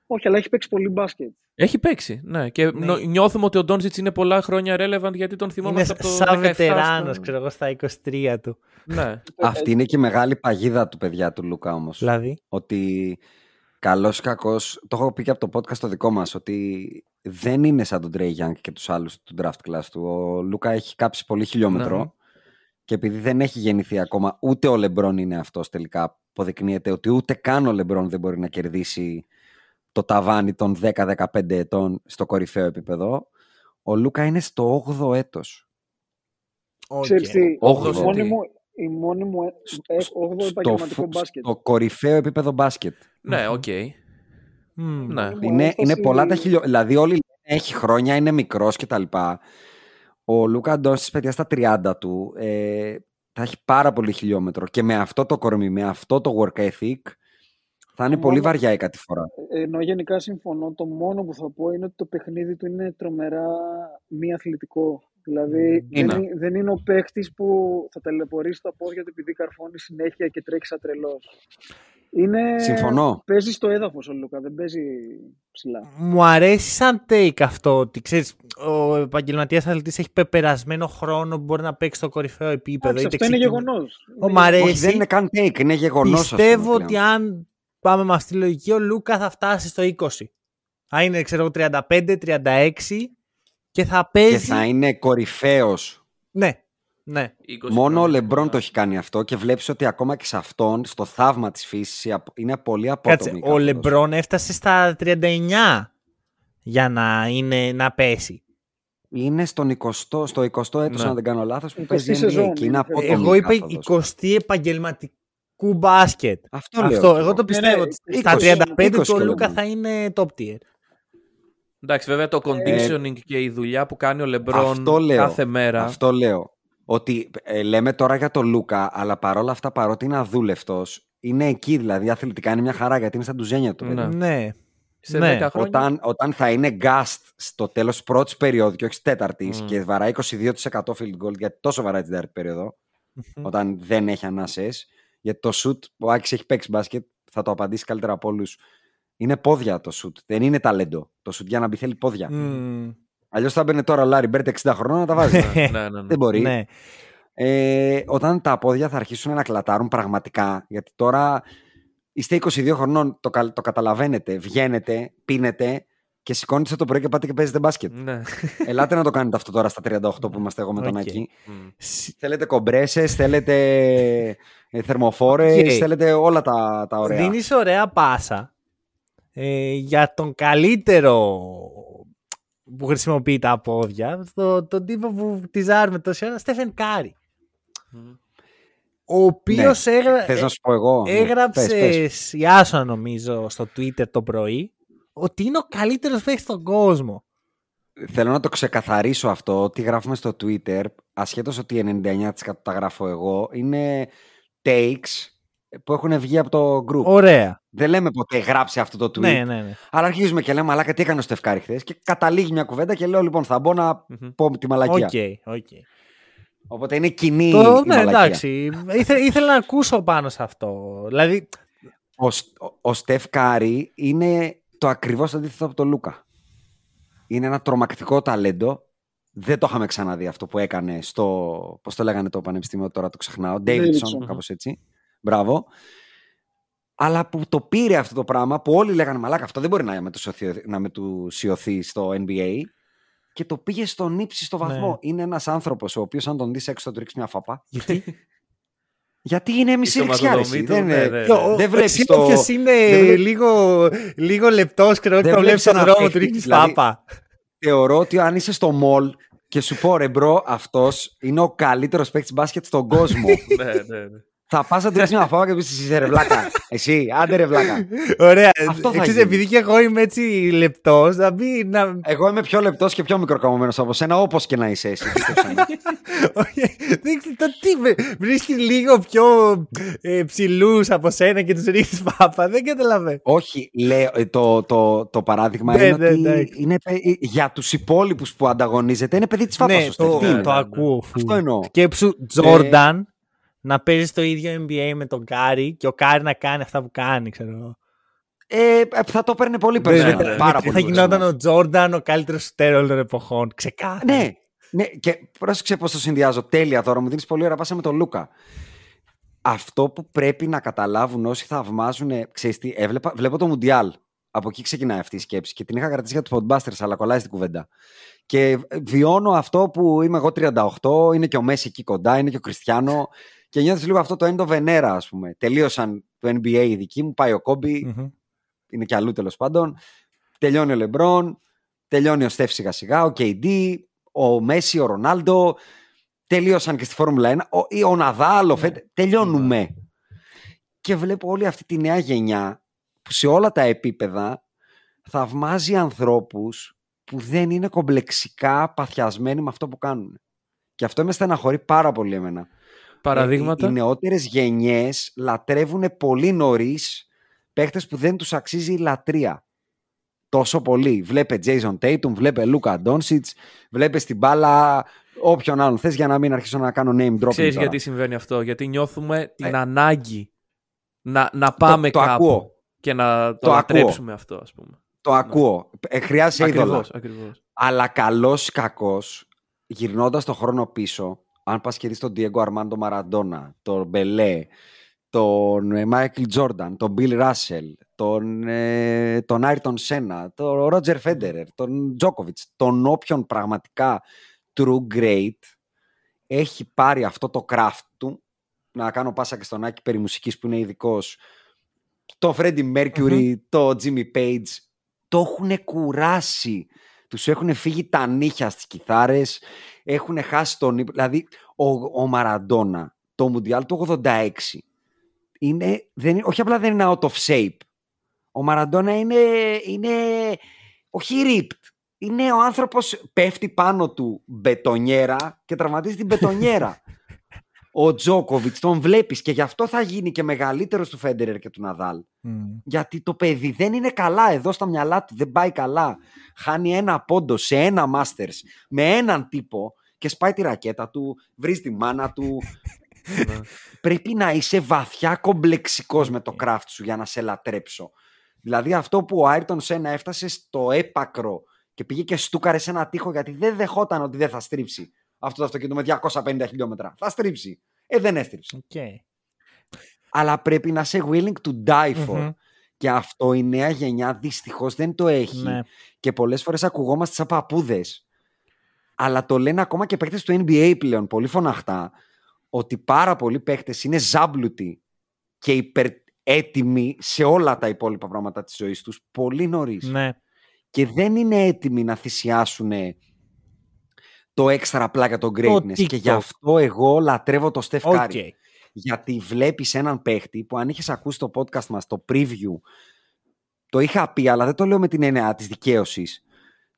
Όχι, αλλά έχει παίξει πολύ μπάσκετ. Έχει παίξει, ναι. Και ναι. νιώθουμε ότι ο Ντόντζιτ είναι πολλά χρόνια relevant γιατί τον θυμόμαστε είναι από το σαν βετεράνος, ξέρω εγώ, στα 23 του. Ναι. Αυτή είναι και μεγάλη παγίδα του παιδιά του Λούκα όμως. Δηλαδή; Ότι καλός ή κακός, το έχω πει και από το podcast το δικό μας, ότι δεν είναι σαν τον Τρέι Γιάνγκ και τους άλλους του draft class του. Ο Λούκα έχει κάψει πολύ χιλιόμετρο. Ναι. Και επειδή δεν έχει γεννηθεί ακόμα, ούτε ο Λεμπρόν είναι αυτός τελικά. Αποδεικνύεται ότι ούτε καν ο Λεμπρόν δεν μπορεί να κερδίσει το ταβάνι των 10-15 ετών στο κορυφαίο επίπεδο. Ο Λούκα είναι στο 8ο έτος. Okay. Ξέρεις τι, η μόνη μου 8ο επαγγελματικό μπάσκετ. Στο κορυφαίο επίπεδο μπάσκετ. Ναι, οκ. Okay. Mm. Ναι. Είναι, είναι πολλά τα χιλιόμετρα. Δηλαδή όλοι έχει χρόνια, είναι μικρός κτλ. Ο Λούκα Ντόντσιτς, παιδιά, στα 30 του, ε, θα έχει πάρα πολύ χιλιόμετρο. Και με αυτό το κορμί, με αυτό το work ethic, θα είναι πολύ βαριά η κατηφορά. Ε, ενώ γενικά συμφωνώ, το μόνο που θα πω είναι ότι το παιχνίδι του είναι τρομερά μη αθλητικό. Δηλαδή Είναι. δεν, είναι- δεν είναι ο παίχτης που θα ταλαιπωρήσει τα πόδια του επειδή καρφώνει συνέχεια και τρέχει σαν τρελός. Είναι... Συμφωνώ. Παίζει στο έδαφος ο Λούκα, δεν παίζει ψηλά. Μου αρέσει σαν take αυτό ότι ξέρεις, ο επαγγελματίας αθλητής έχει πεπερασμένο χρόνο που μπορεί να παίξει στο κορυφαίο επίπεδο. Εντάξει, είτε αυτό είναι ξεκινά- γεγονός. Ο μ' αρέσει. Όχι, δεν είναι καν take, είναι γεγονός. Πιστεύω ότι αν πάμε με αυτή τη λογική, ο Λούκα θα φτάσει στο 20. Θα είναι, ξέρω εγώ, 35-36 και θα παίζει. Και θα είναι κορυφαίος. Ναι, ναι. 20 Μόνο ο χρόνια. Λεμπρόν το έχει κάνει αυτό και βλέπεις ότι ακόμα και σε αυτόν, στο θαύμα της φύσης, είναι πολύ απότομη. Κάτσε, η ο κάθοδος. Λεμπρόν έφτασε στα 39 για να, είναι, να πέσει. Είναι στον 20, στο 20ο έτος, Ναι. αν δεν κάνω λάθος, που 20η παίζει NBA σεζόν και είναι είναι. απότομη Εγώ η είπα κάθοδος. 20η επαγγελματικού μπάσκετ. Αυτό, λέω. Αυτό, κι εγώ το εγώ. πιστεύω. ναι, ότι στα 20, 35 του 20 ο το Λούκα λέμε. θα είναι top tier. Εντάξει, βέβαια το conditioning και η δουλειά που κάνει ο Λεμπρόν Ε, Αυτό λέω. κάθε μέρα. Αυτό λέω. Ότι ε, λέμε τώρα για τον Λούκα, αλλά παρόλα αυτά παρότι είναι αδούλευτος, είναι εκεί δηλαδή αθλητικά είναι μια χαρά γιατί είναι στα ντουζένια του. Ναι. παιδί. Ναι. Σε Ναι. 10 χρόνια. Όταν, όταν θα είναι γκάστ στο τέλος της πρώτης περίοδου και όχι της τέταρτης Μμ. και βαράει 22% field goal, γιατί τόσο βαράει την τέταρτη περίοδο, όταν δεν έχει ανάσες. Γιατί το σουτ, ο Άκης έχει παίξει μπάσκετ, θα το απαντήσει καλύτερα από όλους. Είναι πόδια το σουτ. Δεν είναι ταλέντο. Το σουτ για να μπει θέλει πόδια. Μμμ. Αλλιώς θα μπαίνει τώρα ο Λάρι Μπερντ 60 χρονών να τα βάζει. ναι, ναι, ναι. δεν μπορεί. Ναι. Ε, όταν τα πόδια θα αρχίσουν να κλατάρουν πραγματικά, γιατί τώρα είστε 22 χρονών, το, κα- το καταλαβαίνετε, βγαίνετε, πίνετε και σηκώνεστε το πρωί και πάτε και παίζετε μπάσκετ. Ναι. Ελάτε να το κάνετε αυτό τώρα στα 38 που είμαστε εγώ με τον Οκ. Άκη. Μμ. Σ- Θέλετε κομπρέσες, θέλετε ε, θερμοφόρες, Οκ. θέλετε όλα τα, τα ωραία. Δίνεις ωραία πάσα ε, για τον καλύτερο που χρησιμοποιεί τα πόδια, το, τον τύπο που τιζάρουμε τόση ώρα, Στέφεν Κάρι. Μμ. Ο οποίος έγρα... Θες να σου πω εγώ; Ναι, έγραψε πες, πες. η Άσονα νομίζω στο Twitter το πρωί ότι είναι ο καλύτερος παίκτης στον κόσμο. Θέλω να το ξεκαθαρίσω αυτό, ότι γράφουμε στο Twitter, ασχέτως ότι 99% τα γράφω εγώ, είναι takes που έχουν βγει από το group. Ωραία. Δεν λέμε ποτέ γράψε αυτό το tweet. Ναι, ναι, ναι. Αλλά αρχίζουμε και λέμε, μαλάκα τι έκανε ο Στεφ Κάρι χθες. Και καταλήγει μια κουβέντα και λέω, λοιπόν, θα μπω να Μμμ. πω τη μαλακία. Οκ, οκ. Οπότε είναι κοινή Το, η ναι, μαλακία. εντάξει. Ήθε- ήθελα να ακούσω πάνω σε αυτό. Δηλαδή, Ο, Σ- ο, ο Στεφ Κάρη είναι το ακριβώς αντίθετο από τον Λούκα. Είναι ένα τρομακτικό ταλέντο. Δεν το είχαμε ξαναδεί αυτό που έκανε στο. Πώς το λέγανε το πανεπιστήμιο, τώρα το ξεχνάω. Davidson, Davidson. κάπως έτσι. Μπράβο. Αλλά που το πήρε αυτό το πράγμα, που όλοι λέγανε Μαλάκα, αυτό δεν μπορεί να μετουσιωθεί, να μετουσιωθεί στο NBA. Και το πήγε στον ύψιστο βαθμό. Ναι. Είναι ένας άνθρωπος ο οποίος, αν τον δεις έξω, θα του ρίξεις μια φαπά. γιατί; [LAUGHS] Γιατί είναι μισή Η δεξιά. ρε, σωματοδομή εσύ. του, Δεν ναι, είναι- ναι, ναι. Ο- δεν ο- βλέπεις εσύ το- όποιος είναι δεν βλέπεις- λίγο, λίγο λεπτός και Δεν το βλέπεις βλέπεις στον ένα δρόμο του παίχτη, ρίχνεις δηλαδή- φάπα. θεωρώ ότι αν είσαι στο μολ και σου πω ρε bro, αυτός είναι ο καλύτερος παίκτης μπάσκετ στον κόσμο. [LAUGHS] ναι, ναι, ναι. Θα πας να του ρίξεις μια φάπα και πεις εσύ ρε βλάκα. Εσύ, άντε ρε βλάκα. Ωραία. Αυτό θα Εξής, γίνει. επειδή και εγώ είμαι έτσι λεπτός, να μπει να... Εγώ είμαι πιο λεπτός και πιο μικροκαμωμένο από σένα, όπως και να είσαι εσύ. πίστεψέ με. [LAUGHS] Όχι, δεν ξέρω, το τι βρε- βρίσκεις λίγο πιο ε, ψηλούς από σένα και τους ρίχνεις φάπα. Δεν καταλαβαίνω. Όχι, λέω, ε, το, το, το παράδειγμα Ναι, είναι ναι, ότι εντάξει. είναι, παι- ε, για τους υπόλοιπους που ανταγωνίζεται είναι παιδί της φάπας. Ναι, το, Τι είναι. το ακούω. Αυτό εννοώ. Σκέψου Τζόρνταν να παίζεις στο ίδιο NBA με τον Κάρι και ο Κάρι να κάνει αυτά που κάνει, ξέρω εγώ. Ε, ε, θα το παίρνει πολύ Δεν- περισσότερο. ναι, ναι. Πάρα δεν πολύ θα γινόταν περισσότερο. ο Τζόρνταν ο καλύτερος σουτέρ όλων των εποχών. Ξεκάθαρα. Ναι, ναι, και πρόσεξε πώς το συνδυάζω. Τέλεια τώρα, μου δίνεις πολύ ωραία πάσα με τον Λούκα. Αυτό που πρέπει να καταλάβουν όσοι θαυμάζουν. Ξέρεις τι, έβλεπα, βλέπω το Μουντιάλ. Από εκεί ξεκινάει αυτή η σκέψη και την είχα κρατήσει για τους Podbusters, αλλά κολλάει στην κουβέντα. Και βιώνω αυτό που είμαι εγώ 38, είναι και ο Μέση εκεί κοντά, είναι και ο Κριστιανό. Και νιώθεις λίγο αυτό το end of an era, ας πούμε. Τελείωσαν το NBA οι δικοί μου, πάει ο Κόμπι, Μμμ. είναι και αλλού τέλος πάντων. Τελειώνει ο Λεμπρόν, τελειώνει ο Στεφ σιγά σιγά, ο KD, ο Μέση, ο Ρονάλντο. Τελείωσαν και στη Φόρμουλα 1. Ο, ή ο Ναδάλ, ο Φετ. Τελειώνουμε. Και βλέπω όλη αυτή τη νέα γενιά που σε όλα τα επίπεδα θαυμάζει ανθρώπους που δεν είναι κομπλεξικά παθιασμένοι με αυτό που κάνουν. Και αυτό με στεναχωρεί πάρα πολύ εμένα. Παραδείγματα. Ε, Οι, οι νεότερες γενιές λατρεύουν πολύ νωρίς παίχτες που δεν τους αξίζει η λατρεία. Τόσο πολύ. Βλέπε Jason Tatum, βλέπε Luka Doncic, βλέπε στην μπάλα όποιον άλλον θες για να μην αρχίσω να κάνω name dropping. Ξέρεις τώρα. γιατί συμβαίνει αυτό; Γιατί νιώθουμε την Ε. ανάγκη να, να πάμε το κάπου ακούω. και να το, Το λατρέψουμε αυτό, ας πούμε. Το ακούω. Ε, χρειάζεσαι είδωλα. Ακριβώς, ακριβώς. Αλλά καλός ή κακός, γυρνώντας το χρόνο πίσω, αν πας και δεις τον Diego Armando Maradona, τον Μπελέ, τον ε, Michael Jordan, τον Bill Russell, τον, ε, τον Ayrton Senna, τον Roger Federer, τον Djokovic, τον όποιον πραγματικά true great έχει πάρει αυτό το craft του να κάνω πάσα και στον Άκη περί μουσικής που είναι ειδικός. Το Freddie Mercury, το Jimmy Page το έχουν κουράσει. Τους έχουν φύγει τα νύχια στις κιθάρες, έχουν χάσει τον ύπνο. Δηλαδή, ο, ο Μαραντόνα, το Μουντιάλ του 86, είναι, δεν, είναι- όχι απλά δεν είναι out of shape. Ο Μαραντόνα είναι, είναι όχι ripped. Είναι ο άνθρωπος πέφτει πάνω του μπετονιέρα και τραυματίζει την μπετονιέρα. [LAUGHS] ο Τζόκοβιτς τον βλέπεις και γι' αυτό θα γίνει και μεγαλύτερος του Φέντερερ και του Ναδάλ. Γιατί το παιδί δεν είναι καλά εδώ στα μυαλά του, δεν πάει καλά. Χάνει ένα πόντο σε ένα Masters με έναν τύπο και σπάει τη ρακέτα του, βρίζει τη μάνα του. [LAUGHS] Πρέπει να είσαι βαθιά κομπλεξικός με το craft σου για να σε λατρέψω. Δηλαδή αυτό που ο Άιρτον Σένα έφτασε στο έπακρο και πήγε και στούκαρε σε ένα τείχο γιατί δεν δεχόταν ότι δεν θα στρίψει αυτό το αυτοκίνητο με 250 χιλιόμετρα. Θα στρίψει. Ε, δεν έστριψε Okay. αλλά πρέπει να είσαι willing to die for. Μμμ. Και αυτό η νέα γενιά δυστυχώς δεν το έχει. Ναι. Και πολλές φορές ακουγόμαστε σαν παππούδες. Αλλά το λένε ακόμα και παίκτες του NBA πλέον, πολύ φωναχτά, ότι πάρα πολλοί παίκτες είναι ζάμπλουτοι και υπερέτοιμοι σε όλα τα υπόλοιπα πράγματα της ζωής τους πολύ νωρίς. ναι. Και δεν είναι έτοιμοι να θυσιάσουν το έξτρα απλά για τον greatness. Και γι' TikTok. αυτό εγώ λατρεύω το Steph Curry. OK. Γιατί βλέπεις έναν παίχτη που αν είχες ακούσει το podcast μας, το preview, το είχα πει, αλλά δεν το λέω με την έννοια της δικαίωσης.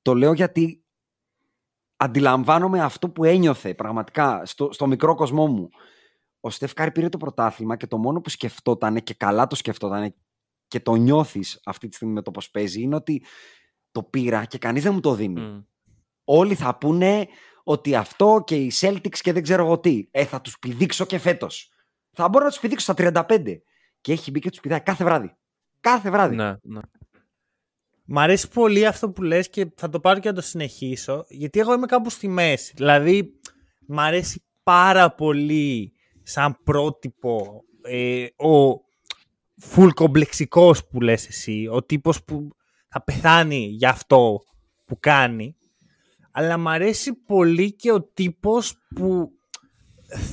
Το λέω γιατί αντιλαμβάνομαι αυτό που ένιωθε πραγματικά στο, στο μικρό κοσμό μου. Ο Στεφ Κάρη πήρε το πρωτάθλημα και το μόνο που σκεφτόταν και καλά το σκεφτόταν και το νιώθεις αυτή τη στιγμή με το πώς παίζει είναι ότι το πήρα και κανείς δεν μου το δίνει Μμ. όλοι θα πούνε ότι αυτό και οι Celtics και δεν ξέρω εγώ τι. Ε, θα τους πηδήξω και φέτος. Θα μπορώ να τους πηδήξω στα 35. Και έχει μπει και τους πηδάει κάθε βράδυ. Κάθε βράδυ. Ναι, ναι. Μ' αρέσει πολύ αυτό που λες και θα το πάρω και να το συνεχίσω, γιατί εγώ είμαι κάπου στη μέση. Δηλαδή, μ' αρέσει πάρα πολύ σαν πρότυπο ε, ο full κομπλεξικός που λες εσύ, ο τύπος που θα πεθάνει για αυτό που κάνει, αλλά μ' αρέσει πολύ και ο τύπος που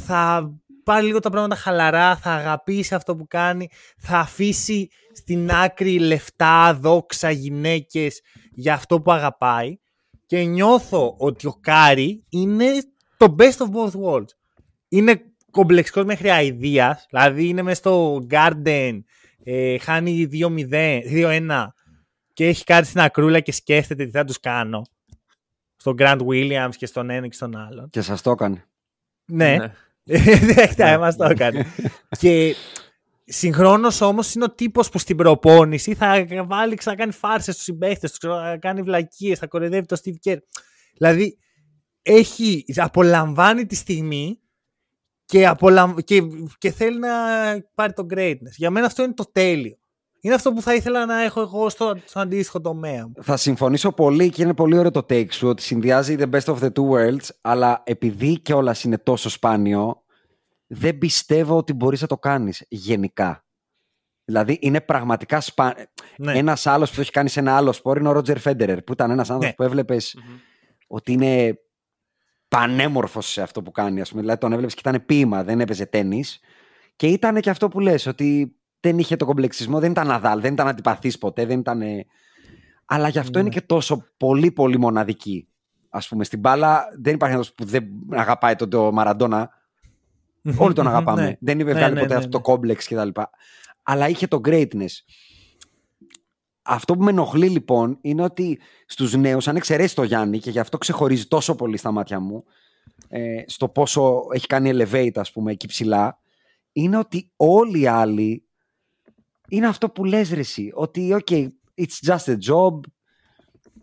θα πάρει λίγο τα πράγματα χαλαρά, θα αγαπήσει αυτό που κάνει, θα αφήσει στην άκρη λεφτά, δόξα, γυναίκες για αυτό που αγαπάει και νιώθω ότι ο Κάρι είναι το best of both worlds. Είναι κομπλεξικός μέχρι αηδίας, δηλαδή είναι μέσα στο Garden, ε, χάνει 2-0, 2-1 και έχει κάτι στην ακρούλα και σκέφτεται τι θα τους κάνω. Στον Grant Williams και στον ένα και στον άλλον. Και σας το έκανε. Ναι. Ναι. Direkta [LAUGHS] μας το έκανε. και συγχρόνως όμως είναι ο τύπος που στην προπόνηση θα βάλει ξανακάνει φάρσες στους συμπαίχτες τους, θα κάνει βλακίες, θα κοροϊδεύει το Steve Kerr. Δηλαδή έχει, απολαμβάνει τη στιγμή και, απολαμ... και, και θέλει να πάρει το greatness. Για μένα αυτό είναι το τέλειο. Είναι αυτό που θα ήθελα να έχω εγώ στο, στο αντίστοιχο τομέα μου. Θα συμφωνήσω πολύ και είναι πολύ ωραίο το take σου ότι συνδυάζει the best of the two worlds, αλλά επειδή και όλα είναι τόσο σπάνιο, δεν πιστεύω ότι μπορείς να το κάνεις γενικά. Δηλαδή είναι πραγματικά σπάνιο. Ναι. Ένας άλλος που το έχει κάνει σε ένα άλλο σπορ είναι ο Ρότζερ Φέντερερ, που ήταν ένας άνθρωπος Ναι. που έβλεπες ότι είναι πανέμορφος σε αυτό που κάνει. Ας πούμε. Δηλαδή τον έβλεπες και ήταν ποίημα, δεν έπαιζε τέννις. Και ήταν και αυτό που λες, ότι δεν είχε το κομπλεξισμό, δεν ήταν αδάλ, δεν ήταν αντιπαθής ποτέ, δεν ήταν... Αλλά γι' αυτό Ναι. είναι και τόσο πολύ πολύ μοναδική. Ας πούμε, στην μπάλα δεν υπάρχει άνθρωπος που δεν αγαπάει τον το Μαραντόνα. Όλοι τον [LAUGHS] αγαπάμε. Ναι. Δεν είπε Ναι, βγάλει ναι, ποτέ ναι, αυτό ναι. το κόμπλεξ κτλ. Αλλά είχε το greatness. Αυτό που με ενοχλεί λοιπόν είναι ότι στους νέους, αν εξαιρέσει το Γιάννη και γι' αυτό ξεχωρίζει τόσο πολύ στα μάτια μου, ε, στο πόσο έχει κάνει elevate ας πούμε εκεί ψηλά, είναι ότι όλοι οι άλλοι είναι αυτό που λες ρε εσύ, ότι ok, it's just a job,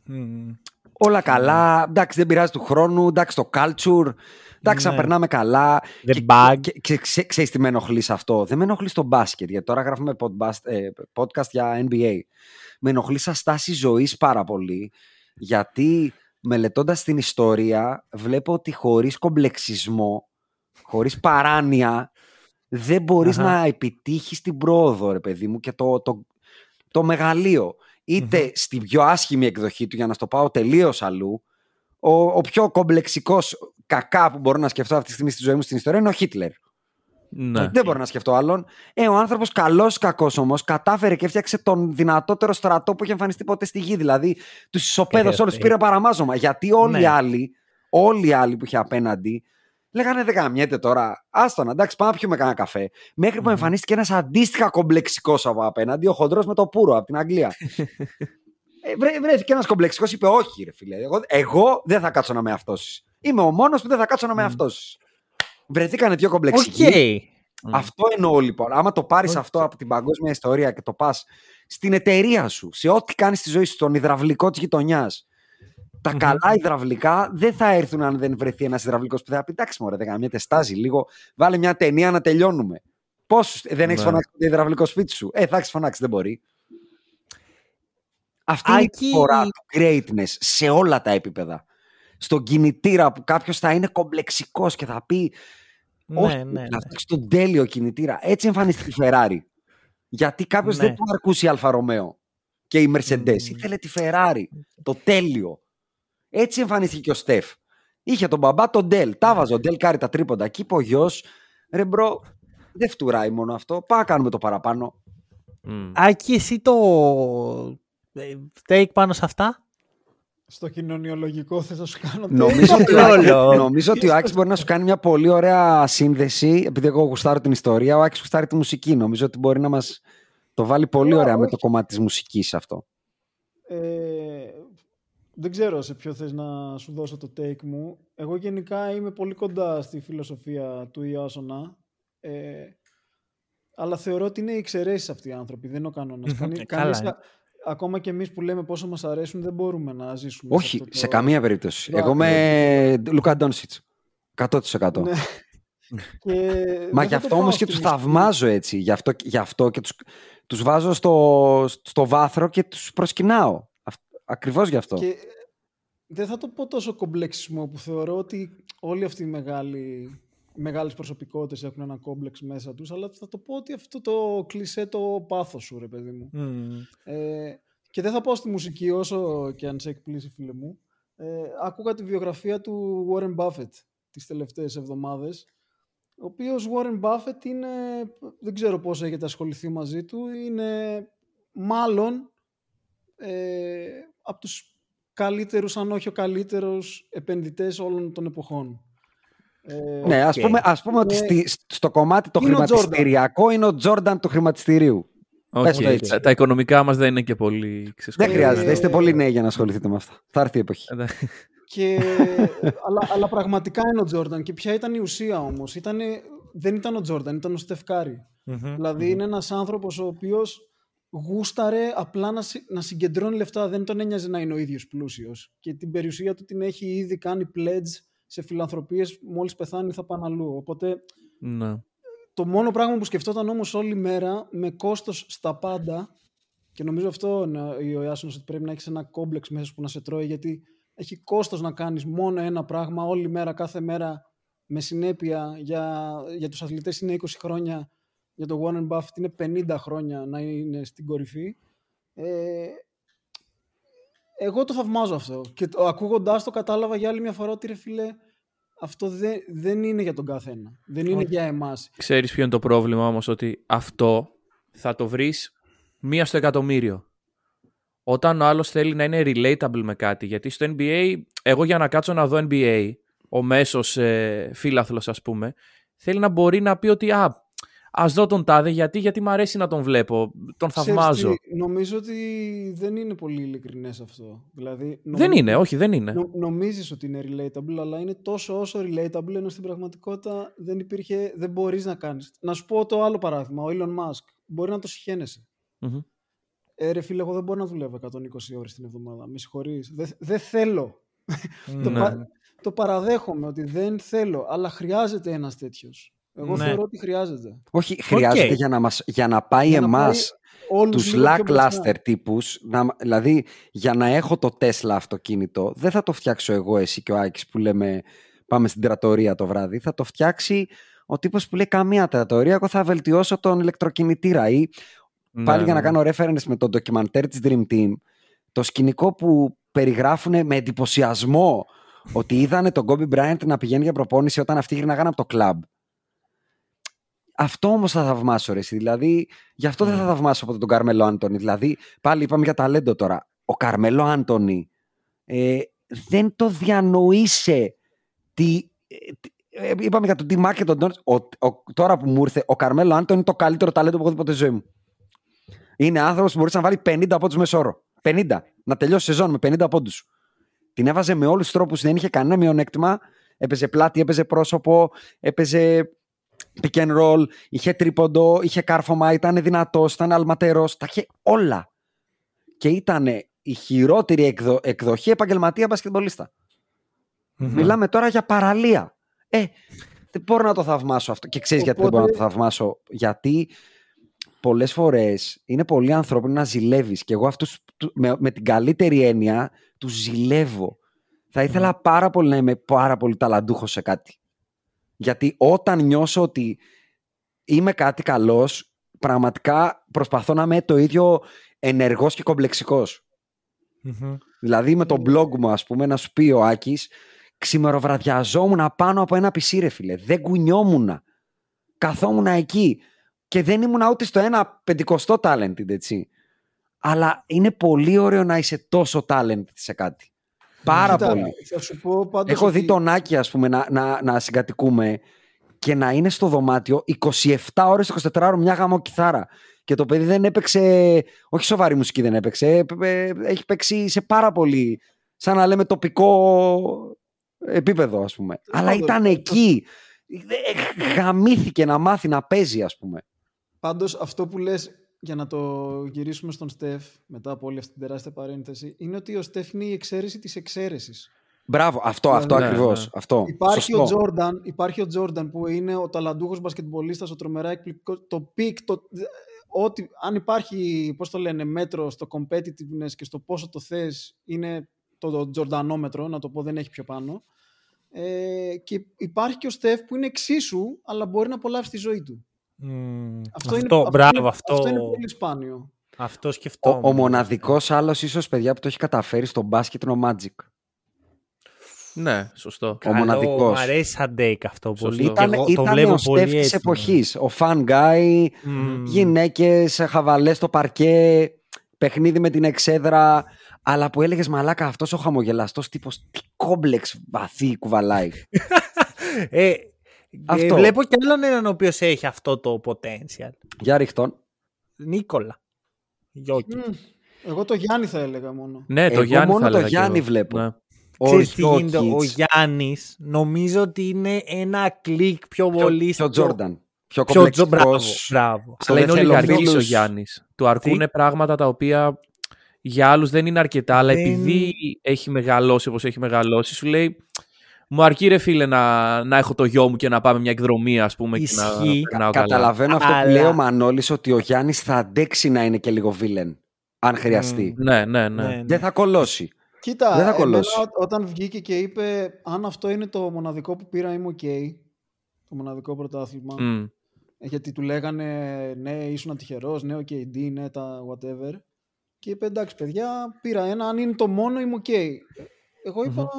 Μμμ. Όλα καλά. Εντάξει, δεν πειράζει του χρόνου. Εντάξει, το culture. Εντάξει, Ναι. να περνάμε καλά. The Και- bug. Και, και ξέ- ξέρεις τι με ενοχλεί σε αυτό. Δεν με ενοχλεί στο μπάσκετ, γιατί τώρα γράφουμε podcast, ε, podcast για NBA. Με ενοχλεί σαν στάση ζωής πάρα πολύ, γιατί μελετώντας την ιστορία βλέπω ότι χωρίς κομπλεξισμό, χωρίς παράνοια, δεν μπορείς Αχα. να επιτύχεις την πρόοδο, ρε παιδί μου, και το, το, το μεγαλείο. Είτε στην πιο άσχημη εκδοχή του, για να στο πάω τελείως αλλού, ο, ο πιο κομπλεξικός κακά που μπορώ να σκεφτώ αυτή τη στιγμή στη ζωή μου στην ιστορία είναι ο Χίτλερ. Ναι. Δεν μπορώ να σκεφτώ άλλον. Ε, ο άνθρωπος καλός ή κακός όμως κατάφερε και έφτιαξε τον δυνατότερο στρατό που είχε εμφανιστεί ποτέ στη γη. Δηλαδή τους ισοπαίδωσε Ε, όλους, ε. πήρε παραμάζωμα. Γιατί όλοι οι Ναι. άλλοι, όλοι οι άλλοι που είχε απέναντι, λέγανε δεν γαμιέται τώρα. Άστονα, εντάξει, πάμε να πιούμε κανένα καφέ. Μέχρι που εμφανίστηκε ένας αντίστοιχα κομπλεξικός από απέναντι, ο χοντρός με το πούρο από την Αγγλία. [LAUGHS] ε, βρέ, βρέθηκε ένας κομπλεξικός, είπε: Όχι, ρε φίλε. Εγώ, εγώ δεν θα κάτσω να με αυτόσει. Είμαι ο μόνος που δεν θα κάτσω να με αυτόσει. Βρεθήκανε δύο Οκ. κομπλεξικοί. Αυτό εννοώ λοιπόν. Άμα το πάρεις Οκ. αυτό από την παγκόσμια ιστορία και το πας στην εταιρεία σου, σε ό,τι κάνεις στη ζωή σου, στον υδραυλικό της γειτονιάς. Τα Μμμ. καλά υδραυλικά δεν θα έρθουν αν δεν βρεθεί ένας υδραυλικός που θα πει: Εντάξει, μωρέ, δεν γαμιέται, στάζει λίγο. Βάλε μια ταινία να τελειώνουμε. Πόσου δεν έχεις Ναι. φωνάξει το υδραυλικό σπίτι σου; Ε, θα έχεις φωνάξει, δεν μπορεί. Αυτή είναι η Άκη- φορά του greatness σε όλα τα επίπεδα. Στον κινητήρα που κάποιος θα είναι κομπλεξικός και θα πει: όχι, Ναι, ναι, ναι. να φτιάξει τον τέλειο κινητήρα. Έτσι εμφανίστηκε η Ferrari. Γιατί κάποιος Ναι. δεν του αρκούσε η Alfa Romeo και η Mercedes. Μμμ. Ήθελε τη Ferrari. Το τέλειο. Έτσι εμφανίστηκε και ο Στεφ. Είχε τον μπαμπά τον Dell. Τα βάζω. Ο Dell Curry τα τρίποντα. Και είπε ο γιος, ρε bro, δεν φτουράει μόνο αυτό. Πάμε να κάνουμε το παραπάνω. Μμ. Άκη, εσύ το ε, take πάνω σε αυτά. Στο κοινωνιολογικό θες να σου κάνω Νομίζω ότι, ο [LAUGHS] Λόλο. Άκης- νομίζω ότι ο Άκης μπορεί να σου κάνει μια πολύ ωραία σύνδεση. Επειδή εγώ γουστάρω την ιστορία, ο Άκης γουστάρει τη μουσική. Νομίζω ότι μπορεί να μας το βάλει πολύ Ναι, ωραία με όχι. το κομμάτι της μουσικής αυτό. Ε, δεν ξέρω σε ποιο θες να σου δώσω το take μου. Εγώ γενικά είμαι πολύ κοντά στη φιλοσοφία του Ιάσονα. Ε, αλλά θεωρώ ότι είναι οι εξαιρέσεις αυτοί οι άνθρωποι, δεν είναι ο κανόνας. Κανεί, Ε, καλά κανείς, είναι. α- ακόμα και εμείς που λέμε πόσο μας αρέσουν, δεν μπορούμε να ζήσουμε Όχι, αυτό το- σε καμία περίπτωση. το Εγώ είμαι Λουκα Ντόνσιτς. 100%. Ναι. [LAUGHS] Και Μα δεν γι' θα το αυτό πάω όμως και στη τους μουσική. θαυμάζω έτσι. Γι' αυτό, γι αυτό και τους, τους βάζω στο, στο βάθρο και τους προσκυνάω. Αυ- Ακριβώς γι' αυτό. Και δεν θα το πω τόσο κομπλεξισμό που θεωρώ ότι όλοι αυτοί οι μεγάλοι, οι μεγάλες προσωπικότητες έχουν ένα κόμπλεξ μέσα τους, αλλά θα το πω ότι αυτό το κλισέ το πάθος σου, ρε παιδί μου. Μμμ. Ε, και δεν θα πάω στη μουσική όσο και αν σε εκπλήσει, φίλε μου. Ε, άκουγα τη βιογραφία του Warren Buffett τις τελευταίες εβδομάδες, ο οποίος Warren Buffett είναι, δεν ξέρω πώς έχετε ασχοληθεί μαζί του, είναι μάλλον ε, από τους καλύτερους, αν όχι ο καλύτερος επενδυτές όλων των εποχών. Ε, Ναι, ας Οκ. πούμε, ας πούμε ότι Ναι. στη- στο κομμάτι το Είναι ο χρηματιστηριακό είναι ο Τζόρνταν του χρηματιστηρίου. Οκ, Πες το έτσι. Τα, τα οικονομικά μας δεν είναι και πολύ Δεν ξεσκονισμένα. χρειάζεται, είστε Ε, πολύ νέοι για να ασχοληθείτε με αυτά. Θα έρθει η εποχή. Και, αλλά, αλλά πραγματικά είναι ο Τζόρνταν. Και ποια ήταν η ουσία όμως. Ήτανε, δεν ήταν ο Τζόρνταν, ήταν ο Στεφκάρη. Μμμ. Δηλαδή είναι ένας άνθρωπος ο οποίος γούσταρε απλά να, συ- να συγκεντρώνει λεφτά. Δεν τον ένοιαζε να είναι ο ίδιος πλούσιος. Και την περιουσία του την έχει ήδη κάνει pledge σε φιλανθρωπίες. Μόλις πεθάνει θα πάνε αλλού. Οπότε ναι. το μόνο πράγμα που σκεφτόταν όμως όλη μέρα με κόστος στα πάντα και νομίζω αυτό είναι ο Ιάσονος ότι πρέπει να έχεις ένα κόμπλεξ μέσα σου που να σε τρώει γιατί έχει κόστος να κάνεις μόνο ένα πράγμα όλη μέρα, κάθε μέρα με συνέπεια για, για τους αθλητές είναι 20 χρόνια για τον Warren Buffett είναι 50 χρόνια να είναι στην κορυφή. Ε, εγώ το θαυμάζω αυτό. Και το, ακούγοντάς το κατάλαβα για άλλη μια φορά ότι ρε φίλε αυτό δεν, δεν είναι για τον καθένα. Δεν είναι για εμάς. Ξέρεις ποιο είναι το πρόβλημα όμως, ότι αυτό θα το βρεις μία στο εκατομμύριο. Όταν ο άλλος θέλει να είναι relatable με κάτι, γιατί στο NBA, εγώ για να κάτσω να δω NBA, ο μέσος ε, φίλαθλος ας πούμε, θέλει να μπορεί να πει ότι α, ας δω τον τάδε γιατί, γιατί μου αρέσει να τον βλέπω, τον Ξέρεις θαυμάζω. τι, νομίζω ότι δεν είναι πολύ ειλικρινές αυτό. Δηλαδή, Δεν νομίζω- είναι, όχι δεν είναι. Νο, νομίζεις ότι είναι relatable, αλλά είναι τόσο όσο relatable, ενώ στην πραγματικότητα δεν υπήρχε, δεν μπορείς να κάνεις. Να σου πω το άλλο παράδειγμα, ο Elon Musk. Μπορεί να το συχαίνεσαι. Μμμ. Ε, ρε φίλε, εγώ δεν μπορώ να δουλεύω 120 ώρες την εβδομάδα. Με συγχωρείς. Δεν δεν θέλω. το, Ναι. πα- το παραδέχομαι ότι δεν θέλω, αλλά χρειάζεται ένας τέτοιος. Εγώ Ναι. θεωρώ ότι χρειάζεται. Όχι, χρειάζεται Οκ. για, να μας, για να πάει Για να εμάς πάει όλους τους λίγο πιο μπροστά. lackluster τύπους, να, δηλαδή για να έχω το Tesla αυτοκίνητο, δεν θα το φτιάξω εγώ εσύ και ο Άκης που λέμε πάμε στην τρατορία το βράδυ, θα το φτιάξει ο τύπος που λέει καμία τρατορία, εγώ θα βελτιώσω τον ηλεκτροκινητήρα ή Ναι, πάλι για ναι. να κάνω reference με το ντοκιμαντέρ της Dream Team, το σκηνικό που περιγράφουν με εντυπωσιασμό ότι είδανε τον Kobe Bryant να πηγαίνει για προπόνηση όταν αυτοί γυρνάγαν από το κλαμπ. Αυτό όμως θα θαυμάσω ρε εσύ. Δηλαδή, γι' αυτό δεν θα θαυμάσω από τον Καρμέλο Άντωνη. Δηλαδή, πάλι είπαμε για ταλέντο τώρα. Ο Καρμέλο Άντωνη ε, δεν το διανοείσαι τι, ε, τι- ε, είπαμε για τον Τιμά και τον Ντόνιτς. Ο, ο- τώρα που μου ήρθε, ο Καρμέλο Άντωνη είναι το καλύτερο ταλέντο που έχω δει ποτέ στη ζωή μου. Είναι άνθρωπος που μπορούσε να βάλει 50 πόντους μεσόρο. 50. Να τελειώσει σεζόν με 50 πόντους. Την έβαζε με όλους τους τρόπους, δεν είχε κανένα μειονέκτημα. Έπαιζε πλάτη, έπαιζε πρόσωπο, έπαιζε pick and roll, είχε τρίποντο, είχε κάρφωμα, ήταν δυνατός, ήταν αλματερός. Τα είχε όλα. Και ήταν η χειρότερη εκδο- εκδοχή επαγγελματία μπασκετμπολίστα. Μιλάμε τώρα για παραλία. Ε, δεν μπορώ να το θαυμάσω αυτό. Και ξέρεις γιατί δεν Οπότε- μπορώ να το θαυμάσω. Γιατί πολλές φορές είναι πολύ ανθρώπινο να ζηλεύεις. Και εγώ αυτούς με, με την καλύτερη έννοια τους ζηλεύω. Θα ήθελα πάρα πολύ να είμαι πάρα πολύ ταλαντούχος σε κάτι. Γιατί όταν νιώσω ότι είμαι κάτι καλός, πραγματικά προσπαθώ να είμαι το ίδιο ενεργός και κομπλεξικός. Μμμ. Δηλαδή με το blog μου, ας πούμε, να σου πει ο Άκης, ξημεροβραδιαζόμουν πάνω από ένα πισί, ρε φίλε. Δεν κουνιόμουν. Καθόμουν εκεί. Και δεν ήμουν ούτε στο ένα πεντηκοστό talented, έτσι. Αλλά είναι πολύ ωραίο να είσαι τόσο talented σε κάτι. Πάρα Κοίτα, πολύ. Θα σου πω πάντως Έχω δει ότι- τον Άκη, ας πούμε, να, να, να συγκατοικούμε και να είναι στο δωμάτιο 27 ώρες, 24 ώρες μια γαμό κιθάρα. Και το παιδί δεν έπαιξε, όχι σοβαρή μουσική δεν έπαιξε, ε, ε, έχει παίξει σε πάρα πολύ, σαν να λέμε τοπικό επίπεδο ας πούμε. Αλλά πάντων, ήταν το- εκεί, Ε, γαμήθηκε να μάθει να παίζει ας πούμε. Πάντως αυτό που λες για να το γυρίσουμε στον Στεφ μετά από όλη αυτή την τεράστια παρένθεση είναι ότι ο Στεφ είναι η εξαίρεση της εξαίρεσης. Μπράβο, αυτό, αυτό Ναι, ακριβώς. ναι. Αυτό. Υπάρχει Σωστό. ο, Τζόρνταν, υπάρχει ο Τζόρνταν που είναι ο ταλαντούχος μπασκετμπολίστας, ο τρομερά εκπληκτικός, το peak, το, ότι αν υπάρχει, πώς το λένε, μέτρο στο competitiveness και στο πόσο το θες είναι το, το τζορντανόμετρο, να το πω δεν έχει πιο πάνω. Ε, και υπάρχει και ο Στεφ που είναι εξίσου, αλλά μπορεί να απολαύσει τη ζωή του. Μμμ. Αυτό, Αυτό, είναι, μπράβο, είναι, αυτό, αυτό είναι πολύ σπάνιο. αυτό Ο, σκεφτόμουν. ο μοναδικός άλλος ίσως παιδιά που το έχει καταφέρει στο μπάσκετ είναι ο Magic. Ναι, σωστό. Ο Καλό, μοναδικός. Μ' αρέσει σαν take αυτό Σωστό. πολύ. Ήταν, και εγώ το ήταν βλέπω ο πολύ Στεφ της έτσι. εποχής. Ο fan guy, Μμμ. γυναίκες, χαβαλές στο παρκέ, παιχνίδι με την εξέδρα. Αλλά που έλεγες μαλάκα αυτός ο χαμογελαστός τύπος τι κόμπλεξ βαθύ κουβαλάει. [LAUGHS] Ε, ε, Αυτό. βλέπω κι άλλον έναν ο οποίος έχει αυτό το potential. Για ρίχτον. Νίκολα. Γιώκη. Μμ, Εγώ το Γιάννη θα έλεγα μόνο. Ναι, το Εγώ Γιάννη μόνο θα το έλεγα κι Γιάννη εγώ. βλέπω. Ναι. Ο Ξέρεις τι γίνεται, ο Jokic, Γιάννης νομίζω ότι είναι ένα κλικ πιο πολύ πιο στο- Τζόρνταν. Πιο Πιο Τζο- μπράβο, κομπλεξικός. μπράβο. Στο Αλλά δεν είναι θέλω ολιγαρχής ο φίλους. Γιάννης. Του αρκούν πράγματα τα οποία για άλλους δεν είναι αρκετά, αλλά Δεν- επειδή έχει μεγαλώσει όπως έχει μεγαλώσει, σου λέει μου αρκεί ρε φίλε να, να έχω το γιο μου και να πάμε μια εκδρομή ας πούμε και να Ισχύει. περνάω καλά. Καταλαβαίνω αυτό Αλλά- που λέει ο Μανώλης ότι ο Γιάννης θα αντέξει να είναι και λίγο villain. Αν χρειαστεί. Ναι, ναι, ναι. Ναι, ναι. Δεν θα κωλώσει. Κοίτα, Δεν θα εμένα κωλώσει. ό- όταν βγήκε και είπε αν αυτό είναι το μοναδικό που πήρα είμαι οκ, το μοναδικό πρωτάθλημα, Μμ. Ε, γιατί του λέγανε ναι ήσουν τυχερός, ναι ο KD, ναι τα whatever και είπε εντάξει παιδιά πήρα ένα, αν είναι το μόνο είμαι οκ. Εγώ είπα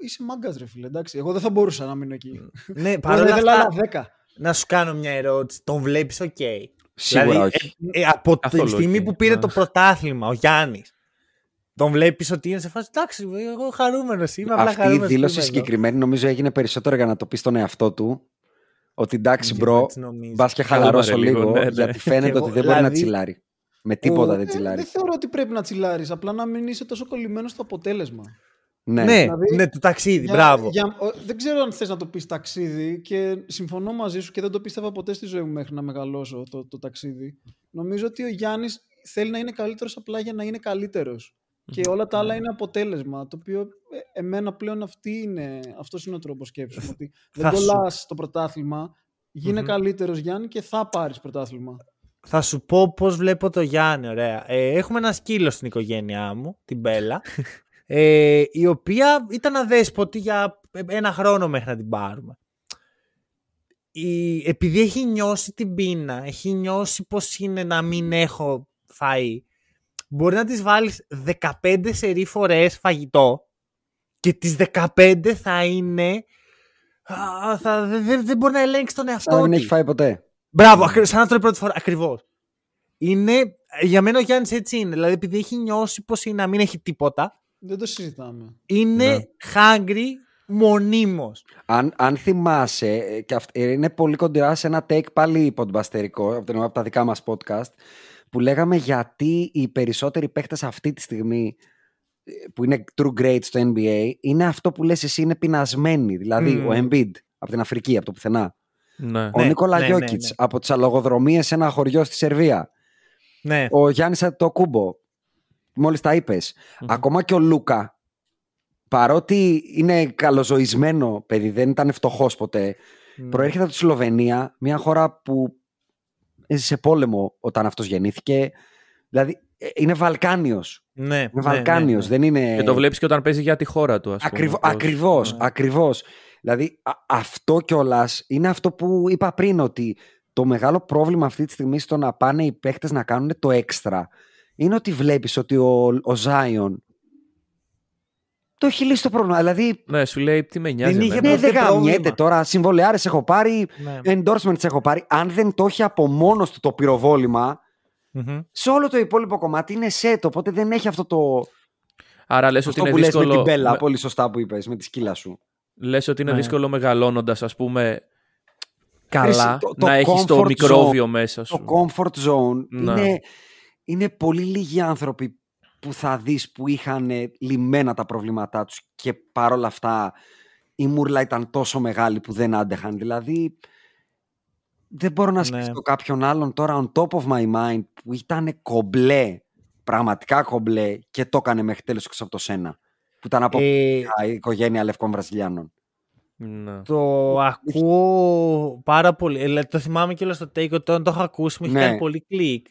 είσαι μάγκας ρε φίλε, εντάξει, εγώ δεν θα μπορούσα να μείνω εκεί. [LAUGHS] Ναι, Εγώ παρόλα ήθελα αυτά, άλλα δέκα. να σου κάνω μια ερώτηση. Τον βλέπεις οκ. Σίγουρα δηλαδή, όχι. ε, ε, από Καθόλου τη στιγμή οκ, που πήρε ναι. το πρωτάθλημα, ο Γιάννης, τον βλέπεις ότι είναι σε φάση, εντάξει, εγώ χαρούμενος είμαι, απλά Αυτή η χαρούμενος που δήλωση είμαι εδώ». συγκεκριμένη νομίζω έγινε περισσότερο για να το πεις στον εαυτό του. Ότι εντάξει, Και bro, έτσι νομίζω. μπας και Καλά, χαλαρώσω ρε, λίγο, λίγο, ναι, ναι. γιατί φαίνεται Και ότι εγώ, δεν μπορεί να δηλαδή, τσιλάρει. Με τίποτα ο- δεν Ε, τσιλάρει. δεν θεωρώ ότι πρέπει να τσιλάρεις, απλά να μην είσαι τόσο κολλημένος στο αποτέλεσμα. Ναι. Ναι, Δηλαδή, ναι, το ταξίδι, Για- μπράβο. για- ο- δεν ξέρω αν θες να το πεις ταξίδι και συμφωνώ μαζί σου και δεν το πίστευα ποτέ στη ζωή μου μέχρι να μεγαλώσω το, το ταξίδι. Νομίζω ότι ο Γιάννης θέλει να είναι καλύτερος απλά για να είναι καλύτερος. Και όλα τα άλλα Ναι. είναι αποτέλεσμα, το οποίο ε, εμένα πλέον αυτή είναι, αυτός είναι ο τρόπος σκέψης μου, ότι δεν Θα σου- κολλάς το πρωτάθλημα, γίνε Μμμ. καλύτερος Γιάννη και θα πάρεις πρωτάθλημα. Θα σου πω πώς βλέπω το Γιάννη, ωραία. Ε, έχουμε ένα σκύλο στην οικογένειά μου, την Μπέλα, [LAUGHS] ε, η οποία ήταν αδέσποτη για ένα χρόνο μέχρι να την πάρουμε. Η, επειδή έχει νιώσει την πείνα, έχει νιώσει πώς είναι να μην έχω φαΐ, μπορεί να τις βάλεις 15 σερή φορές φαγητό και τις 15 θα είναι... α, θα, δεν δεν- δεν μπορεί να ελέγξει τον εαυτό Σαν να μην της. έχει φάει ποτέ. Μπράβο, ακρι- σαν να τρώει πρώτη φορά. Ακριβώς. Είναι, για μένα ο Γιάννης έτσι είναι. Δηλαδή, επειδή έχει νιώσει πως είναι να μην έχει τίποτα, Δεν το συζητάμε. είναι Ναι. hungry μονίμως. Αν, αν θυμάσαι, ε, και αυ- ε, είναι πολύ κοντά σε ένα take πάλι podbasτερικό από, την- από τα δικά μας podcast, που λέγαμε γιατί οι περισσότεροι παίχτες αυτή τη στιγμή ε, που είναι true great στο NBA είναι αυτό που λες εσύ είναι πεινασμένοι. Δηλαδή Μμμ. ο Embiid από την Αφρική, από το πουθενά. Ναι. Ο Ναι, Νίκολα ναι, ναι, Γιώκητς ναι. από τις αλογοδρομίες σε ένα χωριό στη Σερβία. Ναι. Ο Γιάννης Αντοκούμπο, μόλις τα είπες. Ακόμα και ο Λούκα, παρότι είναι καλοζωισμένο παιδί, δεν ήταν φτωχός ποτέ, Ναι. προέρχεται από τη Σλοβενία, μια χώρα που έζησε πόλεμο όταν αυτός γεννήθηκε. Δηλαδή ε, είναι Βαλκάνιος. Ναι, Είναι ναι, Βαλκάνιος, ναι, ναι. δεν είναι... Και το βλέπεις και όταν παίζει για τη χώρα του, ας πούμε. Ακριβώ, πώς- ακριβώς, ναι. ακριβώς. Δηλαδή α- αυτό κιόλας είναι αυτό που είπα πριν ότι το μεγάλο πρόβλημα αυτή τη στιγμή στο να πάνε οι παίχτες να κάνουν το έξτρα είναι ότι βλέπεις ότι ο, ο Ζάιον το έχει λύσει το πρόβλημα. Δηλαδή Ναι, σου λέει τι με νοιάζει. Δεν είχε εμένα. ναι, ποτέ δεν γαμιέται πρόβλημα. τώρα. Συμβολιάρες έχω πάρει, Ναι. endorsements έχω πάρει. Αν δεν το έχει από μόνος του το πυροβόλημα, Μμμ. σε όλο το υπόλοιπο κομμάτι είναι set. Οπότε δεν έχει αυτό το. Άρα λες ότι Αυτό είναι που λες δύσκολο. με την μπέλα, με- πολύ σωστά που είπες, με τη σκύλα σου. Λες ότι είναι Ναι. δύσκολο μεγαλώνοντας, ας πούμε. Καλά, Χρήση, το- το να έχεις το comfort μικρόβιο μέσα σου. Το comfort zone Ναι. είναι, είναι πολύ λίγοι άνθρωποι που θα δεις που είχαν λυμμένα τα προβλήματά τους και παρόλα αυτά η μούρλα ήταν τόσο μεγάλη που δεν άντεχαν. Δηλαδή δεν μπορώ να Ναι. σκεφτώ κάποιον άλλον τώρα on top of my mind που ήταν κομπλέ, πραγματικά κομπλέ και το έκανε μέχρι τέλος έξω από το Σένα. Που ήταν από Ε, η οικογένεια Λευκών Βραζιλιάνων. Ναι. το ακούω πάρα πολύ. Δηλαδή, το θυμάμαι και στο take όταν το έχω ακούσει, μου έχει Ναι. κάνει πολύ κλικ.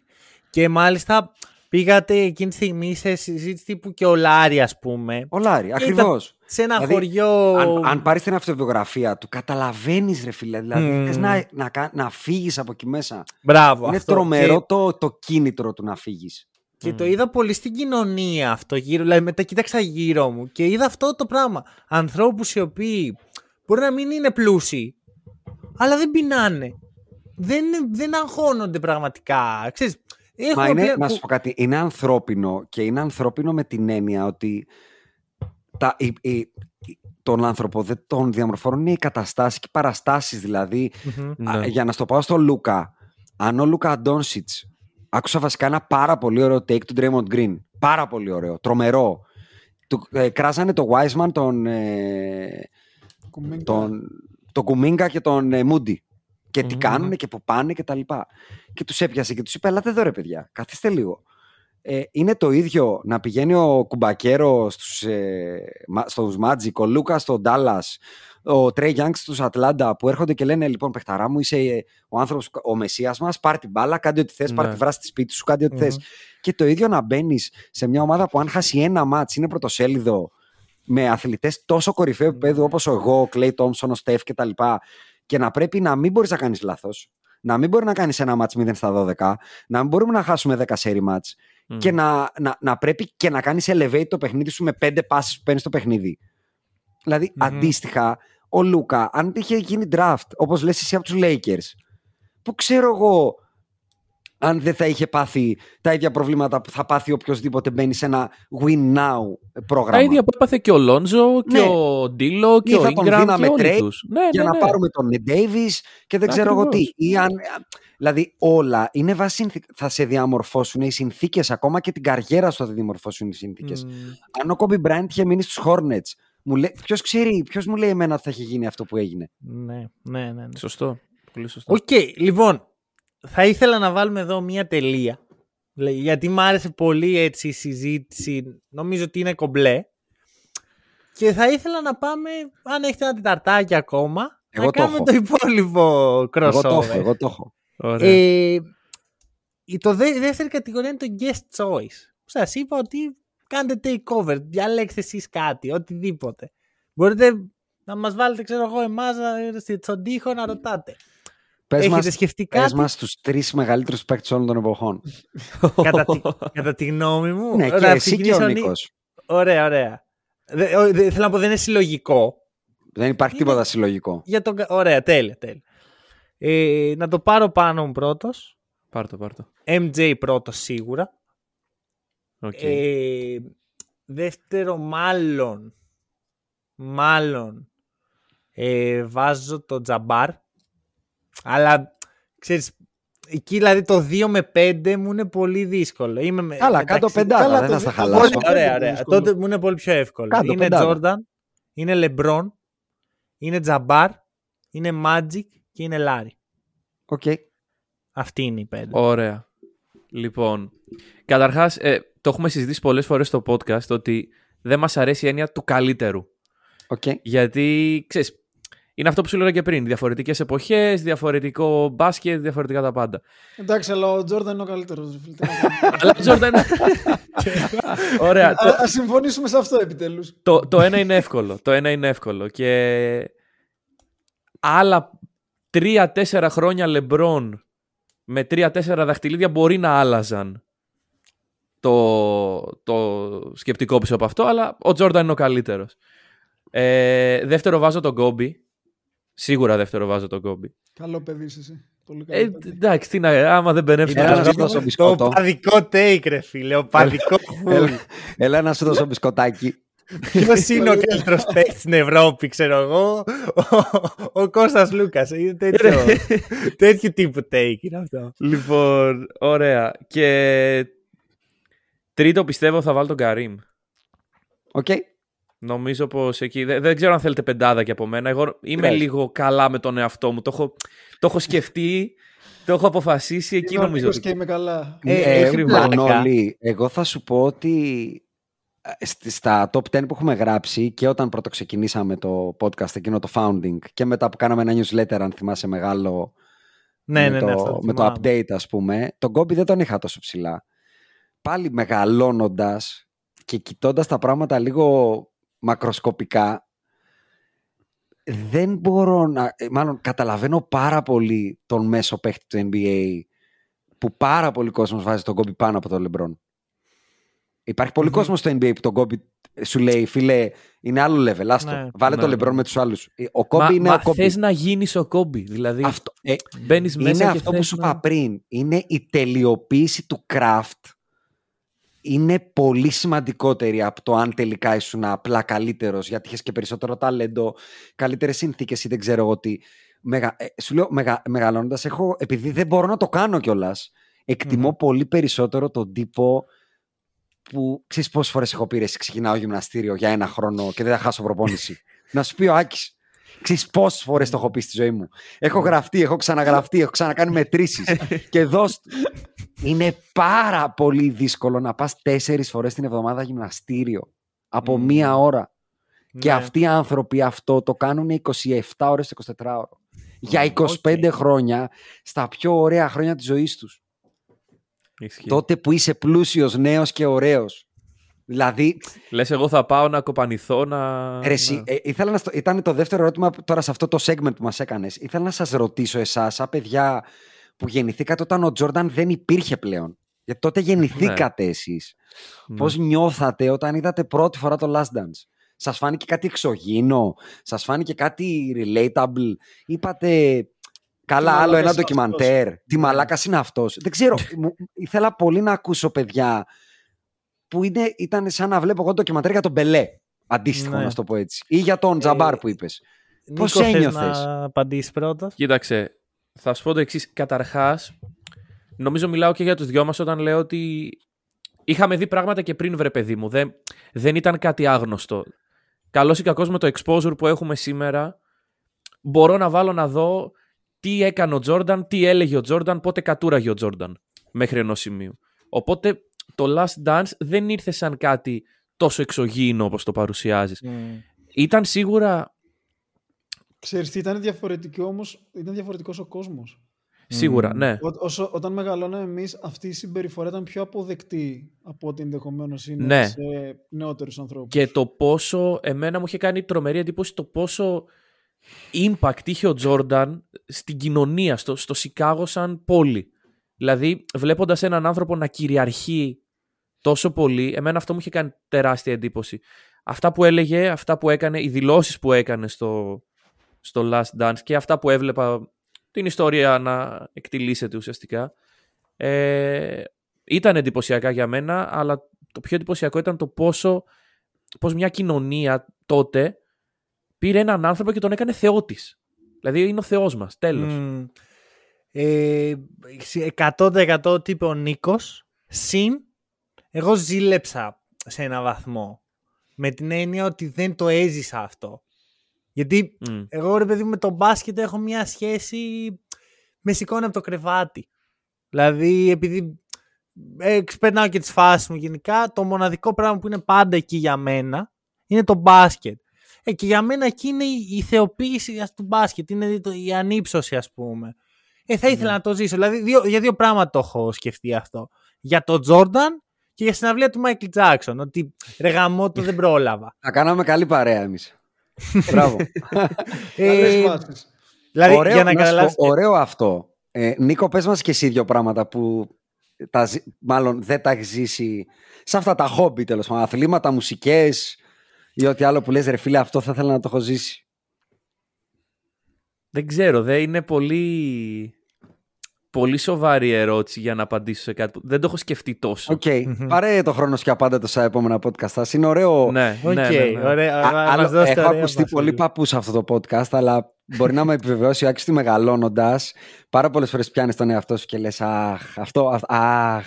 Και μάλιστα πήγατε εκείνη τη στιγμή σε συζήτηση τύπου και ο Λάρη, ας πούμε. Ο Λάρη, Ήταν ακριβώς. Σε ένα Δηλαδή, χωριό. αν, αν πάρεις την αυτοβιογραφία του, καταλαβαίνεις, ρε φίλε. Δηλαδή, Μμμ. θες να, να, κα- να φύγεις από εκεί μέσα. Μπράβο. Είναι αυτό. τρομερό Και, το, το κίνητρο του να φύγεις. και το είδα πολύ στην κοινωνία αυτό γύρω. Δηλαδή, μετά κοίταξα γύρω μου και είδα αυτό το πράγμα. Ανθρώπους οι οποίοι μπορεί να μην είναι πλούσιοι, αλλά δεν πεινάνε. Δεν, δεν αγχώνονται πραγματικά. Ξέρεις, έχω Μα είναι, πει- να σου πω κάτι, είναι ανθρώπινο και είναι ανθρώπινο με την έννοια ότι τα, η, η- η- τον άνθρωπο δεν τον διαμορφώνουν οι καταστάσεις και οι παραστάσεις. Δηλαδή, Μμμ. α, Ναι. για να στο πάω στο Λούκα, αν ο Λούκα Ντόνσιτς. Άκουσα βασικά ένα πάρα πολύ ωραίο take του Draymond Green. Πάρα πολύ ωραίο, τρομερό. Του, ε, κράζανε το Wiseman, τον, ε, Κουμίγκα. τον, τον Κουμίγκα και τον ε, Μούντι. Και τι Μμμ. κάνουν και που πάνε και τα λοιπά. Και τους έπιασε και τους είπε, ελάτε εδώ ρε παιδιά, καθίστε λίγο. Ε, είναι το ίδιο να πηγαίνει ο Κουμπακέρο στους, ε, μα- στους Magic, ο Λούκας στον Dallas, ο Τρέι Γιάνγκς στους Ατλάντα που έρχονται και λένε λοιπόν παιχταρά μου είσαι ε, ο άνθρωπος, ο μεσίας μας, πάρ την μπάλα, κάντε ό,τι θες, πάρ Ναι. τη βράσ' τη σπίτι σου, κάντε ό,τι Μμμ. θες. Και το ίδιο να μπαίνεις σε μια ομάδα που αν χάσει ένα μάτς είναι πρωτοσέλιδο με αθλητές τόσο κορυφαίου επίπεδου όπως εγώ, ο Κλέι Τόμσον, ο Στεφ κτλ. Και να πρέπει να μην μπορείς να κάνεις λάθος, να μην μπορεί να κάνεις ένα μάτς 0 στα 12, να μην μπορούμε να χάσουμε 10 σερί μάτς Μμ. και να, να, να πρέπει και να κάνεις elevate το παιχνίδι σου με πέντε πάσεις που παίρνεις το παιχνίδι. Δηλαδή, Μμμ. αντίστοιχα, ο Λούκα, αν είχε γίνει draft, όπως λες εσύ από τους Lakers, που ξέρω εγώ αν δεν θα είχε πάθει τα ίδια προβλήματα που θα πάθει οποιοδήποτε μπαίνει σε ένα win now πρόγραμμα. Τα ίδια που έπαθε και ο Λόντζο και Ναι. ο Ντίλο και Ή ο θα τον Ingram δίναμε και όλοι trade τους. Ναι, για ναι, να ναι. πάρουμε τον Davis και δεν ξέρω εγώ τι. Ακριβώς. Ή αν, δηλαδή όλα είναι βάση συνθήκ- θα σε διαμορφώσουν οι συνθήκες ακόμα και την καριέρα σου θα τη διαμορφώσουν οι συνθήκες. Μμ. Αν ο Kobe Bryant είχε μείνει στους Hornets, μου λέει, ποιος ξέρει, ποιος μου λέει εμένα ότι θα είχε γίνει αυτό που έγινε; Ναι, ναι, ναι. ναι. Σωστό. Πολύ σωστό. Οκ, λοιπόν, θα ήθελα να βάλουμε εδώ μία τελεία Γιατί μου άρεσε πολύ έτσι η συζήτηση. Νομίζω ότι είναι κομπλέ. Και θα ήθελα να πάμε, αν έχετε ένα τεταρτάκι ακόμα, Εγώ να το κάνουμε έχω. το υπόλοιπο crossover. Εγώ το έχω, εγώ το έχω. Ωραία. Ε, η το δε, η δεύτερη κατηγορία είναι το guest choice. Σας είπα ότι κάντε takeover, διαλέξτε εσείς κάτι, οτιδήποτε. Μπορείτε να μας βάλετε, ξέρω εγώ, εμάς στον τοίχο να ρωτάτε. Πες Έχετε μας, σκεφτεί πες κάτι; μας τους τρεις μεγαλύτερους παίκτες όλων των εποχών. κατά, τη, κατά τη γνώμη μου. ναι, και Ωραία, εσύ και ο ξεκινήσω, Νί- Νίκος. Ωραία, ωραία. Δε, ο- δε- θέλω να πω, δεν είναι συλλογικό. Δεν υπάρχει Είναι- τίποτα συλλογικό. Για τον... κα- Ωραία, τέλεια, τέλεια. Ε, να το πάρω πάνω μου πρώτος. Πάρ' το, πάρ' το. MJ πρώτος σίγουρα. Οκ. Ε, δεύτερο, μάλλον. Μάλλον. Ε, βάζω το Τζαμπάρ. Αλλά, ξέρεις, εκεί δηλαδή το 2 με 5 μου είναι πολύ δύσκολο. Είμαι με- Καλά, μεταξύ- κάτω πεντάδα, Καλά, δεν το θα στα δι- χαλάσω. Πολύ- Ωραία, πολύ ωραία. δύσκολο. Τότε μου είναι πολύ πιο εύκολο. Κάτω, είναι πεντάδα. Τζόρνταν, είναι Λεμπρόν, είναι Τζαμπάρ, είναι Magic και είναι Λάρι. Οκ. Αυτή είναι η πέντε. Ωραία. Λοιπόν, καταρχάς, ε, το έχουμε συζητήσει πολλές φορές στο podcast ότι δεν μας αρέσει η έννοια του καλύτερου. Οκ. Γιατί, ξέρεις, είναι αυτό που σου έλεγα και πριν. Διαφορετικές εποχές, διαφορετικό μπάσκετ, διαφορετικά τα πάντα. Εντάξει, αλλά ο Τζόρνταν είναι ο καλύτερος. Αλλά ο Jordan... [LAUGHS] Ωραία. το, Α συμφωνήσουμε σε αυτό επιτέλους. το, το ένα είναι εύκολο. Το ένα είναι εύκολο. Και άλλα τρία-τέσσερα χρόνια λεμπρόν με τρία-τέσσερα δαχτυλίδια μπορεί να άλλαζαν το, το σκεπτικό πίσω από αυτό, αλλά ο Τζόρνταν είναι ο καλύτερος. Ε, δεύτερο βάζω τον Κόμπι. Σίγουρα δεύτερο βάζω τον Κόμπι. Καλό παιδί είσαι εσύ. Πολύ καλό Ε, παιδί. εντάξει, τι να, άμα δεν μπερνεύσει Έλα τον να σου Κόμπι. δώσω Το μπισκότο. οπαδικό take, ρε φίλε. Ο παδικό Έλα, έλα να σου δώσω μπισκοτάκι. Ποιος είναι ο καλύτερος παίκτης στην Ευρώπη, ξέρω εγώ; Ο, ο Κώστας Σλούκας. Είναι τέτοιο, τέτοιο τύπου take είναι αυτό. Λοιπόν, ωραία. Και τρίτο πιστεύω θα βάλω τον Καρίμ. Οκ. Νομίζω πως εκεί. Δεν, δεν ξέρω αν θέλετε πεντάδα και από μένα. Εγώ είμαι Πες. λίγο καλά με τον εαυτό μου. Το έχω, το έχω σκεφτεί, το έχω αποφασίσει. Εκεί Είναι ο νομίζω. Νίκος ότι- και είμαι καλά. Ε, Ε, έχει λοιπόν, πλάκα. όλοι, εγώ θα σου πω ότι ε, στη- στα top 10 που έχουμε γράψει και όταν πρώτο ξεκινήσαμε το podcast εκείνο το founding και μετά που κάναμε ένα newsletter αν θυμάσαι μεγάλο Ναι, με, ναι, το, ναι. αυτό με το θυμάμαι. update ας πούμε τον Kobe δεν τον είχα τόσο ψηλά πάλι μεγαλώνοντας και κοιτώντας τα πράγματα λίγο μακροσκοπικά δεν μπορώ να ε, μάλλον καταλαβαίνω πάρα πολύ τον μέσο παίχτη του NBA που πάρα πολύ κόσμος βάζει τον Kobe πάνω από τον LeBron Υπάρχει πολύ Μμμ. κόσμος στο NBA που τον Kobe σου λέει φίλε είναι άλλο level άστο, Ναι, βάλε ναι, τον ναι. LeBron με τους άλλους Ε, ο Kobe Μα, είναι μα ο Kobe θες να γίνεις ο Κόμπι. Δηλαδή αυτό, ε, μπαίνεις μέσα είναι και αυτό που θες σου να... είπα πριν. Είναι η τελειοποίηση του craft. Είναι πολύ σημαντικότερη από το αν τελικά ήσουν απλά καλύτερος, γιατί είχες και περισσότερο ταλέντο, καλύτερες συνθήκες ή δεν ξέρω εγώ τι. Μεγα, ε, σου λέω, μεγα, μεγαλώνοντας, έχω, επειδή δεν μπορώ να το κάνω κιόλας, εκτιμώ πολύ περισσότερο τον τύπο που ξέρεις πόσες φορές έχω πει ρε, εσύ ξεκινάω γυμναστήριο για ένα χρόνο και δεν θα χάσω προπόνηση. [LAUGHS] να σου πει ο Άκης. Ξέρεις πόσες φορές το έχω πει στη ζωή μου. Έχω γραφτεί, έχω ξαναγραφτεί, έχω ξανακάνει μετρήσεις. [LAUGHS] και εδώ στ- είναι πάρα πολύ δύσκολο να πας τέσσερις φορές την εβδομάδα γυμναστήριο. Από Μμμ. μία ώρα. Και Ναι. αυτοί οι άνθρωποι αυτό το κάνουν 27 ώρες το 24 ώρο. Για 25 οκ. χρόνια, στα πιο ωραία χρόνια της ζωής τους. Ισχύει. Τότε που είσαι πλούσιος, νέος και ωραίος. Δηλαδή, Λες εγώ θα πάω να κοπανηθώ να... Ρε, εσύ, να- ε, ήθελα να στο- ήταν το δεύτερο ερώτημα τώρα σε αυτό το segment που μας έκανες. Ήθελα να σας ρωτήσω εσάς, σαν παιδιά που γεννηθήκατε όταν ο Τζόρνταν δεν υπήρχε πλέον. Γιατί τότε γεννηθήκατε εσείς. ναι. Πώς νιώθατε όταν είδατε πρώτη φορά το Last Dance; Σας φάνηκε κάτι εξωγήινο, σας φάνηκε κάτι relatable; Είπατε, καλά Τι άλλο μαλάκας ένα είναι ντοκιμαντέρ. αυτός. Τι Ναι. μαλάκας είναι αυτός. Δεν ξέρω, [LAUGHS] μου- ήθελα πολύ να ακούσω παιδιά που είναι, ήταν σαν να βλέπω εγώ ντοκιμαντέρ για τον Μπελέ. Αντίστοιχο, Ναι. να σου το πω έτσι. Ή για τον Τζαμπάρ Ε, που είπες. Νίκο, Πώς θες ένιωθες; να απαντήσεις πρώτο. Κοίταξε, θα σου πω το εξής. Καταρχάς, νομίζω μιλάω και για τους δυο μας όταν λέω ότι είχαμε δει πράγματα και πριν, βρε παιδί μου. Δεν, δεν ήταν κάτι άγνωστο. Καλός ή κακός με το exposure που έχουμε σήμερα, μπορώ να βάλω να δω τι έκανε ο Τζόρνταν, τι έλεγε ο Τζόρνταν, πότε κατούραγε ο Τζόρνταν μέχρι ενός σημείου. Οπότε το Last Dance δεν ήρθε σαν κάτι τόσο εξωγήινο όπως το παρουσιάζεις. Ήταν σίγουρα Ξέρεις τι, ήταν διαφορετικό όμως, ήταν διαφορετικός ο κόσμος. Σίγουρα, ναι. Ό, όσο, όταν μεγαλώναμε εμείς, αυτή η συμπεριφορά ήταν πιο αποδεκτή από ό,τι ενδεχομένως είναι Ναι. σε νεότερους ανθρώπους. Και το πόσο, εμένα μου είχε κάνει τρομερή εντύπωση το πόσο impact είχε ο Τζόρνταν στην κοινωνία, στο, στο Σικάγο σαν πόλη. Δηλαδή, βλέποντας έναν άνθρωπο να κυριαρχεί τόσο πολύ, εμένα αυτό μου είχε κάνει τεράστια εντύπωση. Αυτά που έλεγε, αυτά που έκανε, οι δηλώσεις που έκανε στο, στο Last Dance και αυτά που έβλεπα την ιστορία να εκτιλήσεται ουσιαστικά, ε, ήταν εντυπωσιακά για μένα, αλλά το πιο εντυπωσιακό ήταν το πόσο πώς μια κοινωνία τότε πήρε έναν άνθρωπο και τον έκανε θεό της. Δηλαδή είναι ο θεός μας, τέλος. Μμμ. Ε, 100% ό,τι είπε ο Νίκος, συν εγώ ζήλεψα σε ένα βαθμό. Με την έννοια ότι δεν το έζησα αυτό. Γιατί Μμ. εγώ ρε παιδί μου, με το μπάσκετ έχω μια σχέση με σηκώνει από το κρεβάτι. Δηλαδή επειδή ε, ξεπερνάω και τις φάσεις μου γενικά, το μοναδικό πράγμα που είναι πάντα εκεί για μένα είναι το μπάσκετ. Ε, και για μένα εκεί είναι η, η θεοποίηση ας, του μπάσκετ, είναι το- η ανύψωση ας πούμε. Ε, θα ήθελα να το ζήσω. Δηλαδή δύο, για δύο πράγματα το έχω σκεφτεί αυτό. Για τον Τζόρνταν και για συναυλία του Μάικλ Τζάξον. Ότι ρε γαμό το δεν πρόλαβα. Θα κάναμε καλή παρέα εμείς. [LAUGHS] Μπράβο. Καλές Ε, βάσεις. δηλαδή ωραίο, για να να σου πω, καταλάβεις... ωραίο αυτό. Ε, Νίκο, πες μας και εσύ δύο πράγματα που τα, ζη- μάλλον δεν τα έχεις ζήσει σε αυτά τα χόμπι τέλος πάντων. Αθλήματα, μουσικές ή ό,τι άλλο που λες ρε φίλε αυτό θα ήθελα να το έχω ζήσει. Δεν ξέρω, δεν είναι πολύ, πολύ σοβαρή ερώτηση για να απαντήσω σε κάτι που δεν το έχω σκεφτεί τόσο. Οκ, πάρε το χρόνο και απάντα στα επόμενα podcast. σας. Είναι ωραίο. Ναι, Οκ, ναι, ναι, ναι. ωραία. Α, μας άλλο- δώσετε έχω ωραία ακουστεί βάση. πολύ παππούς σε αυτό το podcast, αλλά μπορεί να με επιβεβαιώσει ο Άκης ότι μεγαλώνοντας, πάρα πολλές φορές πιάνεις τον εαυτό σου και λες: Αχ, αυτό, αυ- αχ,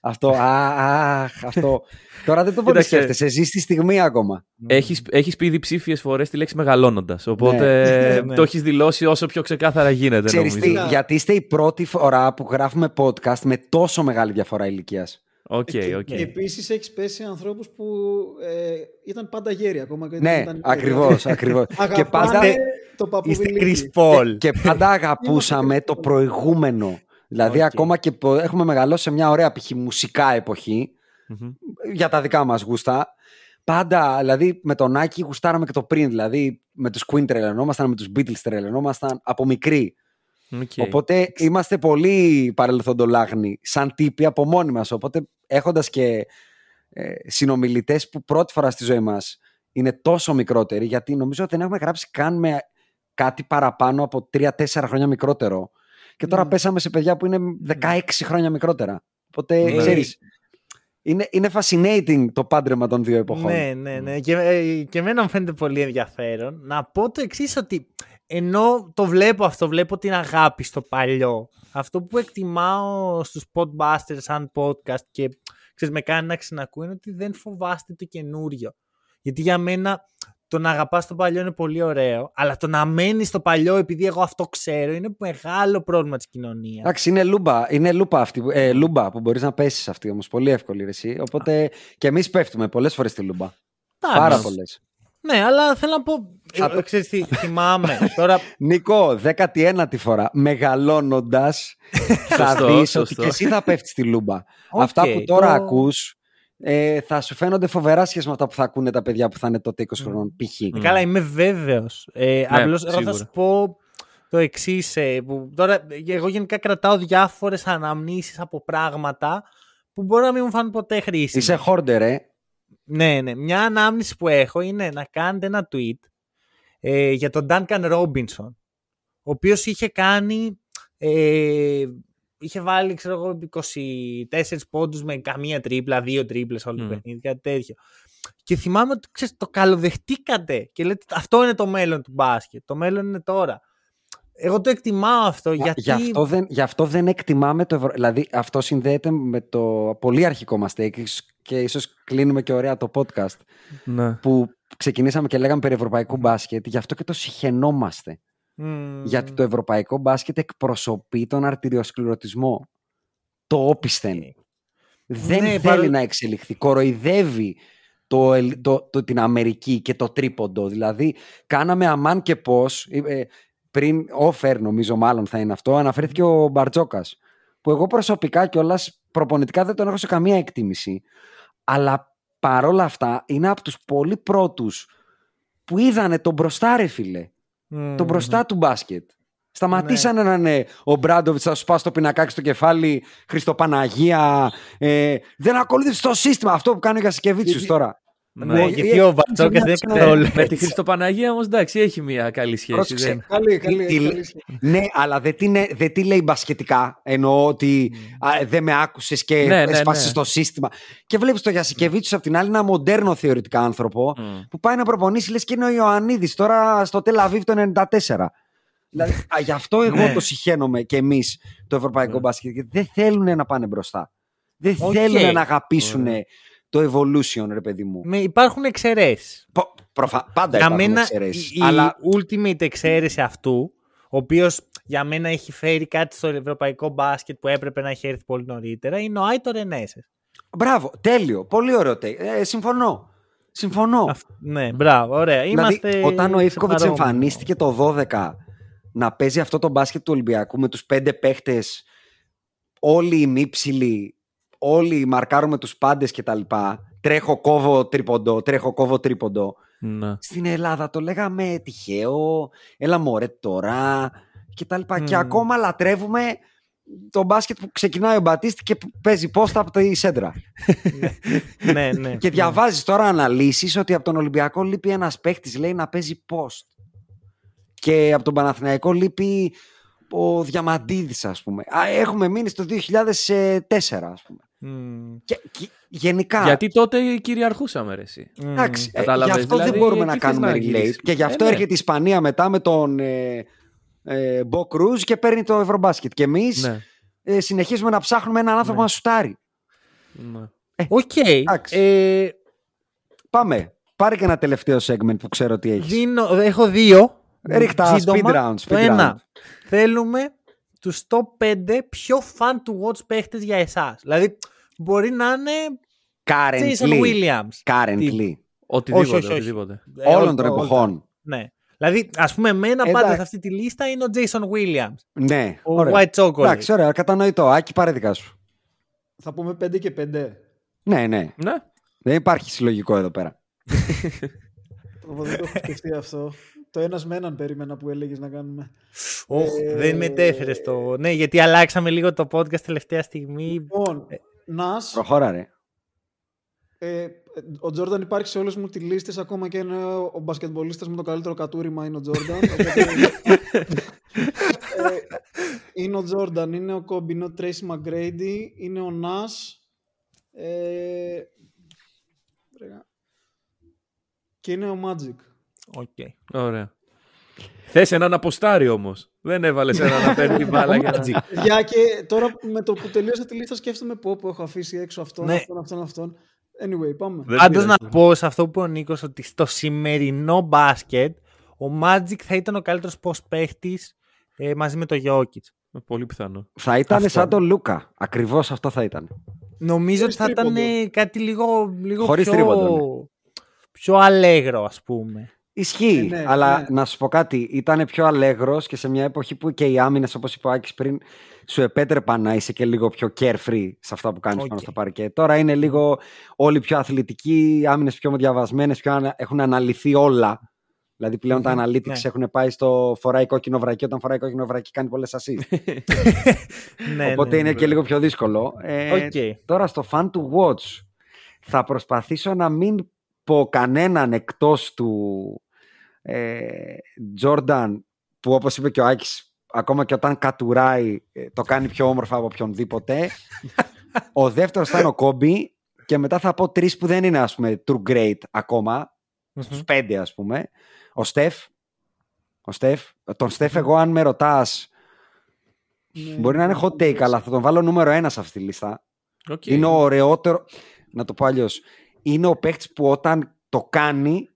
αυτό, α, αχ, αυτό. Τώρα δεν το μπορεί να Κοίταξε. σκέφτεσαι, ζει στη στιγμή ακόμα. Έχεις, έχεις πει διψήφιες φορές τη λέξη μεγαλώνοντας, οπότε Ναι. Ναι. το έχεις δηλώσει όσο πιο ξεκάθαρα γίνεται Ξέρεις τι, νομίζω. γιατί είστε η πρώτη φορά που γράφουμε podcast με τόσο μεγάλη διαφορά ηλικίας. Οκ, και, οκ. και επίσης έχεις πέσει σε ανθρώπους που ε, ήταν πάντα γέροι ακόμα. και Ναι, δεν ήταν γέροι. ακριβώς, ακριβώς. και Αγαπάνε πάντα, το Είστε παππούδι Chris Paul. και πάντα αγαπούσαμε το προηγούμενο. Δηλαδή, Οκ. ακόμα και που έχουμε μεγαλώσει σε μια ωραία π.χ. μουσικά εποχή, Μμμ. για τα δικά μας γούστα. Πάντα, δηλαδή με τον Άκη γουστάραμε και το πριν. Δηλαδή με τους Queen τρελαινόμασταν, με τους Beatles τρελαινόμασταν από μικροί. Οκ. Οπότε είμαστε πολύ παρελθοντολάγνοι σαν τύποι από μόνοι μας. Οπότε έχοντας και ε, συνομιλητές που πρώτη φορά στη ζωή μας είναι τόσο μικρότεροι, γιατί νομίζω ότι δεν έχουμε γράψει καν με κάτι παραπάνω από 3-4 χρόνια μικρότερο. Και τώρα Μμμ. πέσαμε σε παιδιά που είναι 16 χρόνια μικρότερα. Οπότε Ναι. ξέρεις, είναι, είναι fascinating το πάντρεμα των δύο εποχών. Ναι, ναι, ναι. Και, ε, και εμένα μου φαίνεται πολύ ενδιαφέρον. Να πω το εξής ότι ενώ το βλέπω αυτό, βλέπω την αγάπη στο παλιό. Αυτό που εκτιμάω στους podbusters σαν podcast και ξέρεις, με κάνει να ξανακούω είναι ότι δεν φοβάστε το καινούριο. Γιατί για μένα το να αγαπάς το παλιό είναι πολύ ωραίο, αλλά το να μένεις στο παλιό επειδή εγώ αυτό ξέρω είναι μεγάλο πρόβλημα της κοινωνίας. Εντάξει, είναι λούμπα, είναι λούπα αυτή, που- ε, λούμπα που μπορείς να πέσεις αυτή όμως. Πολύ εύκολη ρε, εσύ. Οπότε και εμείς πέφτουμε πολλές φορές στη λούμπα. Εντάξει. Πάρα πολλές. Ναι, αλλά θέλω να πω. Θα Ε, ξέρεις τι, θυμάμαι. [LAUGHS] Τώρα Νίκο, 19η φορά, μεγαλώνοντας, θα Σωστό, δεις ότι σωστό. και εσύ θα πέφτεις στη λούμπα. Οκ, αυτά που τώρα το- ακούς ε, θα σου φαίνονται φοβερά σε σχέση με αυτά που θα ακούνε τα παιδιά που θα είναι τότε 20 χρονών, π.χ. Ε, Καλά, είμαι βέβαιος. Ε, Απλώς εγώ θα σίγουρα. σου πω το εξής. Ε, που τώρα, ε, εγώ γενικά κρατάω διάφορες αναμνήσεις από πράγματα που μπορεί να μην μου φάνουν ποτέ χρήσιμα. Είσαι χόρντερ, ε. Ναι, ναι. Μια ανάμνηση που έχω είναι να κάνετε ένα tweet ε, για τον Duncan Robinson, ο οποίος είχε κάνει, ε, είχε βάλει, ξέρω εγώ, 24 πόντους με καμία τρίπλα, δύο τρίπλες όλο το Μμμ. παιχνίδι, κάτι τέτοιο. Και θυμάμαι ότι ξέρεις, το καλοδεχτήκατε και λέτε αυτό είναι το μέλλον του μπάσκετ, το μέλλον είναι τώρα. Εγώ το εκτιμάω αυτό γιατί... Γι, αυτό δεν, γι' αυτό δεν εκτιμάμε το ευρω... Δηλαδή αυτό συνδέεται με το πολύ αρχικό μας take και ίσως κλείνουμε και ωραία το podcast Ναι. που ξεκινήσαμε και λέγαμε περί ευρωπαϊκού μπάσκετ. Γι' αυτό και το συχαινόμαστε. Μμμ. Γιατί το ευρωπαϊκό μπάσκετ εκπροσωπεί τον αρτηριοσκληρωτισμό. Το όπισθεν. Δεν Ναι, θέλει παρό- να εξελιχθεί. Κοροϊδεύει το, ελ- το, το, την Αμερική και το τρίποντο. Δηλαδή, κάναμε αμάν και πώς, ε, ε, πριν, offer νομίζω μάλλον θα είναι αυτό, αναφέρθηκε ο Μπαρτζόκας, που εγώ προσωπικά κιόλας προπονητικά δεν τον έχω σε καμία εκτίμηση. Αλλά παρόλα αυτά είναι από τους πολύ πρώτους που είδανε τον μπροστά ρε φίλε. Μμμ. Τον μπροστά του μπάσκετ. Σταματήσανε να είναι ο Μπράντοβιτς, θα σου πά στο πινακάκι στο κεφάλι, Χριστοπαναγία. Ε, δεν ακολούθησε το σύστημα αυτό που κάνει ο Γιασικεβίτσιου τώρα. Ναι, Ο- γιατί ε, ο Μπαρτζόκας δεν ναι, είναι καθόλου Με τη έτσι. Χριστοπαναγία όμως εντάξει, έχει μια καλή σχέση. Πρόσεξε. δεν- Καλή, καλή. Τι- έχει τι- καλή σχέση. Ναι, αλλά δεν τι, είναι- δεν τι λέει μπασκετικά. Εννοώ ότι α, δεν με άκουσες και Ναι, ναι, έσπασες ναι. το σύστημα. Και βλέπεις το Γιασικεβίτσιου απ' την άλλη ένα μοντέρνο θεωρητικά άνθρωπο Μμ. που πάει να προπονήσει λες και είναι ο Ιωαννίδης τώρα στο Τελαβίβ το 94. δηλαδή, α, γι' αυτό εγώ Ναι. το συχαίνομαι και εμείς το ευρωπαϊκό Ναι. μπάσκετ. Γιατί δεν θέλουν να πάνε μπροστά. Δεν Οκ. θέλουν να αγαπήσουν Ωραία. Το evolution, ρε παιδί μου. Με, υπάρχουν εξαιρέσεις. Πο- προφα- Πάντα Για υπάρχουν μένα εξαιρέσεις. η, η Αλλά ultimate εξαίρεση αυτού, ο οποίος για μένα έχει φέρει κάτι στο ευρωπαϊκό μπάσκετ που έπρεπε να έχει έρθει πολύ νωρίτερα, είναι ο Άιτο Ρενέσες. μπράβο, τέλειο. Πολύ ωραίο. take. Ε, συμφωνώ. Συμφωνώ. Ναι, μπράβο, ωραία. Είμαστε Δηλαδή, όταν ο σε Ίβκοβιτς παρόμοιο. εμφανίστηκε το 12 να παίζει αυτό το μπάσκετ του Ολυμπιακού με τους πέντε παίχτες όλοι οι μύψιλοι, όλοι μαρκάρουμε τους πάντες και τα λοιπά. Τρέχω, κόβω, τρίποντο, τρέχω, κόβω, τρίποντο. Ναι. Στην Ελλάδα το λέγαμε τυχαίο, έλα μωρέ τώρα και τα λοιπά. Και Μμμ. ακόμα λατρεύουμε το μπάσκετ που ξεκινάει ο Μπατίστη και που παίζει πόστα από τη σέντρα. [LAUGHS] ναι, ναι. Και διαβάζεις τώρα αναλύσεις ότι από τον Ολυμπιακό λείπει ένας παίχτης, λέει, να παίζει post. Και από τον Παναθηναϊκό λείπει ο Διαμαντίδης, ας πούμε. Α, έχουμε μείνει στο 2004, ας πούμε. Μμ, Και, και γενικά, Γιατί τότε κυριαρχούσαμε ρε εσύ. μμ. εντάξει, ε, γι' Κατάλαβες, αυτό δεν δηλαδή, μπορούμε εκεί να θες κάνουμε να relate. γυρίσεις. Και γι' αυτό Ε, ναι. έρχεται η Ισπανία μετά με τον ε, ε, Μπο Κρούζ και παίρνει το Ευρωμπάσκετ. Και εμείς Ναι. ε, συνεχίζουμε να ψάχνουμε έναν άνθρωπο Ναι. να σουτάρει. ναι. Οκ. Εντάξει. Ε, Πάμε. Πάρε και ένα τελευταίο segment που ξέρω τι έχεις. δίνω, έχω δύο. Ρίχ' τα Σύντομα. speed round, Το speed ένα. Θέλουμε τους top 5 πιο fun to watch παίχτες για εσάς. Δηλαδή, μπορεί να είναι Jason Currently. Williams. Currently. Οτιδήποτε. όχι, όχι. οτιδήποτε. Ε, Όλων ό- των όλα. εποχών. Ναι. Δηλαδή, ας πούμε, εμένα Ε, πάντα εντάξει. σε αυτή τη λίστα είναι ο Jason Williams. Ναι. Ο ωραία. White Chocolate. Εντάξει, ωραία, κατανοητό. Άκη, πάρε δικά σου. Θα πούμε 5 και 5. Ναι, ναι. Ναι. Δεν υπάρχει συλλογικό εδώ πέρα. [LAUGHS] Δεν το έχω σκεφτεί αυτό. Το ένας με έναν περίμενα που έλεγες να κάνουμε. Οχ, Ε, δεν μετέφερες το. Ναι, γιατί αλλάξαμε λίγο το podcast τελευταία στιγμή. Λοιπόν, Νας, Προχώρα, ρε. ε, ο Τζόρνταν υπάρχει σε όλες μου τις λίστες, ακόμα και είναι ο, ο μπασκετμπολίστας με το καλύτερο κατούριμα είναι ο Τζόρνταν. [LAUGHS] οπότε, ε, είναι ο Τζόρνταν, είναι ο Κόμπι, είναι ο Τρέισι Μαγκρέιντι, είναι ο Νας ε, βρega. και είναι ο Μάτζικ. Οκ. Ωραία. Θες έναν να ποστάρει όμως. Δεν έβαλες έναν να παίρνει την μπάλα για να. Για και τώρα με το που τελείωσα τη λίστα σκέφτομαι πω που έχω αφήσει έξω αυτόν, Ναι. αυτόν, αυτόν, αυτόν. Anyway, πάμε. Δεν Πάντως πειράζει. να πω σε αυτό που είπε ο Νίκος ότι στο σημερινό μπάσκετ ο Magic θα ήταν ο καλύτερος post παίχτης ε, μαζί με το Jokic. Πολύ πιθανό. Θα ήταν Αυτό. σαν τον Λούκα. Ακριβώς αυτό θα ήταν. Νομίζω ότι Χωρίς θα ήταν τρίποντο. ε, κάτι λίγο, λίγο Χωρίς πιο, τρίποντο, πιο αλέγρο, ας πούμε. Ισχύει. Ε, ναι, αλλά ναι. να σου πω κάτι. Ήταν πιο αλέγρος και σε μια εποχή που και οι άμυνες, όπως είπε ο Άκης πριν, σου επέτρεπαν να είσαι και λίγο πιο carefree σε αυτά που κάνεις Οκ. πάνω στο παρκέ. Τώρα είναι λίγο όλοι πιο αθλητικοί, οι άμυνες πιο διαβασμένες, πιο ανα- έχουν αναλυθεί όλα. Δηλαδή πλέον τα Μμμ, analytics ναι. έχουν πάει στο φοράει κόκκινο βρακί. Όταν φοράει κόκκινο βρακί κάνει πολλές assist. [LAUGHS] ναι, Οπότε ναι, είναι ναι. και λίγο πιο δύσκολο. Ε, Οκ. Τώρα στο fan to watch θα προσπαθήσω να μην πω κανέναν εκτός του ε, Jordan που όπως είπε και ο Άκης ακόμα και όταν κατουράει ε, το κάνει πιο όμορφα από οποιονδήποτε. [LAUGHS] ο δεύτερος θα είναι ο Κόμπι και μετά θα πω τρεις που δεν είναι ας πούμε true great ακόμα Μμμ. στους πέντε ας πούμε. Ο Στεφ. Ο Στεφ. Τον Στεφ εγώ αν με ρωτάς Ναι, μπορεί να είναι hot take αλλά θα τον βάλω νούμερο ένα σε αυτή τη λίστα. Οκ. Είναι ο ωραιότερο. Να το πω αλλιώς. Είναι ο παίκτης που όταν το κάνει,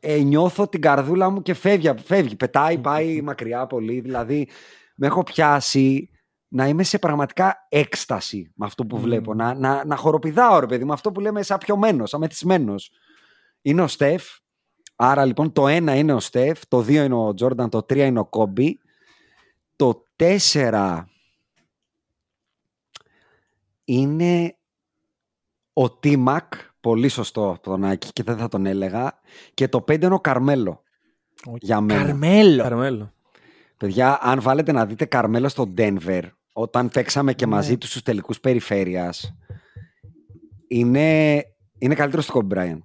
ε, νιώθω την καρδούλα μου και φεύγει. φεύγει πετάει, πάει [LAUGHS] μακριά πολύ. Δηλαδή, με έχω πιάσει να είμαι σε πραγματικά έκσταση με αυτό που βλέπω. Να, να, να χοροπηδάω, ρε παιδί, με αυτό που λέμε σαν πιωμένος, σαν μεθυσμένος. Είναι ο Στεφ. Άρα λοιπόν το ένα είναι ο Στεφ, το δύο είναι ο Τζόρνταν, το τρία είναι ο Κόμπι. Το τέσσερα είναι ο Τίμακ, πολύ σωστό από τον Άκη και δεν θα τον έλεγα. Και το πέντε είναι ο Καρμέλο. Για μένα. Καρμέλο. Καρμέλο. Παιδιά, αν βάλετε να δείτε Καρμέλο στο Denver, όταν παίξαμε και μαζί τους στους τελικούς περιφέρειας, είναι, είναι καλύτερος στο Kobe Bryant.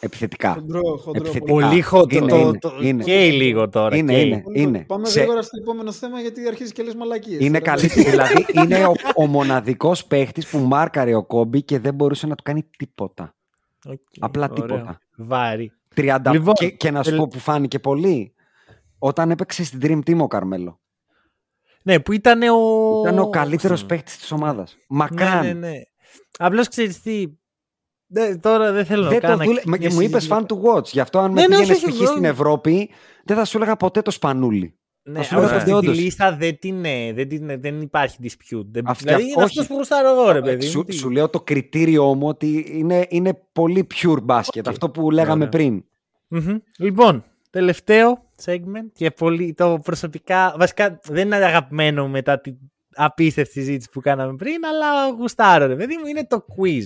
Επιθετικά. Χοντρό, χοντρό. Επιθετικά. Πολύ χοντρό. Είναι, το- είναι, το- είναι. καίει λίγο τώρα. Είναι, καίει. είναι. Λοιπόν, Πάμε Σε- γρήγορα στο επόμενο θέμα γιατί αρχίζει και λες μαλακίες. Είναι τώρα. καλύτερο. δηλαδή, είναι ο, ο μοναδικός παίχτης που μάρκαρε ο Κόμπι και δεν μπορούσε να του κάνει τίποτα. Οκ, Απλά Ωραίο. τίποτα. Βάρη. 30... Λοιπόν, και, και να σου τελ- πω που φάνηκε πολύ. Όταν έπαιξε στην Dream Team ο Καρμέλο. Ναι, που ήταν ο. Ήταν ο καλύτερος Μ. παίχτης της ομάδας. Ναι, Μακράν. ναι, ναι. Απλώς ξέρεις τι. Δεν- τώρα δεν θέλω να Δεν το κάνω. δούλε... μια Μου είπες συζήτηση. fun to watch. Γι' αυτό αν με Ναι, ναι, πήγαινες όχι, π.χ. όχι, στην όχι. Ευρώπη, δεν θα σου έλεγα ποτέ το σπανούλι. Ναι, Θα σου αλλά λέω αυτή ότι τη όντως. λίστα δεν, την, ε, δεν, την, δεν υπάρχει dispute. Δεν, Αυτή- δηλαδή αυτή- είναι όχι. αυτός που γουστάρω εγώ, ρε παιδί. Σου, μου, τι. σου λέω το κριτήριό μου ότι είναι, είναι πολύ pure basket. Αυτό που λέγαμε Ωραία. πριν. Μμμ. Λοιπόν, τελευταίο segment και πολύ το προσωπικά. Βασικά δεν είναι αγαπημένο μου μετά την απίστευτη συζήτηση που κάναμε πριν, αλλά γουστάρω, ρε παιδί μου, είναι το quiz.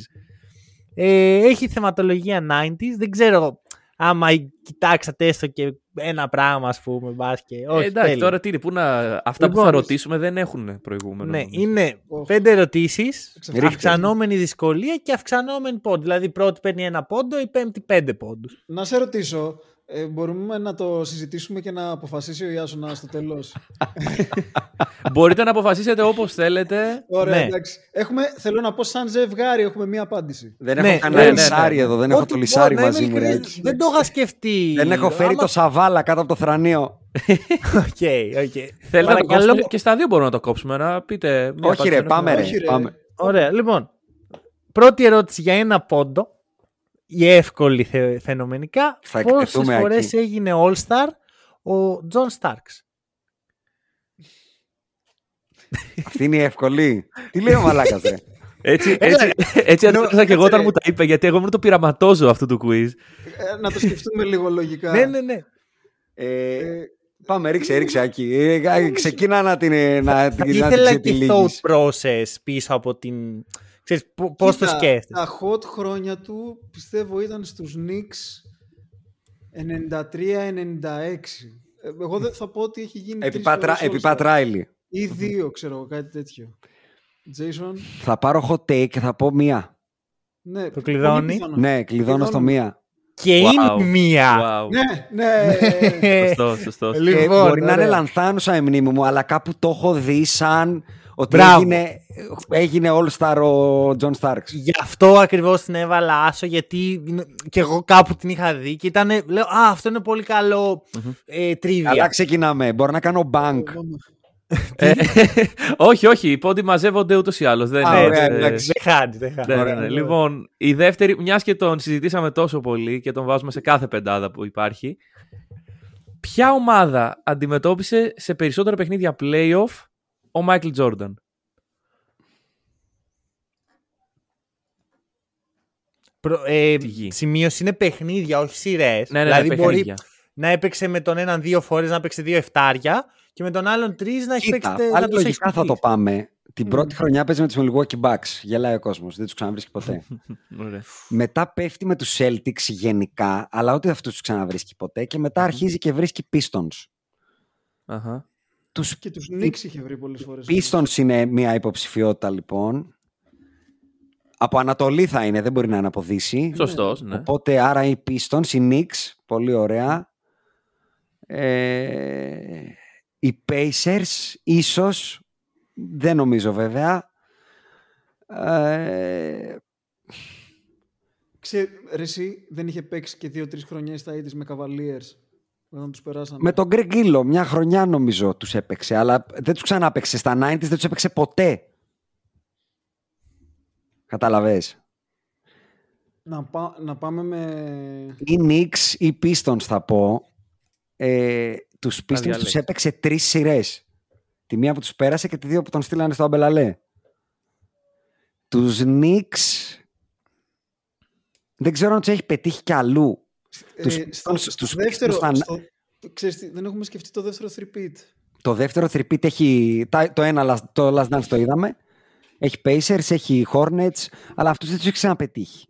Ε, έχει θεματολογία 90s. Δεν ξέρω άμα κοιτάξατε έστω και ένα πράγμα, ας πούμε, μπάσκετ. Όχι, Ε, εντάξει, τέλεια. τώρα τι είναι, πού να... αυτά που Λοιπόν, θα ρωτήσουμε δεν έχουν προηγούμενο. Ναι, νομίζω. είναι Οχ. πέντε ερωτήσεις, Ρίχτε. αυξανόμενη δυσκολία και αυξανόμενη πόντο. Δηλαδή, η πρώτη παίρνει ένα πόντο, η πέμπτη πέντε πόντους. Να σε ρωτήσω, ε, μπορούμε να το συζητήσουμε και να αποφασίσει ο Ιάσονα στο τέλος. [LAUGHS] Μπορείτε να αποφασίσετε όπως θέλετε. Ωραία, Ναι. εντάξει. Έχουμε, θέλω να πω σαν ζευγάρι έχουμε μία απάντηση. Δεν Ναι, έχω κανένα ναι, ναι, λισάρι ναι. εδώ. Δεν έχω Ό,τι το λυσάρι πω, να είμαι μαζί μου. ρε. ειλικρινής, Δεν το είχα σκεφτεί. Δεν έχω φέρει Άμα- το σαβάλα κάτω από το θρανίο. Οκ, οκ. Θέλετε να το Παρακαλώ. κόψουμε και στα δύο μπορούμε να το κόψουμε. Να πείτε. μια Όχι απάντηση ρε, ένα πάμε θέμα. ρε. Όχι, ρε. πάμε. Ωραία, λοιπόν. Πρώτη ερώτηση για ένα πόντο. Η εύκολη θε, φαινομενικά. Θα Πόσες εκτεθούμε φορές εκεί. έγινε All-Star ο Τζον Στάρξ; Αυτή είναι η εύκολη. Τι λέει ο μαλάκας, ρε; Έτσι, έτσι, έτσι αντέδρασα και εγώ όταν μου τα είπε, γιατί εγώ ήμουν το πειραματόζω αυτού του quiz. Ε, να το σκεφτούμε λίγο λογικά. ναι, ναι, ναι. Ε, Ε, Πάμε, ρίξε, ρίξε, Άκη. Ε, ε, Ξεκίνα να την, ε, να, την- να την Ήθελα και ξετυλίγεις. thought process πίσω από την... Ξέρεις, πο- πώς το κοίτα, σκέφτεσαι; Τα hot χρόνια του πιστεύω ήταν στους Knicks 93-96. Ε, Εγώ δεν θα πω ότι έχει γίνει Επί τρεις Πατρα- φορές Επί All-Star. Πατράιλι. Ή δύο, ξέρω εγώ, κάτι τέτοιο. Jason; Θα πάρω hot take και θα πω μία. Ναι, Το κλειδώνει; πολύ πιθανό. Ναι, κλειδώνω στο μία. Και Wow. είναι μία. Wow. Ναι, ναι. Σωστό, σωστό. Ε, Λοιπόν, μπορεί να είναι ωραία. λανθάνουσα η μνήμη μου, αλλά κάπου το έχω δει σαν ότι Μπράβο. έγινε, έγινε All-Star ο John Starks. Γι' αυτό ακριβώς την έβαλα άσο, γιατί είναι- και εγώ κάπου την είχα δει και ήταν, λέω, α, αυτό είναι πολύ καλό ε, τρίβια. Αλλά ξεκινάμε. Μπορώ να κάνω bank. Ε, [LAUGHS] όχι, όχι. Οι πόντοι μαζεύονται ούτως ή άλλως. Δεν Α, είναι. ωραία, ε, εντάξει. Δεν χάνει, δεν χάνει. ναι, ναι, Ωραία, ναι. ωραία. Λοιπόν, η δεύτερη, μιας και τον συζητήσαμε τόσο πολύ και τον βάζουμε σε κάθε πεντάδα που υπάρχει. Ποια ομάδα αντιμετώπισε σε περισσότερα παιχνίδια playoff ο Μάικλ Τζόρνταν. Προ- ε, Τη γη. σημείωση είναι παιχνίδια, όχι σειρές. Ναι, ναι, δηλαδή ναι, μπορεί παιχνίδια. να έπαιξε με τον έναν δύο φορές να παίξει δύο εφτάρια και με τον άλλον τρεις να έχει παίξει. Κοίτα, τε- πάλι να τους έχει λογικά θα το κουμπίσει. πάμε. Την Mm. πρώτη χρονιά παίζει με τους Milwaukee Bucks. Γελάει ο κόσμος. Δεν τους ξαναβρίσκει ποτέ. [LAUGHS] Ωραία. μετά πέφτει με τους Celtics γενικά, αλλά ούτε αυτούς τους ξαναβρίσκει ποτέ. Και μετά αρχίζει και βρίσκει Pistons. Αχα. Τους Και τους Knicks είχε βρει πολλές φορές. Pistons είναι μια υποψηφιότητα λοιπόν. Από Ανατολή θα είναι, δεν μπορεί να είναι από Δύση. Σωστός, ναι. Οπότε άρα οι Pistons, οι Knicks, πολύ ωραία. Ε, οι Pacers, ίσως, δεν νομίζω βέβαια. Ε, Ξέ, ρε, εσύ δεν είχε παίξει και δύο-τρεις χρονιές στα είδης με Cavaliers όταν τους περάσανε. με τον Greg Gillo, μια χρονιά νομίζω τους έπαιξε, αλλά δεν τους ξανάπαιξε. Στα 90s δεν τους έπαιξε ποτέ. Καταλαβες. Να, πά- να πάμε με... Ή Knicks ή Pistons θα πω. Ε, τους Pistons τους διαλέξεις. έπαιξε τρεις σειρές. Τη μία που τους πέρασε και τη δύο που τον στείλανε στο Αμπελαλέ. Τους Knicks δεν ξέρω αν τους έχει πετύχει κι αλλού. Τους Ε, Pistons, στο, στους στο δεύτερο, Pistons θα- στο, ξέρεις τι, δεν έχουμε σκεφτεί το δεύτερο three-peat. Το δεύτερο θρυπίτ έχει. τα- Το ένα last- το Last Dance το είδαμε. Έχει Pacers, έχει Hornets, αλλά αυτούς δεν τους έχει ξαναπετύχει.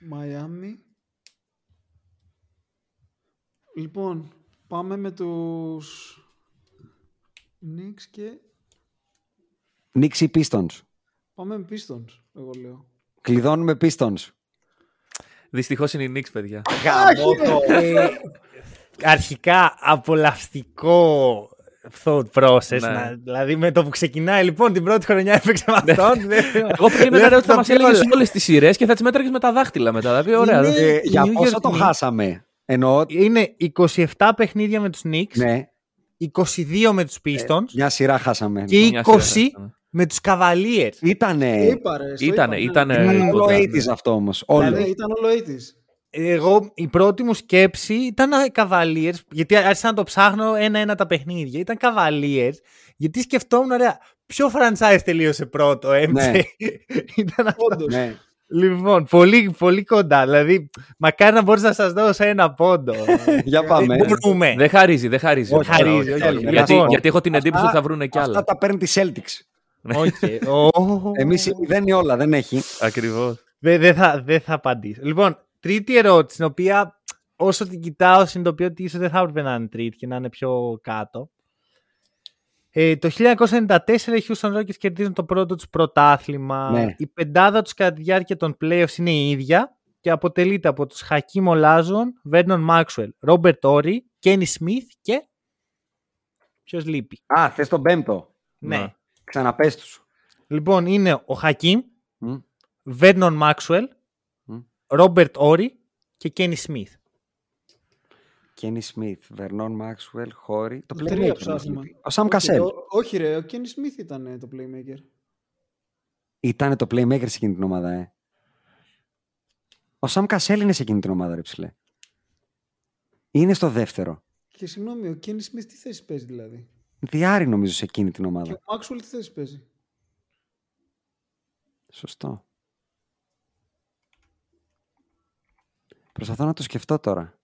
Μαϊάμι. Λοιπόν, πάμε με τους Knicks και Knicks ή Pistons; πάμε με Pistons, εγώ λέω. Κλειδώνουμε Pistons. Δυστυχώς είναι η Knicks, παιδιά. Ε, αρχικά απολαυστικό thought process. Ναι. να- δηλαδή με το που ξεκινάει λοιπόν την πρώτη χρονιά έπαιξε με αυτόν. δεν- Εγώ περίμενα δεν ότι θα μας πει έλεγες όλα. όλες τις σειρές και θα τις μέτραγες με τα δάχτυλα μετά. Θα πει ωραία. Είναι- δεν- Ε, για New πόσο York το Knicks. χάσαμε; Εννοώ. Είναι 27 παιχνίδια με τους Knicks, Ναι, 22 με τους Pistons μια σειρά χάσαμε. και Μια 20 σειρά, με τους Cavaliers. Ήτανε. Το είπα, ρε, στο Ήτανε, είπα, ναι. ήτανε. Ήταν όλο κοντά, 80s ναι. αυτός όμως. Όλος. Ναι, ήταν όλο 80s. Εγώ η πρώτη μου σκέψη ήταν οι Cavaliers, γιατί άρχισα να το ψάχνω ένα-ένα τα παιχνίδια. Ήταν Cavaliers, γιατί σκεφτόμουν, ωραία, ποιο franchise τελείωσε πρώτο, MJ. Ναι. [LAUGHS] ήταν αυτό. Όντως. Ναι. Λοιπόν, πολύ, πολύ κοντά. Δηλαδή, μακάρι να μπορούσα να σας δώσω ένα πόντο. [LAUGHS] Για πάμε. Δεν μπορούμε. Δεν χαρίζει, δεν χαρίζει. Όχι, χαρίζει, όχι, όχι. Γιατί, Λοιπόν, γιατί έχω την εντύπωση αυτά- ότι θα βρουν κι Αυτά άλλα. τα παίρνει τη Celtics. Οκ. [LAUGHS] Ω. Εμείς δεν είναι όλα, δεν έχει. Ακριβώς. Δεν δεν θα, δεν θα απαντήσω. Λοιπόν, τρίτη ερώτηση, την οποία όσο την κοιτάω συνειδητοποιώ ότι ίσως δεν θα έπρεπε να είναι τρίτη και να είναι πιο κάτω. Ε, το 1994 οι Houston Rockets κερδίζουν το πρώτο τους πρωτάθλημα. Ναι. Η πεντάδα τους κατά τη διάρκεια των playoffs είναι η ίδια και αποτελείται από τους Hakim Olazon, Vernon Maxwell, Robert Ory, Kenny Smith και... Ποιος λείπει. Α, θες τον πέμπτο. Ναι. Ναι. Ξαναπες τους. Λοιπόν, είναι ο Hakim, Μμ. Vernon Maxwell, Μμ. Robert Ory και Kenny Smith. Κένι Σμιθ, Βερνόν Μάξουελ, Χόρι. Το Το τρία playmaker μας ψάχνουμε. λείπει. Ο Σαμ Όχι, Κασέλ. ο- Όχι ρε, ο Kenny Smith ήταν ε, το playmaker. Ήταν το playmaker σε εκείνη την ομάδα, ε. Ο Σαμ Κασέλ είναι σε εκείνη την ομάδα, ρε ψηλέ. Είναι στο δεύτερο. Και συγγνώμη, ο Kenny Smith τι θέση παίζει δηλαδή; Διάρη νομίζω σε εκείνη την Και ομάδα. ο Maxwell τι θέση παίζει; Σωστό. Προσπαθώ να το σκεφτώ τώρα.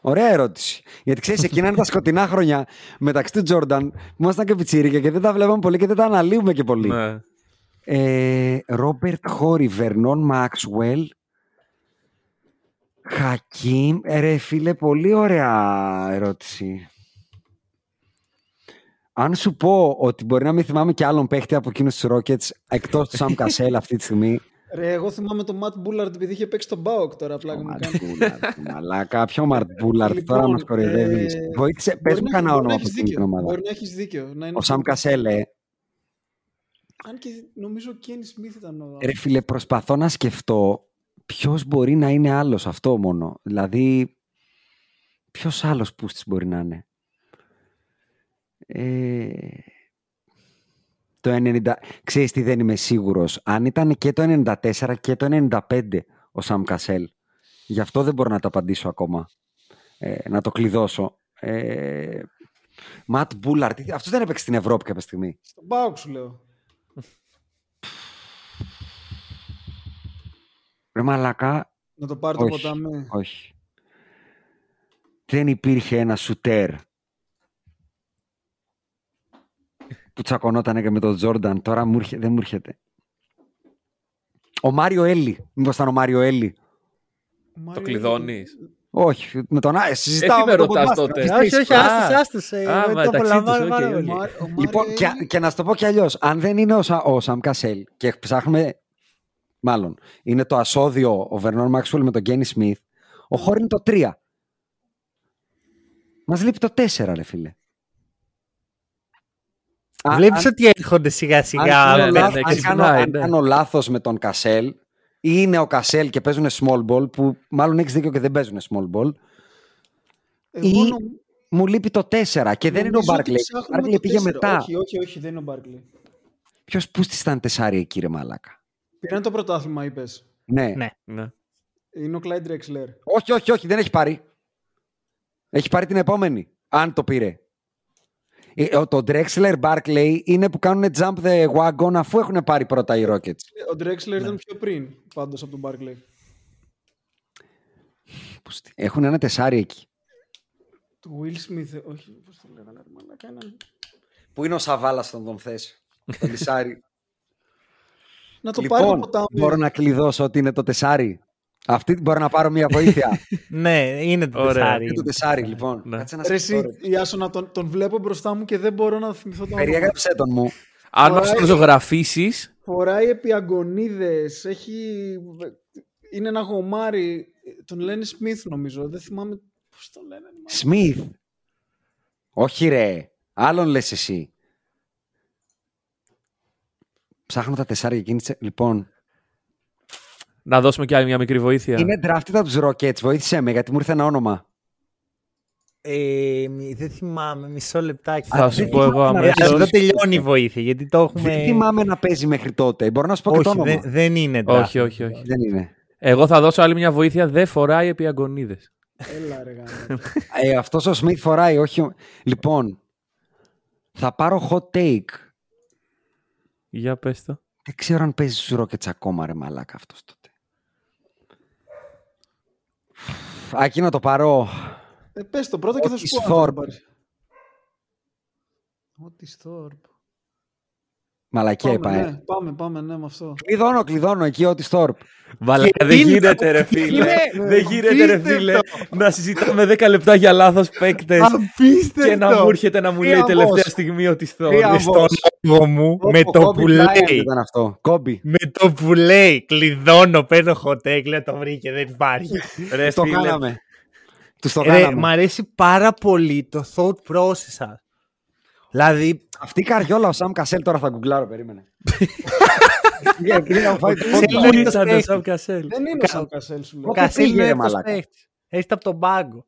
Ωραία ερώτηση. Γιατί ξέρεις, εκείνα είναι τα σκοτεινά χρόνια μεταξύ του Τζόρνταν που ήμασταν και πιτσίρικα και δεν τα βλέπαμε πολύ και δεν τα αναλύουμε και πολύ. Ναι. Ε, Ρόμπερτ Χόρι, Βερνόν Μάξουελ, Χακίμ. Ε, Ρε φίλε, πολύ ωραία ερώτηση. Αν σου πω ότι μπορεί να μην θυμάμαι και άλλον παίχτη από εκείνους τους Rockets εκτός του Σαμ [LAUGHS] Κασέλ αυτή τη στιγμή. Ρε, εγώ θυμάμαι το Matt Bullard επειδή είχε παίξει στον ΠΑΟΚ τώρα. Πλάκα μου Ματ κάνει. Μπούλαρντ, [LAUGHS] Μαλάκα, ποιο Ματ Μπούλαρντ, Λοιπόν, τώρα μας κοροϊδεύεις. ε, Βοήθησε, πες Μπορεί μου να- κανένα μπορεί να όνομα από έχεις εκείνη την δίκιο. ομάδα. Μπορεί να έχεις δίκιο. Να είναι Ο Σαμ Κασέλ, ε. Αν και νομίζω ο Kenny Smith ήταν ο. Ρε φίλε, προσπαθώ να σκεφτώ ποιος μπορεί να είναι άλλος αυτό μόνο. Δηλαδή, ποιος άλλος πούστης μπορεί να είναι; Ε, το 90... Ξέρεις τι δεν είμαι σίγουρος. Αν ήταν και το 94 και το 95 ο Σαμ Κασέλ. Γι' αυτό δεν μπορώ να το απαντήσω ακόμα. Ε, να το κλειδώσω. Ε, Ματ Μπούλαρτ. Αυτός δεν έπαιξε στην Ευρώπη κάποια στιγμή. Στον Μπάουκ σου λέω. Ρε μαλακά, Να το πάρει το Όχι. ποτάμι. Όχι. Δεν υπήρχε ένα σουτέρ που τσακωνόταν και με τον Τζόρνταν. Τώρα μου έρχε- δεν μου έρχεται. Ο Μάριο Έλλη. Μήπως ήταν ο Μάριο Έλλη; Ο Το Μάριο κλειδώνεις. Όχι, με τον Α, συζητάω τι με με τον ρωτάς podcast. τότε. Τι όχι, στήσεις, όχι, α. άστους, άστους. ε, Α, το μεταξύ τους, απολαμβάνω οκ, πάρα οκ. πολύ. Ο Μάρ- ο Λοιπόν, Μάριο και, Έλλη- και να σου το πω κι αλλιώς. Αν δεν είναι ο, Σα- ο Σαμ Κασέλ και ψάχνουμε. Μάλλον είναι το ασώδιο ο Βερνόν Μάξουελ με τον Γκένι Σμιθ, ο Χόρ είναι το 3. Μας λείπει το 4, ρε φίλε. Α, Βλέπεις αν- ότι έρχονται σιγά αν σιγά. κάνω ναι, λάθος- ναι, αν ξυπνάει, κάνω- αν ναι. κάνω λάθος με τον Κασέλ ή είναι ο Κασέλ και παίζουν small ball που μάλλον έχεις δίκιο και δεν παίζουν small ball Εγώ ή- νομ- μου λείπει το 4 και δεν είναι ο νομίζω ότι Μπάρκλεϊ. Ο ψάχνουμε Μπάρκλεϊ το πήγε τέσσερα. μετά. Όχι, όχι, όχι, δεν είναι ο Μπάρκλεϊ. Ποιο πούστη ήταν τεσάρι εκεί, ρε Μαλάκα; Πήραν το πρωτάθλημα, είπες. Ναι. Ναι. Ναι. Είναι ο Clyde Drexler. Όχι, όχι, όχι, δεν έχει πάρει. Έχει πάρει την επόμενη. Αν το πήρε. Ε, ο- Το Drexler Barkley είναι που κάνουν jump the wagon αφού έχουν πάρει πρώτα οι Rockets. Ο Drexler ήταν πιο πριν, πάντως, από τον Barkley. Πώς τι- Έχουν ένα τεσάρι εκεί. Του Will Smith, ε, όχι, πώς το λέγανε, ρε μαλάκα, έναν- Πού είναι ο Σαβάλας στον τον θες. Το [LAUGHS] τεσάρι. Να το πάρει λοιπόν, από τα μπορώ να κλειδώσω ότι είναι το τεσάρι. Αυτή μπορώ να πάρω μια βοήθεια. [LAUGHS] Ναι, είναι το Ωραία. τεσάρι. είναι το τεσάρι, λοιπόν. Ναι. Κάτσε να Ρε σκεφτώ, εσύ, ρε. Ιάσονα, τον, τον βλέπω μπροστά μου και δεν μπορώ να θυμηθώ τον όνομα. Περιέγραψε τον μου. Αν μας Ωραία. το ζωγραφίσεις, Φοράει επιαγωνίδες, έχει... Είναι ένα γομάρι. Τον λένε Smith νομίζω, δεν θυμάμαι πώς τον λένε. μα. Σμιθ. Όχι ρε. Άλλον λες εσύ. Ψάχνω τα τεσσάρια εκείνη. της- Λοιπόν, να δώσουμε κι άλλη μια μικρή βοήθεια. είναι drafted από τους Rockets. Βοήθησέ με γιατί μου ήρθε ένα όνομα. Ε, μη- δεν θυμάμαι, μισό λεπτάκι. Θα Α, σου δεν πω εγώ θυμάμαι, Ε, αμέσως. Εδώ τελειώνει η βοήθεια, γιατί το έχουμε... Δεν θυμάμαι να παίζει μέχρι τότε. Μπορώ να σου πω και το Όχι, όνομα. δεν, δεν είναι. Όχι, draft. όχι, όχι. Δεν είναι. Εγώ θα δώσω άλλη μια βοήθεια. Δεν φοράει επί αγωνίδες. Έλα ρε γάμο. [LAUGHS] Ε, αυτός ο Smith φοράει, όχι... ο- Λοιπόν, θα πάρω hot take. Για πες το. Δεν ξέρω αν παίζει στους Rockets ακόμα ρε μαλάκα αυτός τότε. Άκη να το πάρω. Ε, πες το πρώτα και θα σου Otis πω. αν θα το Thorpe. πάρεις. Otis Thorpe. Μαλακία είπα, Πάμε, ε. ναι, πάμε, πάμε, ναι, με αυτό. Κλειδώνω, κλειδώνω εκεί ό,τι Thorpe. Βαλάκα, δεν γίνεται ρε φίλε. Δεν γίνεται ρε φίλε. Να συζητάμε 10 λεπτά για λάθος παίκτες Απίστευτο. και να μου έρχεται να μου λέει Θρίαμβος. τελευταία στιγμή ότι Θρίαμβος. θόρυβο. στον λόγο μου, με Όπο, το Kobe που Bryant λέει, Ήταν αυτό; Κόμπι. με το που λέει, κλειδώνω, παίρνω hot λέει, το βρήκε, δεν υπάρχει. Ρε Το φίλε, κάναμε. Τους το Ρε, κάναμε. μ' αρέσει πάρα πολύ το thought process σας. Δηλαδή, Αυτή η καριόλα ο Σαμ Κασέλ τώρα θα γκουγκλάρω, περίμενε. [LAUGHS] Για πριν να μου φάει το Κασέλ πόντο. Πού είναι το ήταν ο παίκτη. Σαμ Κασέλ; Δεν είναι ο Σαν Κασέλ σου λέω. Ω, Κασίλ πήγε, είναι ρε, αυτός μαλάκα. παίχτης. Έρχεται από τον πάγκο.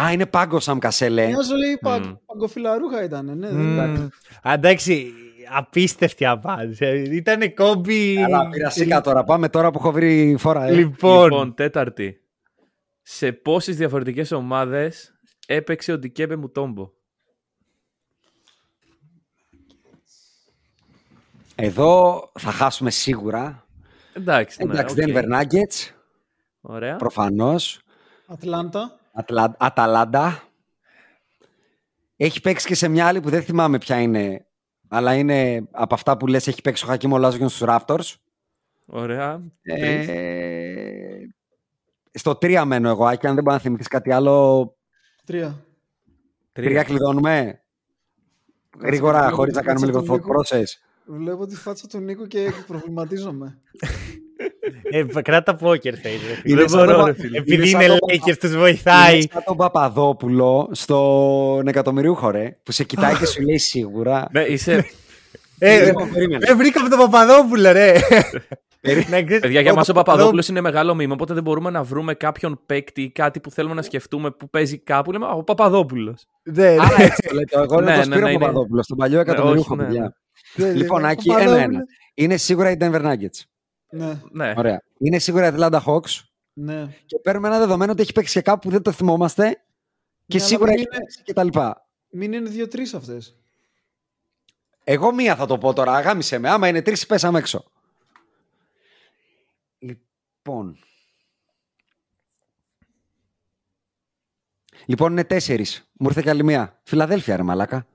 Α, είναι πάγκο ο Σαμ Κασέλ, ε. Μοιάζω λέει Μμμ. πα- παγκοφιλαρούχα ήταν, ναι. δεν ήταν. Μμμ. Α, Εντάξει, απίστευτη απάντηση. Ήτανε κόμπι. Καλά, πήρα σίκα τώρα. Πάμε τώρα που έχω βρει φορά. Ε. Λοιπόν, Λοιπόν, τέταρτη. Σε πόσες διαφορετικές ομάδες έπαιξε ο Ντικέμπε Μουτόμπο; Εδώ θα χάσουμε σίγουρα. Εντάξει, ναι, Εντάξει, οκ. Denver Nuggets, Ωραία. προφανώς. Ατλάντα. Ατλα... Αταλάντα. Έχει παίξει και σε μια άλλη που δεν θυμάμαι ποια είναι. Αλλά είναι από αυτά που λες έχει παίξει ο Χακίμ Ολάζουον στους Raptors. Ωραία. Τρεις. Ε... Στο 3 μένω εγώ, Άκη, αν δεν μπορεί να θυμηθείς κάτι άλλο. Τρία. Τρία κλειδώνουμε. Γρήγορα, βλέπω χωρίς τη να κάνουμε φάτσα λίγο του thought Νίκου. process. Βλέπω τη φάτσα του Νίκου και προβληματίζομαι. ε, κράτα poker face. ρε φίλε. Είναι Δεν σαν μπορώ, το- ρε φίλε. Επειδή σαν είναι το- Lakers, τους βοηθάει. Είναι σαν τον Παπαδόπουλο στον εκατομμυρίουχο, ρε, που σε κοιτάει και σου λέει σίγουρα. Ναι, είσαι... Ε, Λοιπόν, περίμενε. ε, βρήκαμε τον Παπαδόπουλο, ρε. Να ξέρεις, Παιδιά, για ο μας ο Παπαδόπουλος είναι μεγάλο μήνυμα, οπότε δεν μπορούμε να βρούμε κάποιον παίκτη ή κάτι που θέλουμε να σκεφτούμε που παίζει κάπου. Λέμε, «Α, ο Παπαδόπουλος. Ναι, ναι. Άρα έτσι το λέτε. Εγώ Ναι, λέω ναι, το Σπύρο ναι, είναι- Παπαδόπουλο, στον παλιό εκατομμυρίουχο, όχι, ναι, παιδιά. Ναι, Λοιπόν, ναι, Άκη, Παπαδόπουλο. ένα-ένα. Είναι σίγουρα οι Denver Nuggets. ναι, Ναι. Ωραία. Είναι σίγουρα οι Atlanta Hawks. ναι. Και παίρνουμε ένα δεδομένο ότι έχει παίξει και κάπου που δεν το θυμόμαστε. Και Ναι, αλλά σίγουρα μην έχει είναι- παίξει και τα λοιπά. Μην είναι δύο-τρεις αυτές. Εγώ μία θα το πω τώρα. Αγάμισε με. Άμα είναι τρεις, πέσαμε έξω. Λοιπόν. Λοιπόν, είναι τέσσερις. Μου ήρθε κι άλλη μία. Φιλαδέλφια, ρε Μαλάκα.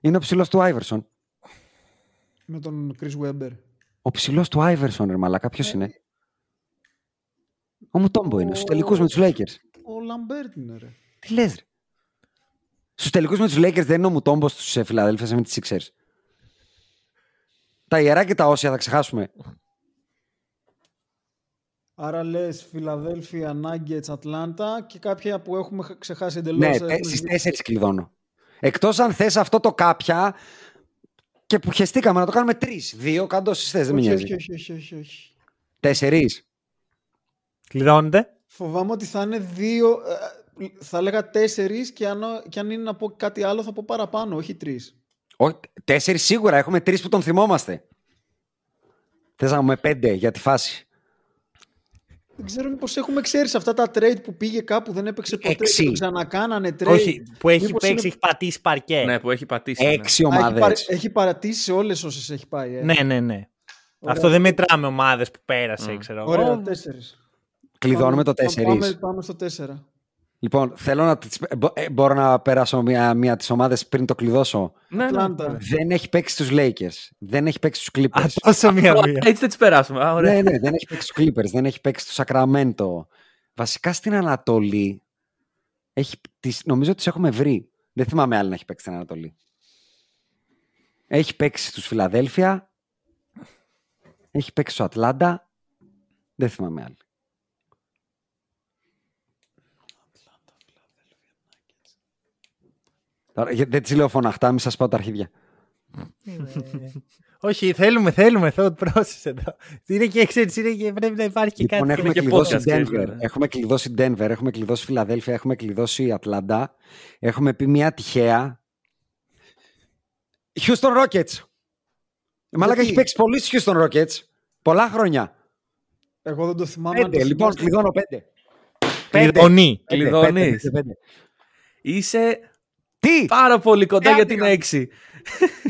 Είναι ο ψηλός του Άιβερσον. Με τον Chris Webber. Ο ψηλός του Άιβερσον, ρε Μαλάκα. Ποιος είναι; Ο Μουτόμπο είναι. Στους τελικούς με τους Lakers. Ο Λαμπέρτ είναι, ρε. Τι λες, ρε; Στους τελικούς με τους Lakers δεν είναι ο Μουτόμπο στους Φιλαδέλφια με τις Sixers. Τα ιερά και τα όσια θα ξεχάσουμε. Άρα λες Φιλαδέλφια, Nuggets, Ατλάντα και κάποια που έχουμε χ- ξεχάσει εντελώς. Ναι, στις τέσσερις κλειδώνω. Εκτός αν θες αυτό το κάποια και που χεστήκαμε να το κάνουμε τρεις. Δύο, κάτω στι θες, δεν με όχι, νοιάζει. όχι, όχι, όχι, όχι, όχι. Τέσσερις. Κλειδώνεται. Φοβάμαι ότι θα είναι δύο. ε, Θα έλεγα τέσσερις και αν, και αν είναι να πω κάτι άλλο θα πω παραπάνω, όχι τρεις. Τέσσερις σίγουρα. Έχουμε τρεις που τον θυμόμαστε. Θες να πούμε πέντε για τη φάση. Δεν ξέρω μήπως έχουμε ξέρεις αυτά τα trade που πήγε κάπου, δεν έπαιξε ποτέ Έξι. και το ξανακάνανε trade. Όχι, που έχει Μήπως παίξει, είναι- έχει πατήσει παρκέ. Ναι, που έχει πατήσει. ναι. Έξι Α, έχει, ομάδες. παρα... έχει πατήσει σε όλες όσες έχει πάει. Ε. Ναι, ναι, ναι. Ωραία. Αυτό δεν μετράμε ομάδες που πέρασε, Μμ. ξέρω εγώ. Ωραία, τέσσερις. Κλειδώνουμε το Πάμε- 4. Πάμε, πάμε στο 4. Λοιπόν, θέλω να. τις- ε, μπο- ε, μπορώ να περάσω μία, μία τις ομάδες πριν το κλειδώσω. Ναι, ναι. Ατλάντα. Δεν έχει παίξει στου Lakers. Δεν έχει παίξει στου Α, Clippers. τόσο Α, μία-μία. Έτσι θα τις περάσουμε. Α, ωραία. ναι, ναι, δεν έχει παίξει στου Clippers. Δεν έχει παίξει στο Sacramento. Βασικά στην Ανατολή. Έχει, τις, νομίζω ότι τις έχουμε βρει. Δεν θυμάμαι άλλη να έχει παίξει στην Ανατολή. Έχει παίξει στους Φιλαδέλφια. Έχει παίξει στο Ατλάντα. Δεν θυμάμαι άλλη. Τώρα, γιατί δεν τις λέω φωναχτά, μη σας πάω τα αρχίδια. Όχι, θέλουμε, θέλουμε thought process εδώ. Είναι και ξέρεις, είναι και πρέπει να υπάρχει και Λοιπόν, κάτι. έχουμε και κλειδώσει podcast, Denver, ξέρεις, ναι. έχουμε κλειδώσει Denver, έχουμε κλειδώσει Φιλαδέλφια, έχουμε κλειδώσει Ατλάντα. Έχουμε πει μια τυχαία. Houston Rockets. Μαλάκα έχει παίξει πολύ στους Houston Rockets. Πολλά χρόνια. Εγώ δεν το θυμάμαι. αν Πέντε, το λοιπόν, θυμάστε. κλειδώνω πέντε. Κλειδονή. Πέντε, Κλειδώνεις. πέντε, πέντε, πέντε. Είσαι Τι, πάρα πολύ κοντά Ε, για την άντιγα. 6.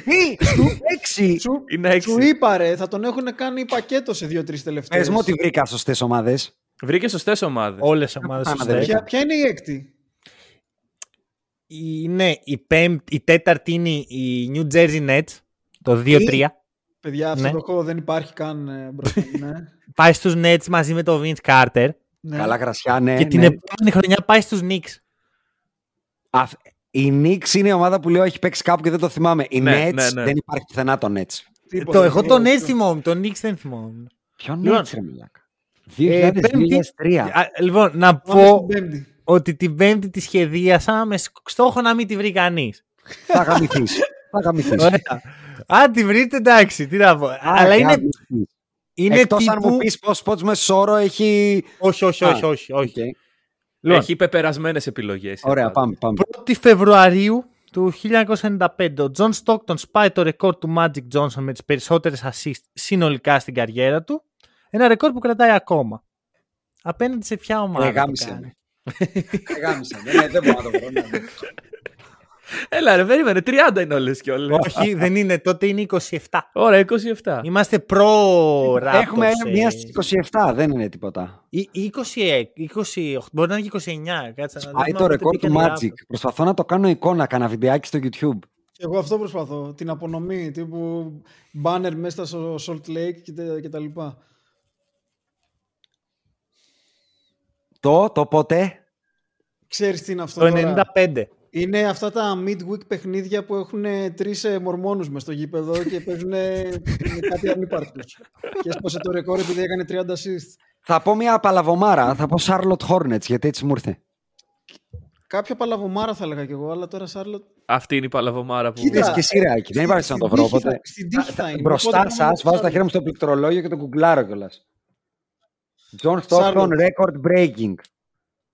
τι, στου έξι; [LAUGHS] Σου, Είναι σου 6. είπα ρε, θα τον έχουν κάνει πακέτο σε δύο-τρεις τελευταίες. Πες μου ότι βρήκα σωστές ομάδες. Βρήκες σωστές ομάδες. Όλες οι ομάδες Άμα σωστές. δεν Ποια, ποια είναι η έκτη; Είναι η, πέμπτη, η τέταρτη είναι η New Jersey Nets, το 2-3. Παιδιά, αυτό Ναι. το κόμμα δεν υπάρχει καν ε, μπροστά μου. Ναι. [LAUGHS] Πάει στους Nets μαζί με το Vince Carter. ναι. Καλά γρασιά, ναι. και την ναι. επόμενη χρονιά πάει στους Knicks. Αφ- Η Knicks είναι η ομάδα που λέω έχει παίξει κάπου και δεν το θυμάμαι. Η Ναι, Nets ναι, ναι. δεν υπάρχει πουθενά το Nets. Τίποτα, το, εγώ τίποτα. τον Nets θυμόμουν, τον Knicks δεν θυμόμουν. Ποιο Λοιπόν, Nets ρε μαλάκα. Ε, 2000-2003. Α, λοιπόν, να Πάμε πω στην Πέμπτη. ότι την Πέμπτη τη σχεδίασα με σκ- στόχο να μην τη βρει κανείς. Θα γαμηθείς. Θα γαμηθείς. Ωραία. Αν τη βρείτε, εντάξει, τι να πω. Αλλά είναι, γαμηθείς. είναι Εκτός αν τύπου... μου πεις πως πόντους μέσο όρο έχει... Όχι, όχι, Α, όχι, όχι. όχι. Οκ. Λοιπόν, Έχει πεπερασμένε επιλογές. Ωραία, πάμε. πάμε. 1η Φεβρουαρίου του 1995, ο John Stockton σπάει το ρεκόρ του Magic Johnson με τις περισσότερες assist συνολικά στην καριέρα του. Ένα ρεκόρ που κρατάει ακόμα. Απέναντι σε ποια ομάδα Ε, το γάμισε κάνει; με. Ε, γάμισε με. Ναι, δεν μπορώ να το βρω. [LAUGHS] ναι, ναι. Έλα, ρε, περίμενε. 30 είναι όλες κιόλα. Όχι, δεν είναι. Τότε είναι 27. Ωραία, 27. Είμαστε προ Raptors. Έχουμε ε, μία στις 27, δεν είναι τίποτα. ή- 26, 28, μπορεί να είναι και 29. Κάτσε, να Πάει δούμε το πότε ρεκόρ του μπήκαν οι Magic. Raptors. Προσπαθώ να το κάνω εικόνα, κάνα βιντεάκι στο YouTube. Και εγώ αυτό προσπαθώ. Την απονομή τύπου banner μέσα στο Salt Lake και, τε- και τα λοιπά. Το, το πότε; Ξέρεις τι είναι αυτό Το τώρα; 95. Είναι αυτά τα midweek παιχνίδια που έχουν τρεις ε, μορμόνους μες στο γήπεδο και παίζουν ε, με κάτι ανύπαρκτους. και έσπασε το ρεκόρ επειδή έκανε 30 assist. Θα πω μια παλαβομάρα. Θα πω Charlotte Hornets, γιατί έτσι μου ήρθε. Κάποια παλαβομάρα θα έλεγα κι εγώ, αλλά τώρα Σάρλοτ. Αυτή είναι η παλαβομάρα που. Κοίτα, Είδες και εσύ, Ράκη. Δεν υπάρχει να το βρω. Οπότε... Στην τύχη θα είναι. Μπροστά Οπότε σας, πάμε βάζω τα Charlotte. χέρια μου στο πληκτρολόγιο και το κουκλάρω κιόλας. John Stockton Charlotte. record breaking.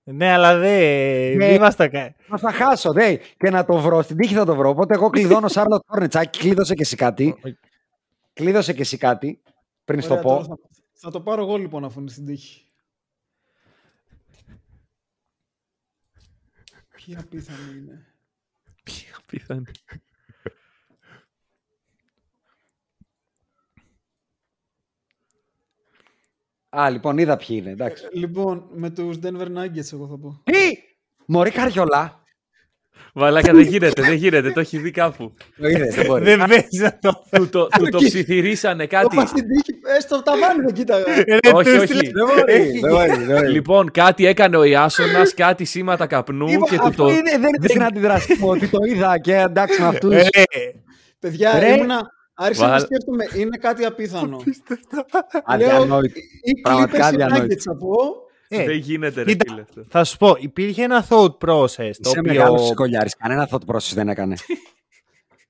Ναι, αλλά δεν Ναι. δεν μας τα κάνει. Μα θα χάσω, δε. Και να το βρω. Στην τύχη θα το βρω. Οπότε εγώ κλειδώνω Charlotte Hornets. Άκη, κλείδωσε και εσύ κάτι. Κλείδωσε και εσύ κάτι. Πριν στο Ωραία, πω. τώρα Θα, θα το πάρω εγώ λοιπόν αφού είναι στην τύχη. Ποια απίθανη είναι. Πιθανή. Α, λοιπόν, είδα ποιοι είναι. Εντάξει. Λοιπόν, με τους Denver Nuggets εγώ θα πω. Τι! Μωρή καριολά. Βαλάκα δεν γίνεται, δεν γίνεται. Το έχει δει κάπου. Το είδες, δεν μπορεί. Δεν παίζει να το Του το, του το ψιθυρίσανε Το κάτι. πας στην τύχη, ε, στο ταβάνι δεν κοίταγα. Ρε, Όχι, τους όχι. στείλε- Δεν μπορεί, δεν μπορεί, δεν μπορεί. Λοιπόν, κάτι έκανε ο Ιάσονας, κάτι σήματα καπνού Είπα, και του αυτό το. είναι, δεν είναι στην αντιδράση μου ότι το είδα και εντάξει με αυτούς. Ε, Παιδιά, Ρε. ήμουνα... Άρχισα να Βάλ- σκέφτομαι, είναι κάτι απίθανο. Αδιανόητο. ή Πραγματικά Clippers ή αδιανόητο. Nuggets θα πω. ε, Δεν γίνεται, ρε κοίτα, φίλε αυτό. Θα σου πω, υπήρχε ένα thought process. Το Είσαι οποίο... μεγάλος σκολιάρη. Κανένα thought process δεν έκανε.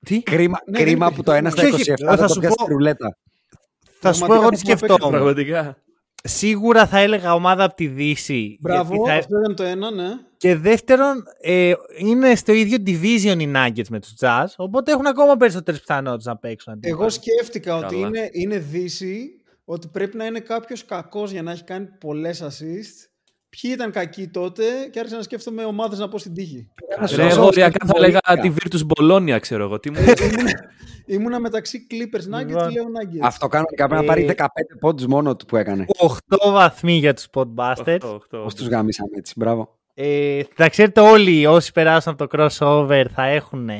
Τι; Κρίμα, Ναι, δεν κρίμα υπήρχε. που το ένα στα Όχι, 27 θα δεν το σου πιάσεις πω- τη ρουλέτα. Θα σου πω εγώ τι Πραγματικά δεν θυμάμαι σκεφτόμουν. Πραγματικά. Σίγουρα θα έλεγα ομάδα από τη Δύση. Μπράβο, γιατί θα- αυτό ήταν το ένα, ναι. Και δεύτερον, ε, είναι στο ίδιο division οι Nuggets με τους Jazz, οπότε έχουν ακόμα περισσότερες πιθανότητες να παίξουν. αντίπαλοι. Εγώ σκέφτηκα ότι Καλά. είναι, είναι Δύση, ότι πρέπει να είναι κάποιος κακός για να έχει κάνει πολλές assist. Ποιοι ήταν κακοί τότε και άρχισα να σκέφτομαι ομάδες να πω στην τύχη. Ρε, εγώ οριακά θα λέγα τη Virtus Bologna, ξέρω εγώ. Τι μου Ήμουνα μεταξύ Clippers Nuggets Λοιπόν. και λέω Nuggets. Αυτό κανονικά πρέπει να πάρει Ε, 15 πόντους μόνο του που έκανε. 8 βαθμοί για τους Podbusters. Πώς τους γάμισαμε έτσι. Μπράβο. Ε, θα ξέρετε όλοι όσοι περάσουν από το crossover θα έχουν. ε,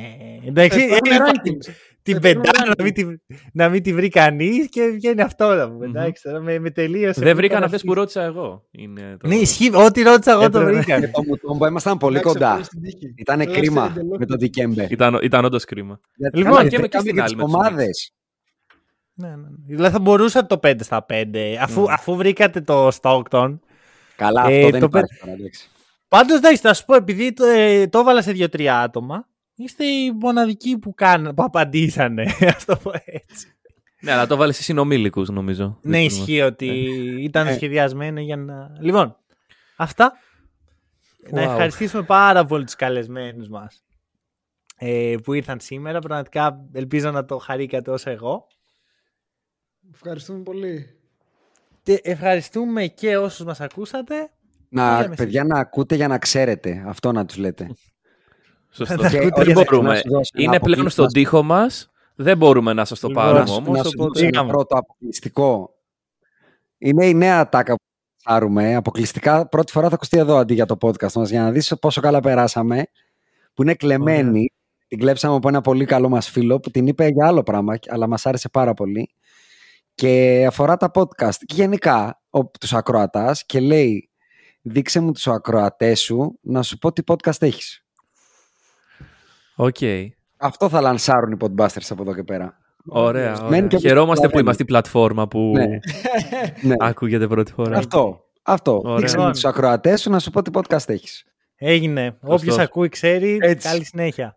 εντάξει, Θα πάρουν έλειπα rankings. την θα πεντάρα πάρουν να μην, τη, να μην τη βρει κανείς και βγαίνει αυτό να πούμε. Μμμ. Εντάξει, τώρα με, με τελείωσε. Δεν βρήκαν Ήταν αυτές αυτή- που ρώτησα εγώ. Είναι το... Ναι, ισχύει. Ό,τι ρώτησα εγώ το Έπρεπε. βρήκα. Και το Μουτόμπο ήμασταν πολύ Εντάξει, κοντά. πολύ στην τύχη. Ήταν Ελεύθερη κρίμα εντελώς. με τον Δικέμπε. Ήταν, ήταν όντως κρίμα. Γιατί Λοιπόν, κάναμε και με- και κάναμε στην τις άλλη με τους ομάδες. Ναι, ναι, ναι. Δηλαδή θα μπορούσα το 5 στα 5. Αφού, Mm. αφού βρήκατε το Stockton. Καλά, Ε, αυτό δεν το υπάρχει τώρα. εντάξει. Πάντως εντάξει, θα σου πω, επειδή το, ε, το έβαλα σε 2-3 άτομα, είστε οι μοναδικοί που, κάν, που απαντήσανε. [LAUGHS] Α το πω έτσι. Ναι, αλλά το βάλε σε συνομήλικους, νομίζω. ναι, Δεν ισχύει ότι ήταν Ε. σχεδιασμένο για να. Λοιπόν, αυτά. Να Wow. ευχαριστήσουμε πάρα πολύ τους καλεσμένους μας ε, που ήρθαν σήμερα. Πραγματικά ελπίζω να το χαρήκατε όσο εγώ. Ευχαριστούμε πολύ. Και ευχαριστούμε και όσους μας ακούσατε. Να, λέμε παιδιά, να ακούτε για να ξέρετε. Αυτό να τους λέτε. Σωστό. Να Και ακούτε όχι δεν για να μπορούμε. σου δώσω ένα Είναι πλέον αποκλειστικό- στον τοίχο μας. Δεν μπορούμε να σας το Λοιπόν, πάρουμε να σου- όμως. να σου Οπότε... δώσω ένα Πήγαμε. πρώτο αποκλειστικό. Είναι η νέα ατάκα που πάρουμε. Αποκλειστικά πρώτη φορά θα ακουστεί εδώ αντί για το podcast μας για να δεις πόσο καλά περάσαμε. Που είναι κλεμμένη. Την κλέψαμε από ένα πολύ καλό μας φίλο που την είπε για άλλο πράγμα αλλά μας άρεσε πάρα πολύ. Και αφορά τα podcast και γενικά ο, τους ακροατάς και λέει δείξε μου τους ακροατές σου να σου πω τι podcast έχεις. Οκ. Αυτό θα λανσάρουν οι podcasters από εδώ και πέρα. Ωραία. Μένει ωραία. και όποιος Χαιρόμαστε που καταλαβαίνει. είμαστε η πλατφόρμα που Ναι. [LAUGHS] ναι. ακούγεται πρώτη φορά. Αυτό. Αυτό. Ωραία. Δείξε μου τους ακροατές σου να σου πω τι podcast έχεις. Έγινε. Όποιος Σωστός. ακούει ξέρει. Έτσι. Καλή συνέχεια.